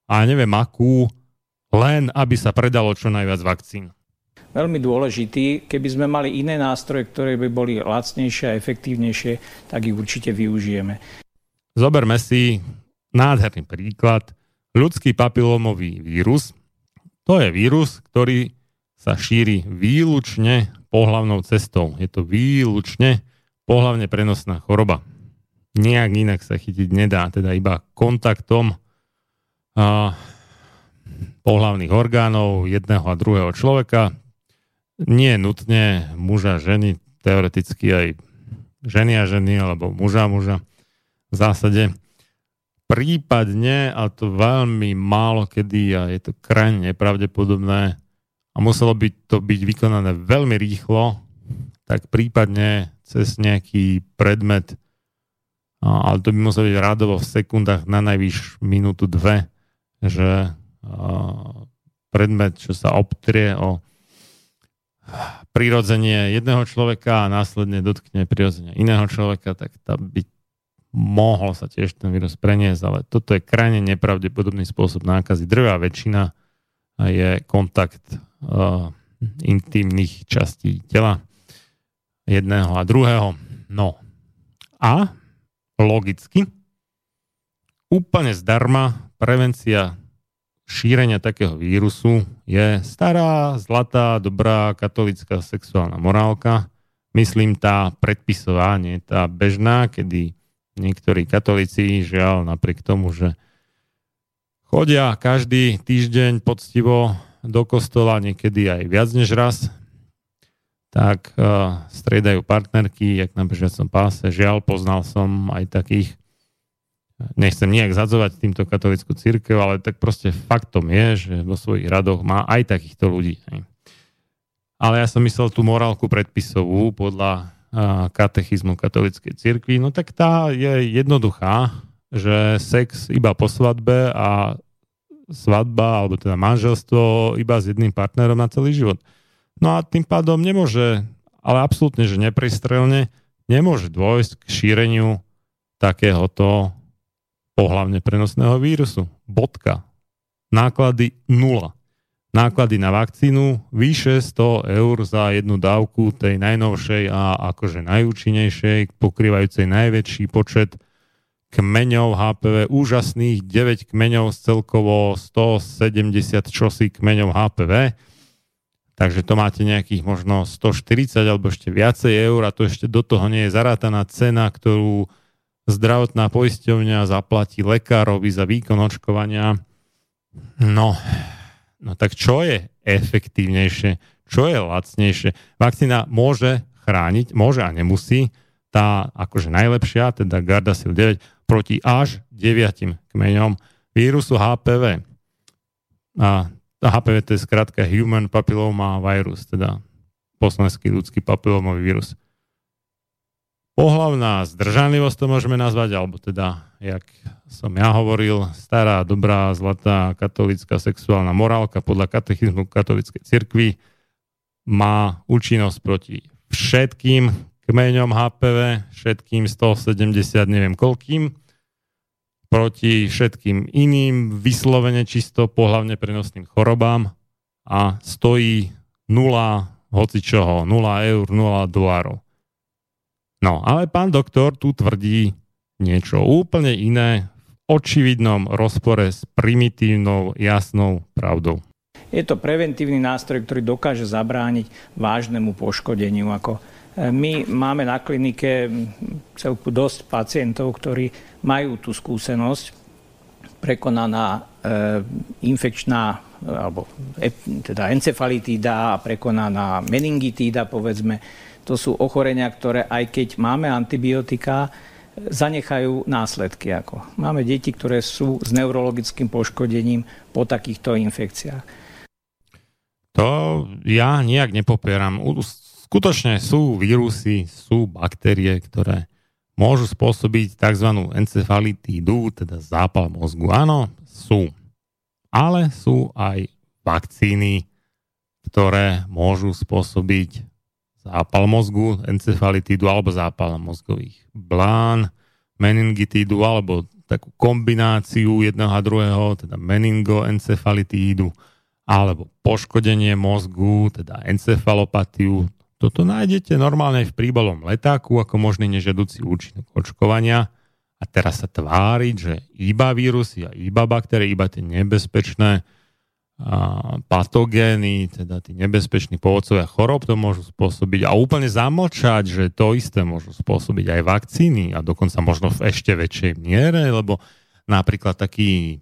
a neviem akú, len aby sa predalo čo najviac vakcín veľmi dôležitý. Keby sme mali iné nástroje, ktoré by boli lacnejšie a efektívnejšie, tak ich určite využijeme. Zoberme si nádherný príklad. Ľudský papilómový vírus. To je vírus, ktorý sa šíri výlučne pohlavnou cestou. Je to výlučne pohlavne prenosná choroba. Nejak inak sa chytiť nedá, teda iba kontaktom a, pohlavných orgánov jedného a druhého človeka. Nie nutne muža, ženy, teoreticky aj ženy a ženy, alebo muža a muža. V zásade prípadne, a to veľmi málo kedy a je to krajne nepravdepodobné, a muselo by to byť vykonané veľmi rýchlo, tak prípadne cez nejaký predmet, ale to by muselo byť rádovo v sekundách na najvyš minútu dve, že predmet, čo sa obtrie o prirodzenie jedného človeka a následne dotkne prirodzenia iného človeka, tak tam by mohol sa tiež ten vírus preniesť, ale toto je krajne nepravdepodobný spôsob nákazy. Drvá väčšina je kontakt uh, intimných častí tela jedného a druhého. No a logicky úplne zdarma prevencia šírenia takého vírusu je stará, zlatá, dobrá katolická sexuálna morálka. Myslím tá predpisová, nie tá bežná, kedy niektorí katolíci, žiaľ, napriek tomu, že chodia každý týždeň poctivo do kostola, niekedy aj viac než raz, tak uh, striedajú partnerky, jak na bežiacom páse. Žiaľ, poznal som aj takých, nechcem nejak zadzovať týmto katolickú církev, ale tak proste faktom je, že vo svojich radoch má aj takýchto ľudí. Ale ja som myslel tú morálku predpisovú podľa katechizmu katolíckej církvy, no tak tá je jednoduchá, že sex iba po svadbe a svadba, alebo teda manželstvo iba s jedným partnerom na celý život. No a tým pádom nemôže, ale absolútne, že nepristrelne, nemôže dôjsť k šíreniu takéhoto pohlavne prenosného vírusu. Bodka. Náklady nula. Náklady na vakcínu vyše 100 eur za jednu dávku tej najnovšej a akože najúčinnejšej, pokrývajúcej najväčší počet kmeňov HPV, úžasných 9 kmeňov z celkovo 170 čosi kmeňov HPV. Takže to máte nejakých možno 140 alebo ešte viacej eur a to ešte do toho nie je zarátaná cena, ktorú zdravotná poisťovňa zaplatí lekárovi za výkon očkovania. No, no tak čo je efektívnejšie? Čo je lacnejšie? Vakcína môže chrániť, môže a nemusí. Tá akože najlepšia, teda Gardasil 9, proti až deviatim kmeňom vírusu HPV. A HPV to je skrátka Human Papilloma Virus, teda poslenský ľudský papilómový vírus. Pohlavná zdržanlivosť to môžeme nazvať, alebo teda, jak som ja hovoril, stará, dobrá, zlatá katolická sexuálna morálka podľa katechizmu katolíckej cirkvi má účinnosť proti všetkým kmeňom HPV, všetkým 170 neviem koľkým, proti všetkým iným vyslovene čisto pohlavne prenosným chorobám a stojí 0 hoci čoho, 0 eur, 0 dolárov. No, ale pán doktor tu tvrdí niečo úplne iné v očividnom rozpore s primitívnou, jasnou pravdou. Je to preventívny nástroj, ktorý dokáže zabrániť vážnemu poškodeniu, ako my máme na klinike celku dosť pacientov, ktorí majú tú skúsenosť, prekonaná e, infekčná alebo e, teda encefalitída a prekonaná meningitída, povedzme. To sú ochorenia, ktoré aj keď máme antibiotika, zanechajú následky. Ako. Máme deti, ktoré sú s neurologickým poškodením po takýchto infekciách. To ja nejak nepopieram skutočne sú vírusy, sú baktérie, ktoré môžu spôsobiť tzv. encefalitídu, teda zápal mozgu. Áno, sú. Ale sú aj vakcíny, ktoré môžu spôsobiť zápal mozgu, encefalitídu alebo zápal mozgových blán, meningitídu alebo takú kombináciu jedného a druhého, teda meningoencefalitídu alebo poškodenie mozgu, teda encefalopatiu. Toto nájdete normálne v príbalom letáku ako možný nežiaducí účinok očkovania a teraz sa tváriť, že iba vírusy a iba baktérie, iba tie nebezpečné patogény, teda tí nebezpeční povodcovia chorob to môžu spôsobiť a úplne zamlčať, že to isté môžu spôsobiť aj vakcíny a dokonca možno v ešte väčšej miere, lebo napríklad taký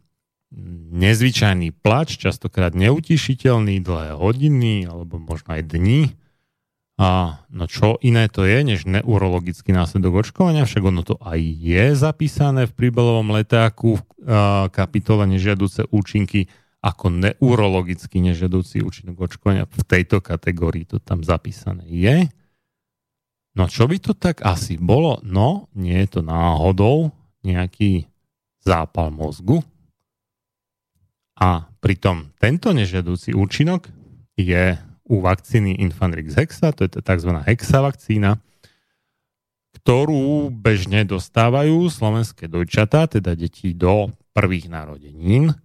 nezvyčajný plač, častokrát neutišiteľný, dlhé hodiny alebo možno aj dní. A no čo iné to je, než neurologický následok očkovania, však ono to aj je zapísané v príbalovom letáku v kapitole nežiaduce účinky ako neurologicky nežiaducí účinok očkovania. V tejto kategórii to tam zapísané je. No čo by to tak asi bolo? No, nie je to náhodou nejaký zápal mozgu. A pritom tento nežiaducí účinok je u vakcíny Infanrix Hexa, to je tzv. Hexa vakcína, ktorú bežne dostávajú slovenské dojčatá, teda deti do prvých narodenín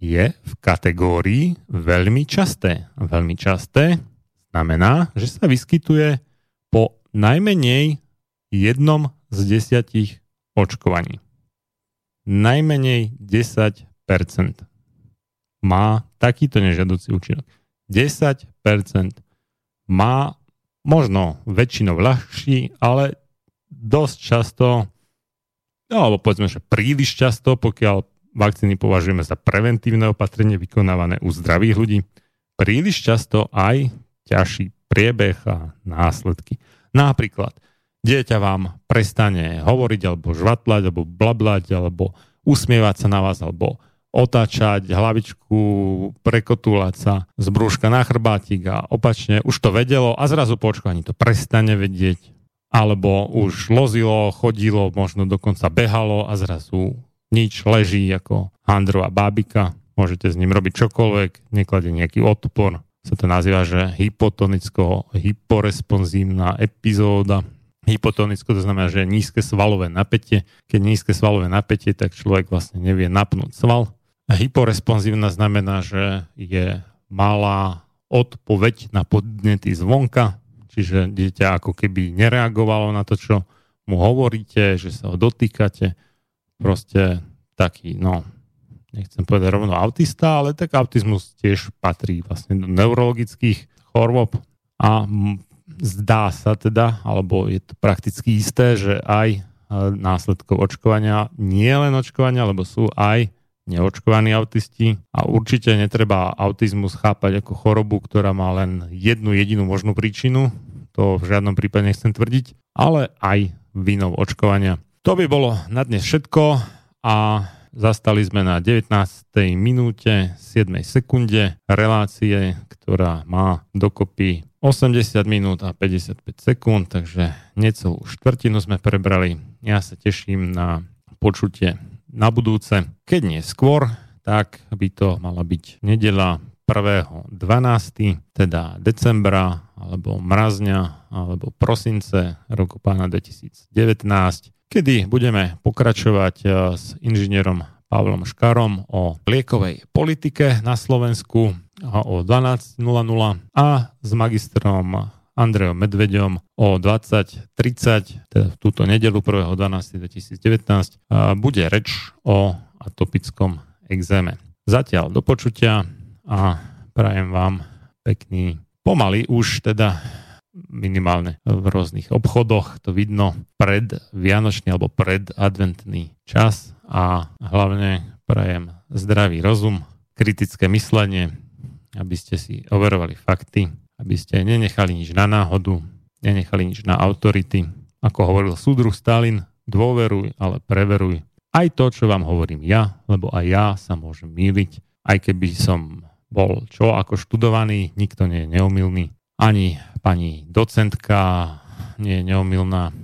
je v kategórii veľmi časté. Veľmi časté znamená, že sa vyskytuje po najmenej jednom z desiatich očkovaní. Najmenej 10% má takýto nežiaducí účinok. 10% má možno väčšinou ľahší, ale dosť často, no, alebo povedzme, že príliš často, pokiaľ vakcíny považujeme za preventívne opatrenie vykonávané u zdravých ľudí, príliš často aj ťažší priebeh a následky. Napríklad, dieťa vám prestane hovoriť, alebo žvatlať, alebo blablať, alebo usmievať sa na vás, alebo otáčať hlavičku, prekotúľať sa z brúška na chrbátik a opačne už to vedelo a zrazu po očkovaní to prestane vedieť. Alebo už lozilo, chodilo, možno dokonca behalo a zrazu nič, leží ako handrová bábika, môžete s ním robiť čokoľvek, nekladie nejaký odpor, sa to nazýva, že hypotonicko hyporesponsívna epizóda. Hypotonicko to znamená, že nízke svalové napätie. Keď nízke svalové napätie, tak človek vlastne nevie napnúť sval. A hyporesponsívna znamená, že je malá odpoveď na podnety zvonka, čiže dieťa ako keby nereagovalo na to, čo mu hovoríte, že sa ho dotýkate, proste taký, no, nechcem povedať rovno autista, ale tak autizmus tiež patrí vlastne do neurologických chorôb. A zdá sa teda, alebo je to prakticky isté, že aj e, následkov očkovania, nie len očkovania, lebo sú aj neočkovaní autisti. A určite netreba autizmus chápať ako chorobu, ktorá má len jednu jedinú možnú príčinu, to v žiadnom prípade nechcem tvrdiť, ale aj vinou očkovania. To by bolo na dnes všetko a zastali sme na 19. minúte 7. sekunde relácie, ktorá má dokopy 80 minút a 55 sekúnd, takže necelú štvrtinu sme prebrali. Ja sa teším na počutie na budúce. Keď nie skôr, tak by to mala byť nedela 1.12., teda decembra, alebo mrazňa, alebo prosince roku pána 2019 kedy budeme pokračovať eh, s inžinierom Pavlom Škarom o liekovej politike na Slovensku o 12.00 a s magistrom Andrejom Medveďom o 20.30, teda v túto nedelu 1.12.2019, bude reč o atopickom exéme. Zatiaľ do počutia a prajem vám pekný, pomaly už teda minimálne v rôznych obchodoch, to vidno pred Vianočný alebo pred adventný čas a hlavne prajem zdravý rozum, kritické myslenie, aby ste si overovali fakty, aby ste nenechali nič na náhodu, nenechali nič na autority. Ako hovoril súdruh Stalin, dôveruj, ale preveruj aj to, čo vám hovorím ja, lebo aj ja sa môžem míliť, aj keby som bol čo ako študovaný, nikto nie je neomilný, ani pani docentka nie je neomilná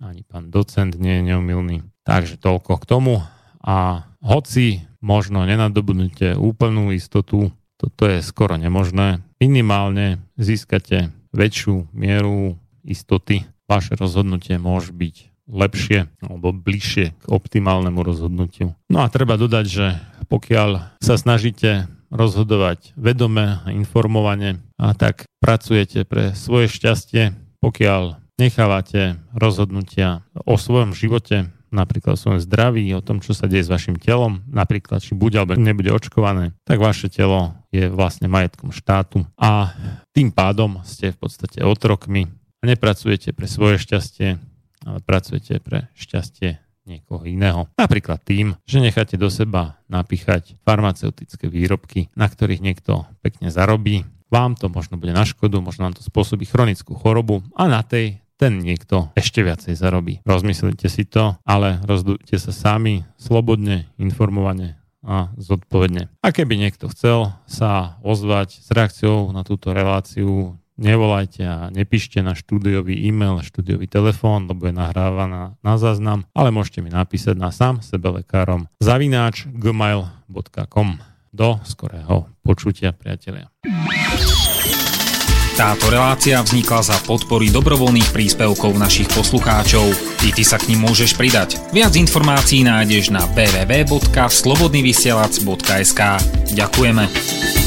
ani pán docent nie je neumilný. Takže toľko k tomu. A hoci možno nenadobudnete úplnú istotu, toto je skoro nemožné, minimálne získate väčšiu mieru istoty. Vaše rozhodnutie môže byť lepšie alebo bližšie k optimálnemu rozhodnutiu. No a treba dodať, že pokiaľ sa snažíte rozhodovať vedome a informovane, a tak pracujete pre svoje šťastie, pokiaľ nechávate rozhodnutia o svojom živote, napríklad o svojom zdraví, o tom, čo sa deje s vašim telom, napríklad či bude alebo nebude očkované, tak vaše telo je vlastne majetkom štátu. A tým pádom ste v podstate otrokmi a nepracujete pre svoje šťastie, ale pracujete pre šťastie niekoho iného. Napríklad tým, že necháte do seba napíchať farmaceutické výrobky, na ktorých niekto pekne zarobí. Vám to možno bude na škodu, možno vám to spôsobí chronickú chorobu a na tej ten niekto ešte viacej zarobí. Rozmyslite si to, ale rozdujte sa sami, slobodne, informovane a zodpovedne. A keby niekto chcel sa ozvať s reakciou na túto reláciu, nevolajte a nepíšte na štúdiový e-mail, štúdiový telefón, lebo je nahrávaná na záznam, ale môžete mi napísať na sám sebe lekárom zavináč gmail.com. Do skorého počutia, priatelia. Táto relácia vznikla za podpory dobrovoľných príspevkov našich poslucháčov. I ty sa k ním môžeš pridať. Viac informácií nájdeš na www.slobodnyvysielac.sk Ďakujeme.